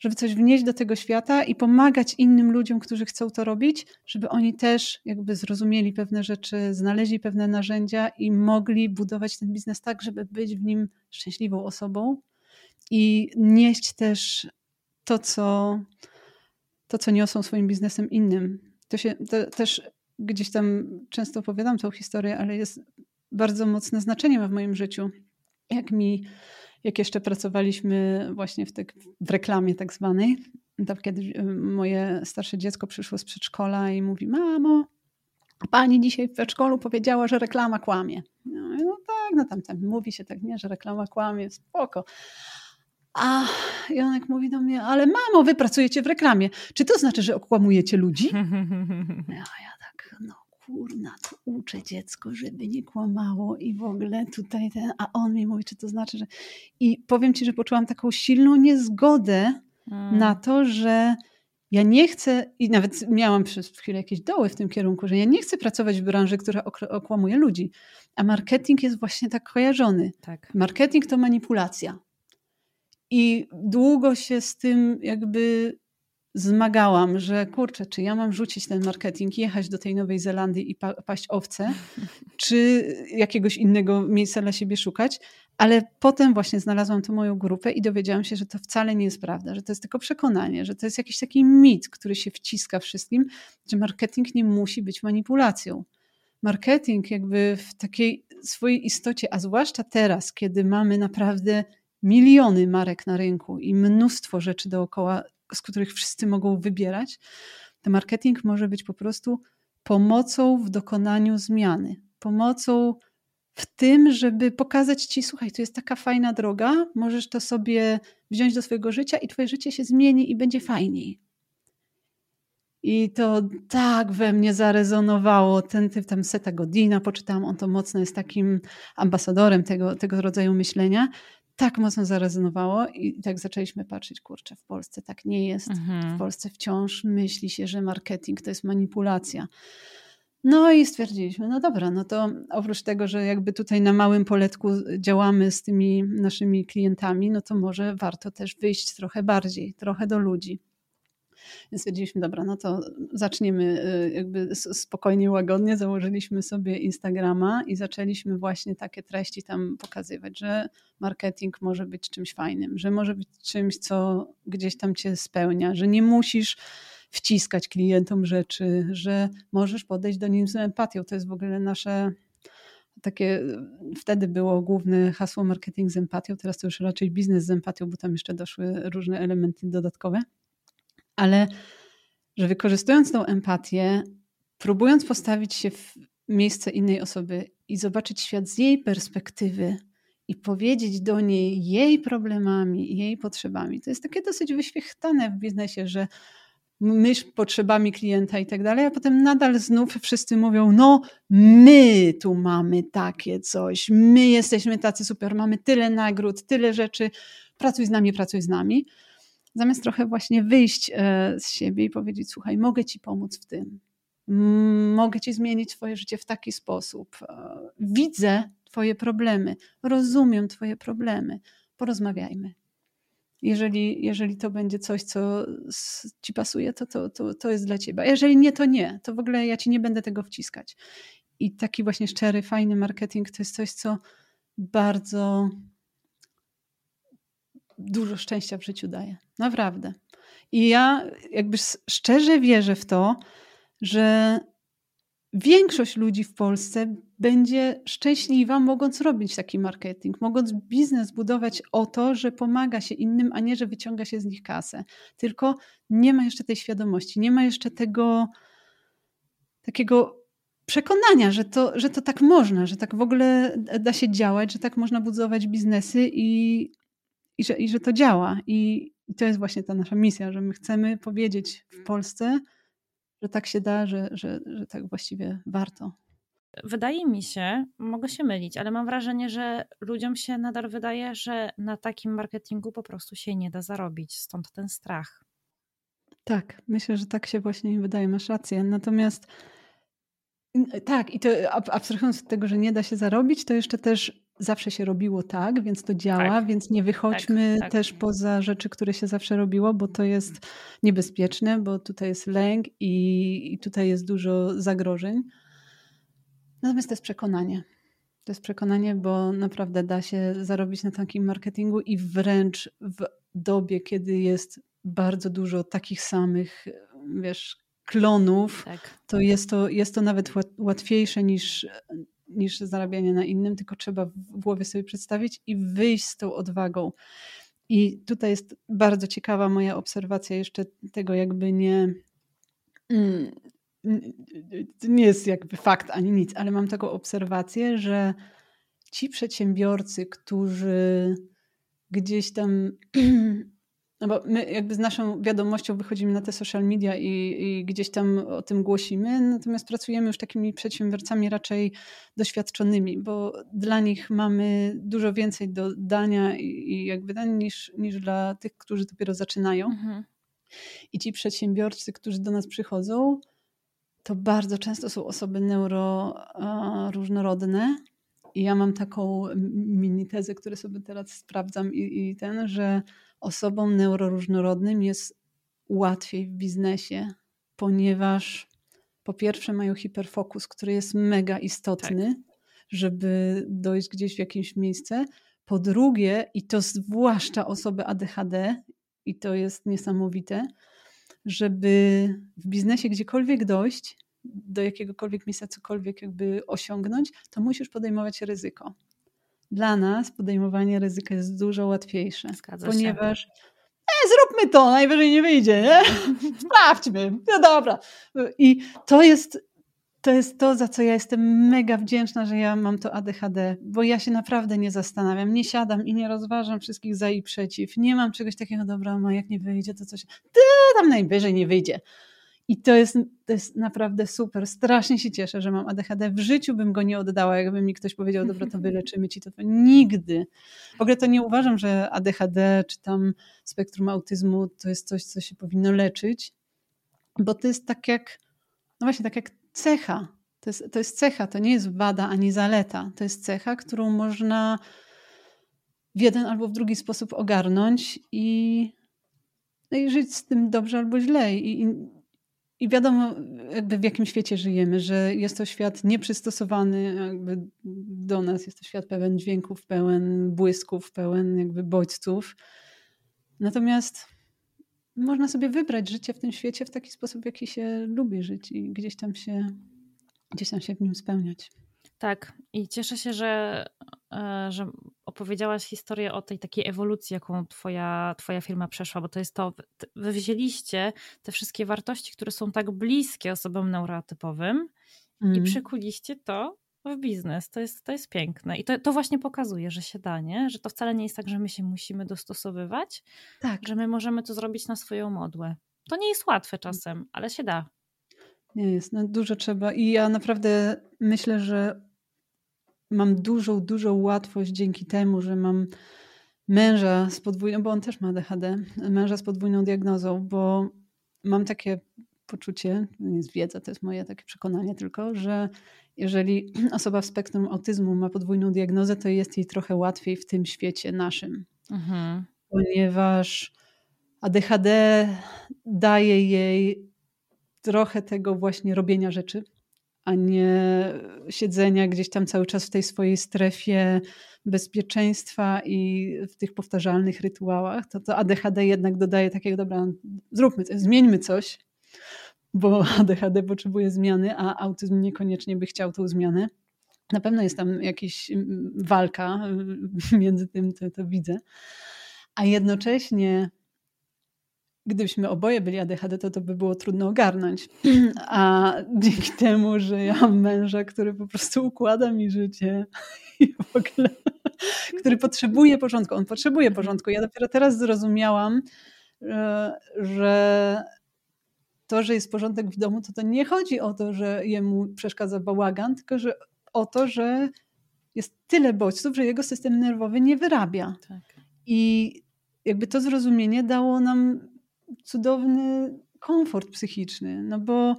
żeby coś wnieść do tego świata i pomagać innym ludziom, którzy chcą to robić, żeby oni też jakby zrozumieli pewne rzeczy, znaleźli pewne narzędzia i mogli budować ten biznes tak, żeby być w nim szczęśliwą osobą i nieść też to, co to, co niosą swoim biznesem innym. To się to też gdzieś tam często opowiadam tą historię, ale jest bardzo mocne znaczenie ma w moim życiu. Jak mi, jak jeszcze pracowaliśmy właśnie w, te, w reklamie tak zwanej, to kiedy y, moje starsze dziecko przyszło z przedszkola i mówi, mamo, pani dzisiaj w przedszkolu powiedziała, że reklama kłamie. No, no tak, no tam, tam mówi się tak, nie, że reklama kłamie, spoko. A Jonek mówi do mnie, ale mamo, wy pracujecie w reklamie. Czy to znaczy, że okłamujecie ludzi? A ja tak, no kurna, to uczę dziecko, żeby nie kłamało i w ogóle tutaj ten, a on mi mówi, czy to znaczy, że... I powiem ci, że poczułam taką silną niezgodę hmm. na to, że ja nie chcę, i nawet miałam przez chwilę jakieś doły w tym kierunku, że ja nie chcę pracować w branży, która okłamuje ludzi. A marketing jest właśnie tak kojarzony. Tak. Marketing to manipulacja. I długo się z tym jakby zmagałam, że kurczę, czy ja mam rzucić ten marketing, jechać do tej Nowej Zelandii i pa paść owce, czy jakiegoś innego miejsca dla siebie szukać. Ale potem właśnie znalazłam tą moją grupę i dowiedziałam się, że to wcale nie jest prawda, że to jest tylko przekonanie, że to jest jakiś taki mit, który się wciska wszystkim, że marketing nie musi być manipulacją. Marketing jakby w takiej swojej istocie, a zwłaszcza teraz, kiedy mamy naprawdę miliony marek na rynku i mnóstwo rzeczy dookoła, z których wszyscy mogą wybierać, to marketing może być po prostu pomocą w dokonaniu zmiany, pomocą w tym, żeby pokazać ci, słuchaj, to jest taka fajna droga, możesz to sobie wziąć do swojego życia i twoje życie się zmieni i będzie fajniej. I to tak we mnie zarezonowało. Ten typ tam Seta Godina, poczytałam, on to mocno jest takim ambasadorem tego, tego rodzaju myślenia tak mocno zarezonowało i tak zaczęliśmy patrzeć, kurczę, w Polsce tak nie jest. Mhm. W Polsce wciąż myśli się, że marketing to jest manipulacja. No i stwierdziliśmy, no dobra, no to oprócz tego, że jakby tutaj na małym poletku działamy z tymi naszymi klientami, no to może warto też wyjść trochę bardziej, trochę do ludzi. Więc stwierdziliśmy, dobra, no to zaczniemy y, jakby spokojnie, łagodnie. Założyliśmy sobie Instagrama i zaczęliśmy właśnie takie treści tam pokazywać, że marketing może być czymś fajnym, że może być czymś, co gdzieś tam cię spełnia, że nie musisz wciskać klientom rzeczy, że możesz podejść do nich z empatią. To jest w ogóle nasze takie, wtedy było główne hasło marketing z empatią, teraz to już raczej biznes z empatią, bo tam jeszcze doszły różne elementy dodatkowe ale że wykorzystując tą empatię, próbując postawić się w miejsce innej osoby i zobaczyć świat z jej perspektywy i powiedzieć do niej jej problemami, jej potrzebami, to jest takie dosyć wyświechtane w biznesie, że myśl potrzebami klienta i tak dalej, a potem nadal znów wszyscy mówią, no my tu mamy takie coś, my jesteśmy tacy super, mamy tyle nagród, tyle rzeczy, pracuj z nami, pracuj z nami. Zamiast trochę właśnie wyjść e, z siebie i powiedzieć, słuchaj, mogę ci pomóc w tym, mogę ci zmienić twoje życie w taki sposób, e, widzę twoje problemy, rozumiem twoje problemy, porozmawiajmy. Jeżeli, jeżeli to będzie coś, co ci pasuje, to, to, to, to jest dla ciebie. A jeżeli nie, to nie. To w ogóle ja ci nie będę tego wciskać. I taki właśnie szczery, fajny marketing to jest coś, co bardzo dużo szczęścia w życiu daje. Naprawdę. I ja jakby szczerze wierzę w to, że większość ludzi w Polsce będzie szczęśliwa, mogąc robić taki marketing, mogąc biznes budować o to, że pomaga się innym, a nie, że wyciąga się z nich kasę. Tylko nie ma jeszcze tej świadomości, nie ma jeszcze tego takiego przekonania, że to, że to tak można, że tak w ogóle da się działać, że tak można budować biznesy i, i, że, i że to działa. I, I to jest właśnie ta nasza misja, że my chcemy powiedzieć w Polsce, że tak się da, że, że, że tak właściwie warto. Wydaje mi się, mogę się mylić, ale mam wrażenie, że ludziom się nadal wydaje, że na takim marketingu po prostu się nie da zarobić, stąd ten strach. Tak, myślę, że tak się właśnie im wydaje, masz rację. Natomiast tak, i to abstrahując od tego, że nie da się zarobić, to jeszcze też zawsze się robiło tak, więc to działa, tak. więc nie wychodźmy tak, tak. też poza rzeczy, które się zawsze robiło, bo to jest niebezpieczne, bo tutaj jest lęk i, i tutaj jest dużo zagrożeń. Natomiast to jest przekonanie. To jest przekonanie, bo naprawdę da się zarobić na takim marketingu i wręcz w dobie, kiedy jest bardzo dużo takich samych, wiesz, klonów, tak. to, jest to jest to nawet łatwiejsze niż niż zarabianie na innym, tylko trzeba w głowie sobie przedstawić i wyjść z tą odwagą. I tutaj jest bardzo ciekawa moja obserwacja jeszcze tego, jakby nie. Mm, nie jest jakby fakt ani nic, ale mam taką obserwację, że ci przedsiębiorcy, którzy gdzieś tam No bo my jakby z naszą wiadomością wychodzimy na te social media i, i, gdzieś tam o tym głosimy, natomiast pracujemy już takimi przedsiębiorcami raczej doświadczonymi, bo dla nich mamy dużo więcej do dania i, i jakby dań niż, niż dla tych, którzy dopiero zaczynają. Mhm. I ci przedsiębiorcy, którzy do nas przychodzą, to bardzo często są osoby neuroróżnorodne. I ja mam taką mini tezę, którą sobie teraz sprawdzam i, i ten, że osobom neuroróżnorodnym jest łatwiej w biznesie, ponieważ po pierwsze mają hiperfokus, który jest mega istotny, tak. żeby dojść gdzieś w jakieś miejsce. Po drugie, i to zwłaszcza osoby ADHD, i to jest niesamowite, żeby w biznesie gdziekolwiek dojść, do jakiegokolwiek miejsca, cokolwiek jakby osiągnąć, to musisz podejmować ryzyko dla nas podejmowanie ryzyka jest dużo łatwiejsze. Zgadza ponieważ się. E, zróbmy to, najwyżej nie wyjdzie, nie? Sprawdźmy. No dobra. I to jest, to jest to, za co ja jestem mega wdzięczna, że ja mam to ADHD, bo ja się naprawdę nie zastanawiam, nie siadam i nie rozważam wszystkich za i przeciw. Nie mam czegoś takiego, dobra, ma jak nie wyjdzie, to coś. Ty, tam najwyżej nie wyjdzie. I to jest, to jest naprawdę super. Strasznie się cieszę, że mam ADHD. W życiu bym go nie oddała. Jakby mi ktoś powiedział, dobra, to wyleczymy ci to. nigdy. W ogóle to nie uważam, że ADHD czy tam spektrum autyzmu to jest coś, co się powinno leczyć, bo to jest tak jak, no właśnie, tak jak cecha. To jest, to jest cecha, to nie jest wada ani zaleta. To jest cecha, którą można w jeden albo w drugi sposób ogarnąć i, no i żyć z tym dobrze albo źle. I, i i wiadomo, jakby w jakim świecie żyjemy, że jest to świat nieprzystosowany jakby do nas, jest to świat pełen dźwięków, pełen błysków, pełen jakby bodźców. Natomiast można sobie wybrać życie w tym świecie w taki sposób, jaki się lubi żyć i gdzieś tam się, gdzieś tam się w nim spełniać. Tak, i cieszę się, że, e, że opowiedziałaś historię o tej takiej ewolucji, jaką twoja, twoja firma przeszła, bo to jest to, wy wzięliście te wszystkie wartości, które są tak bliskie osobom neurotypowym mm. i przykuliście to w biznes. To jest, to jest piękne. I to, to właśnie pokazuje, że się da, nie? Że to wcale nie jest tak, że my się musimy dostosowywać, tak. że my możemy to zrobić na swoją modłę. To nie jest łatwe czasem, ale się da. Nie jest, no dużo trzeba. I ja naprawdę myślę, że mam dużą, dużą łatwość dzięki temu, że mam męża z podwójną, bo on też ma ADHD, męża z podwójną diagnozą, bo mam takie poczucie, nie jest wiedza, to jest moje takie przekonanie tylko, że jeżeli osoba w spektrum autyzmu ma podwójną diagnozę, to jest jej trochę łatwiej w tym świecie naszym. Mhm. Ponieważ ADHD daje jej trochę tego właśnie robienia rzeczy, a nie siedzenia gdzieś tam cały czas w tej swojej strefie bezpieczeństwa i w tych powtarzalnych rytuałach, to to ADHD jednak dodaje takiego, dobra, zróbmy zmieńmy coś, bo ADHD potrzebuje zmiany, a autyzm niekoniecznie by chciał tą zmianę. Na pewno jest tam jakaś walka między tym, to, to widzę. A jednocześnie gdybyśmy oboje byli ADHD, to to by było trudno ogarnąć. A dzięki temu, że ja mam męża, który po prostu układa mi życie i w ogóle, który potrzebuje porządku. On potrzebuje porządku. Ja dopiero teraz zrozumiałam, że to, że jest porządek w domu, to to nie chodzi o to, że jemu przeszkadza bałagan, tylko że o to, że jest tyle bodźców, że jego system nerwowy nie wyrabia. Tak. I jakby to zrozumienie dało nam cudowny komfort psychiczny, no bo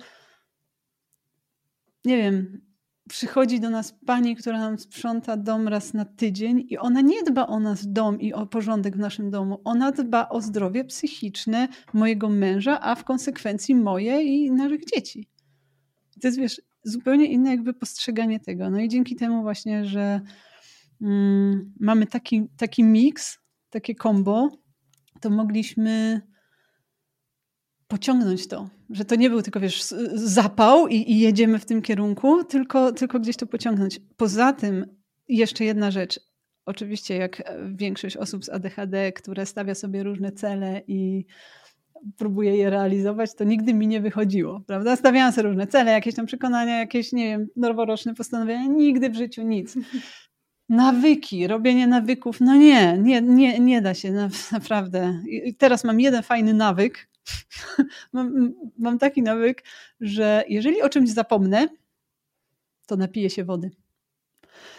nie wiem, przychodzi do nas pani, która nam sprząta dom raz na tydzień i ona nie dba o nas dom i o porządek w naszym domu. Ona dba o zdrowie psychiczne mojego męża, a w konsekwencji moje i naszych dzieci. To jest, wiesz, zupełnie inne jakby postrzeganie tego. No i dzięki temu właśnie, że mm, mamy taki, taki miks, takie kombo, to mogliśmy pociągnąć to, że to nie był tylko, wiesz, zapał i, i, jedziemy w tym kierunku, tylko, tylko gdzieś to pociągnąć. Poza tym jeszcze jedna rzecz. Oczywiście jak większość osób z ADHD, które stawia sobie różne cele i próbuje je realizować, to nigdy mi nie wychodziło, prawda? Stawiałam sobie różne cele, jakieś tam przekonania, jakieś, nie wiem, noworoczne postanowienia, nigdy w życiu nic. Nawyki, robienie nawyków, no nie, nie, nie, nie da się, naprawdę. I teraz mam jeden fajny nawyk, mam, mam taki nawyk, że jeżeli o czymś zapomnę, to napiję się wody.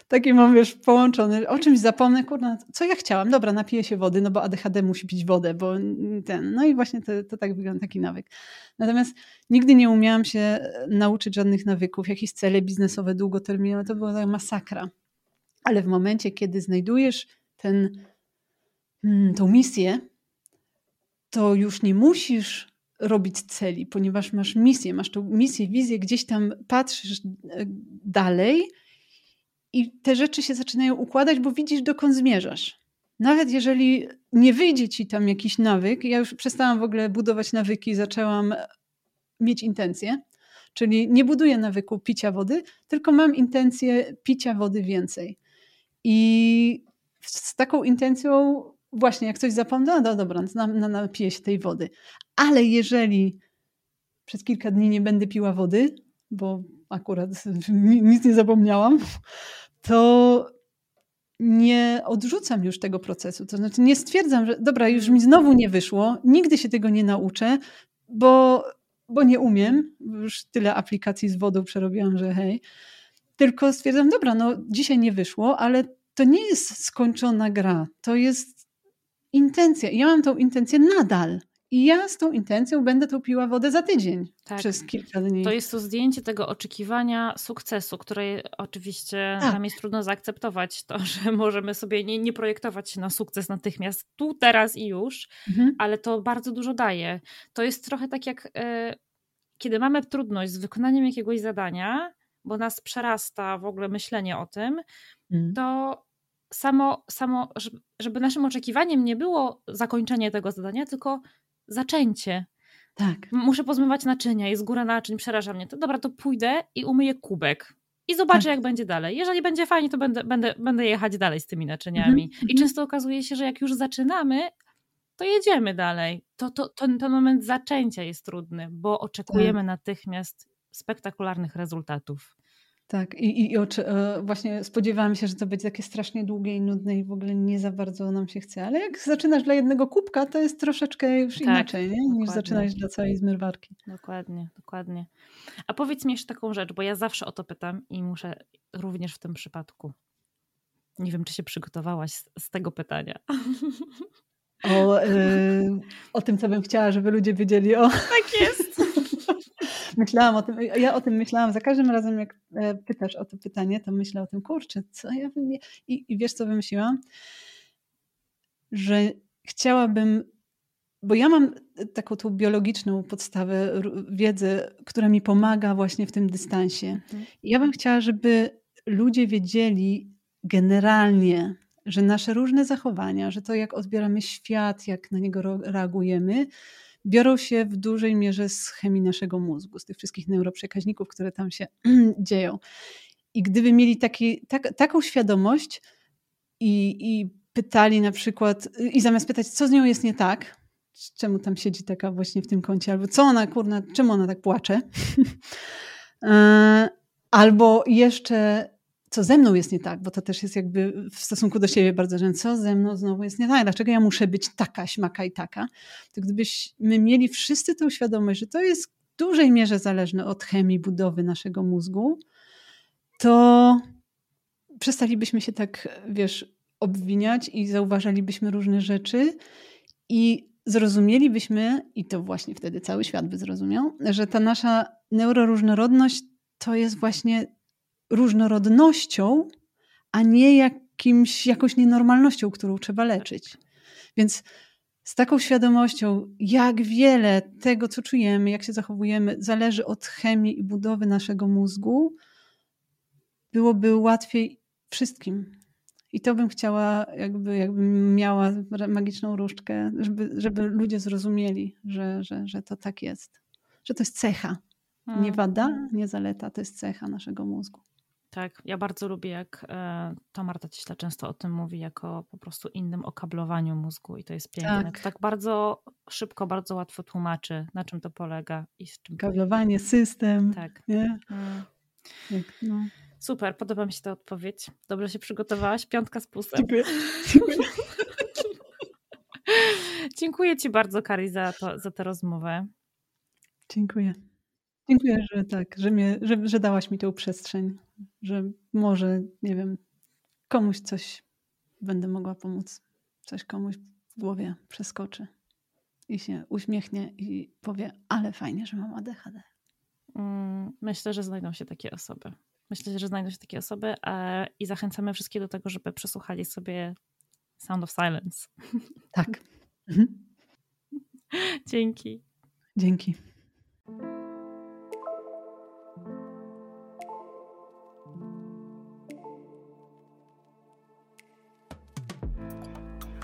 Taki mam, wiesz, połączony. O czymś zapomnę, kurna, co ja chciałam? Dobra, napiję się wody, no bo ADHD musi pić wodę, bo ten. No i właśnie to, to tak wygląda taki nawyk. Natomiast nigdy nie umiałam się nauczyć żadnych nawyków, jakieś cele biznesowe długoterminowe, to była masakra. Ale w momencie, kiedy znajdujesz ten, hmm, tą misję, to już nie musisz robić celi, ponieważ masz misję, masz tą misję, wizję, gdzieś tam patrzysz e, dalej i te rzeczy się zaczynają układać, bo widzisz, dokąd zmierzasz. Nawet jeżeli nie wyjdzie ci tam jakiś nawyk, ja już przestałam w ogóle budować nawyki, zaczęłam mieć intencje, czyli nie buduję nawyku picia wody, tylko mam intencję picia wody więcej. I z taką intencją właśnie, jak coś zapomnę, no dobra, no, napiję się tej wody. Ale jeżeli przez kilka dni nie będę piła wody, bo akurat nic nie zapomniałam, to nie odrzucam już tego procesu. To znaczy nie stwierdzam, że dobra, już mi znowu nie wyszło, nigdy się tego nie nauczę, bo, bo nie umiem. Już tyle aplikacji z wodą przerobiłam, że hej. Tylko stwierdzam, dobra, no dzisiaj nie wyszło, ale to nie jest skończona gra. To jest intencja. Ja mam tą intencję nadal. I ja z tą intencją będę tu piła wodę za tydzień tak. przez kilka dni. To jest to zdjęcie tego oczekiwania sukcesu, które oczywiście tak. nam jest trudno zaakceptować. To, że możemy sobie nie, nie projektować się na sukces natychmiast, tu, teraz i już, mhm. ale to bardzo dużo daje. To jest trochę tak jak e, kiedy mamy trudność z wykonaniem jakiegoś zadania, bo nas przerasta w ogóle myślenie o tym, mhm. to samo, samo, żeby naszym oczekiwaniem nie było zakończenie tego zadania, tylko zaczęcie. Tak. Muszę pozmywać naczynia, jest góra naczyń, przeraża mnie. To dobra, to pójdę i umyję kubek. i zobaczę, tak. jak będzie dalej. Jeżeli będzie fajnie, to będę, będę, będę jechać dalej z tymi naczyniami. Mhm. I mhm. często okazuje się, że jak już zaczynamy, to jedziemy dalej. To, to, to, ten moment zaczęcia jest trudny, bo oczekujemy tak. natychmiast spektakularnych rezultatów. Tak, i, i oczy, e, właśnie spodziewałam się, że to będzie takie strasznie długie i nudne i w ogóle nie za bardzo nam się chce. Ale jak zaczynasz dla jednego kubka, to jest troszeczkę już tak, inaczej, nie? niż zaczynać dla całej zmywarki. Dokładnie, dokładnie. A powiedz mi jeszcze taką rzecz, bo ja zawsze o to pytam i muszę również w tym przypadku. Nie wiem, czy się przygotowałaś z, z tego pytania. O, yy, o tym, co bym chciała, żeby ludzie wiedzieli o. Tak jest. Myślałam o tym, ja o tym myślałam za każdym razem, jak e, pytasz o to pytanie, to myślę o tym, kurczę, co ja bym... I, i wiesz, co wymyśliłam? Że chciałabym bo ja mam taką tą biologiczną podstawę wiedzy, która mi pomaga właśnie w tym dystansie. Mhm. Ja bym chciała, żeby ludzie wiedzieli generalnie, że nasze różne zachowania, że to jak odbieramy świat, jak na niego reagujemy, biorą się w dużej mierze z chemii naszego mózgu, z tych wszystkich neuroprzekaźników, które tam się dzieją. I gdyby mieli taki, tak, taką świadomość i, i pytali na przykład, i zamiast pytać, co z nią jest nie tak, czemu tam siedzi taka właśnie w tym kącie, albo co ona, kurna, czemu ona tak płacze, e, albo jeszcze co ze mną jest nie tak, bo to też jest jakby w stosunku do siebie bardzo, że co ze mną znowu jest nie tak, dlaczego ja muszę być taka, śmaka i taka, to gdybyśmy mieli wszyscy tą świadomość, że to jest w dużej mierze zależne od chemii budowy naszego mózgu, to przestalibyśmy się tak, wiesz, obwiniać i zauważalibyśmy różne rzeczy i zrozumielibyśmy, i to właśnie wtedy cały świat by zrozumiał, że ta nasza neuroróżnorodność to jest właśnie różnorodnością, a nie jakimś, jakąś nienormalnością, którą trzeba leczyć. Więc z taką świadomością, jak wiele tego, co czujemy, jak się zachowujemy, zależy od chemii i budowy naszego mózgu, byłoby łatwiej wszystkim. I to bym chciała, jakby, jakbym miała magiczną różdżkę, żeby, żeby ludzie zrozumieli, że, że, że to tak jest. Że to jest cecha. Nie mm. wada, nie zaleta, to jest cecha naszego mózgu. Tak, ja bardzo lubię, jak e, to Marta Cieśla często o tym mówi, jako po prostu innym okablowaniu mózgu i to jest piękne. Tak. To tak bardzo szybko, bardzo łatwo tłumaczy, na czym to polega i z czym. Kablowanie, system. Tak. Nie? Mm. Jak, no. Super, podoba mi się ta odpowiedź. Dobrze się przygotowałaś. Piątka z. Dziękuję. Dziękuję. Dziękuję Ci bardzo, Kari, za, to, za tę rozmowę. Dziękuję. Dziękuję, że tak, że, mnie, że, że dałaś mi tę przestrzeń, że może, nie wiem, komuś coś będę mogła pomóc, coś komuś w głowie przeskoczy i się uśmiechnie i powie, ale fajnie, że mam ADHD. Mm, myślę, że znajdą się takie osoby. Myślę, że znajdą się takie osoby e, i zachęcamy wszystkich do tego, żeby przesłuchali sobie Sound of Silence. Tak. Mhm. Dzięki. Dzięki.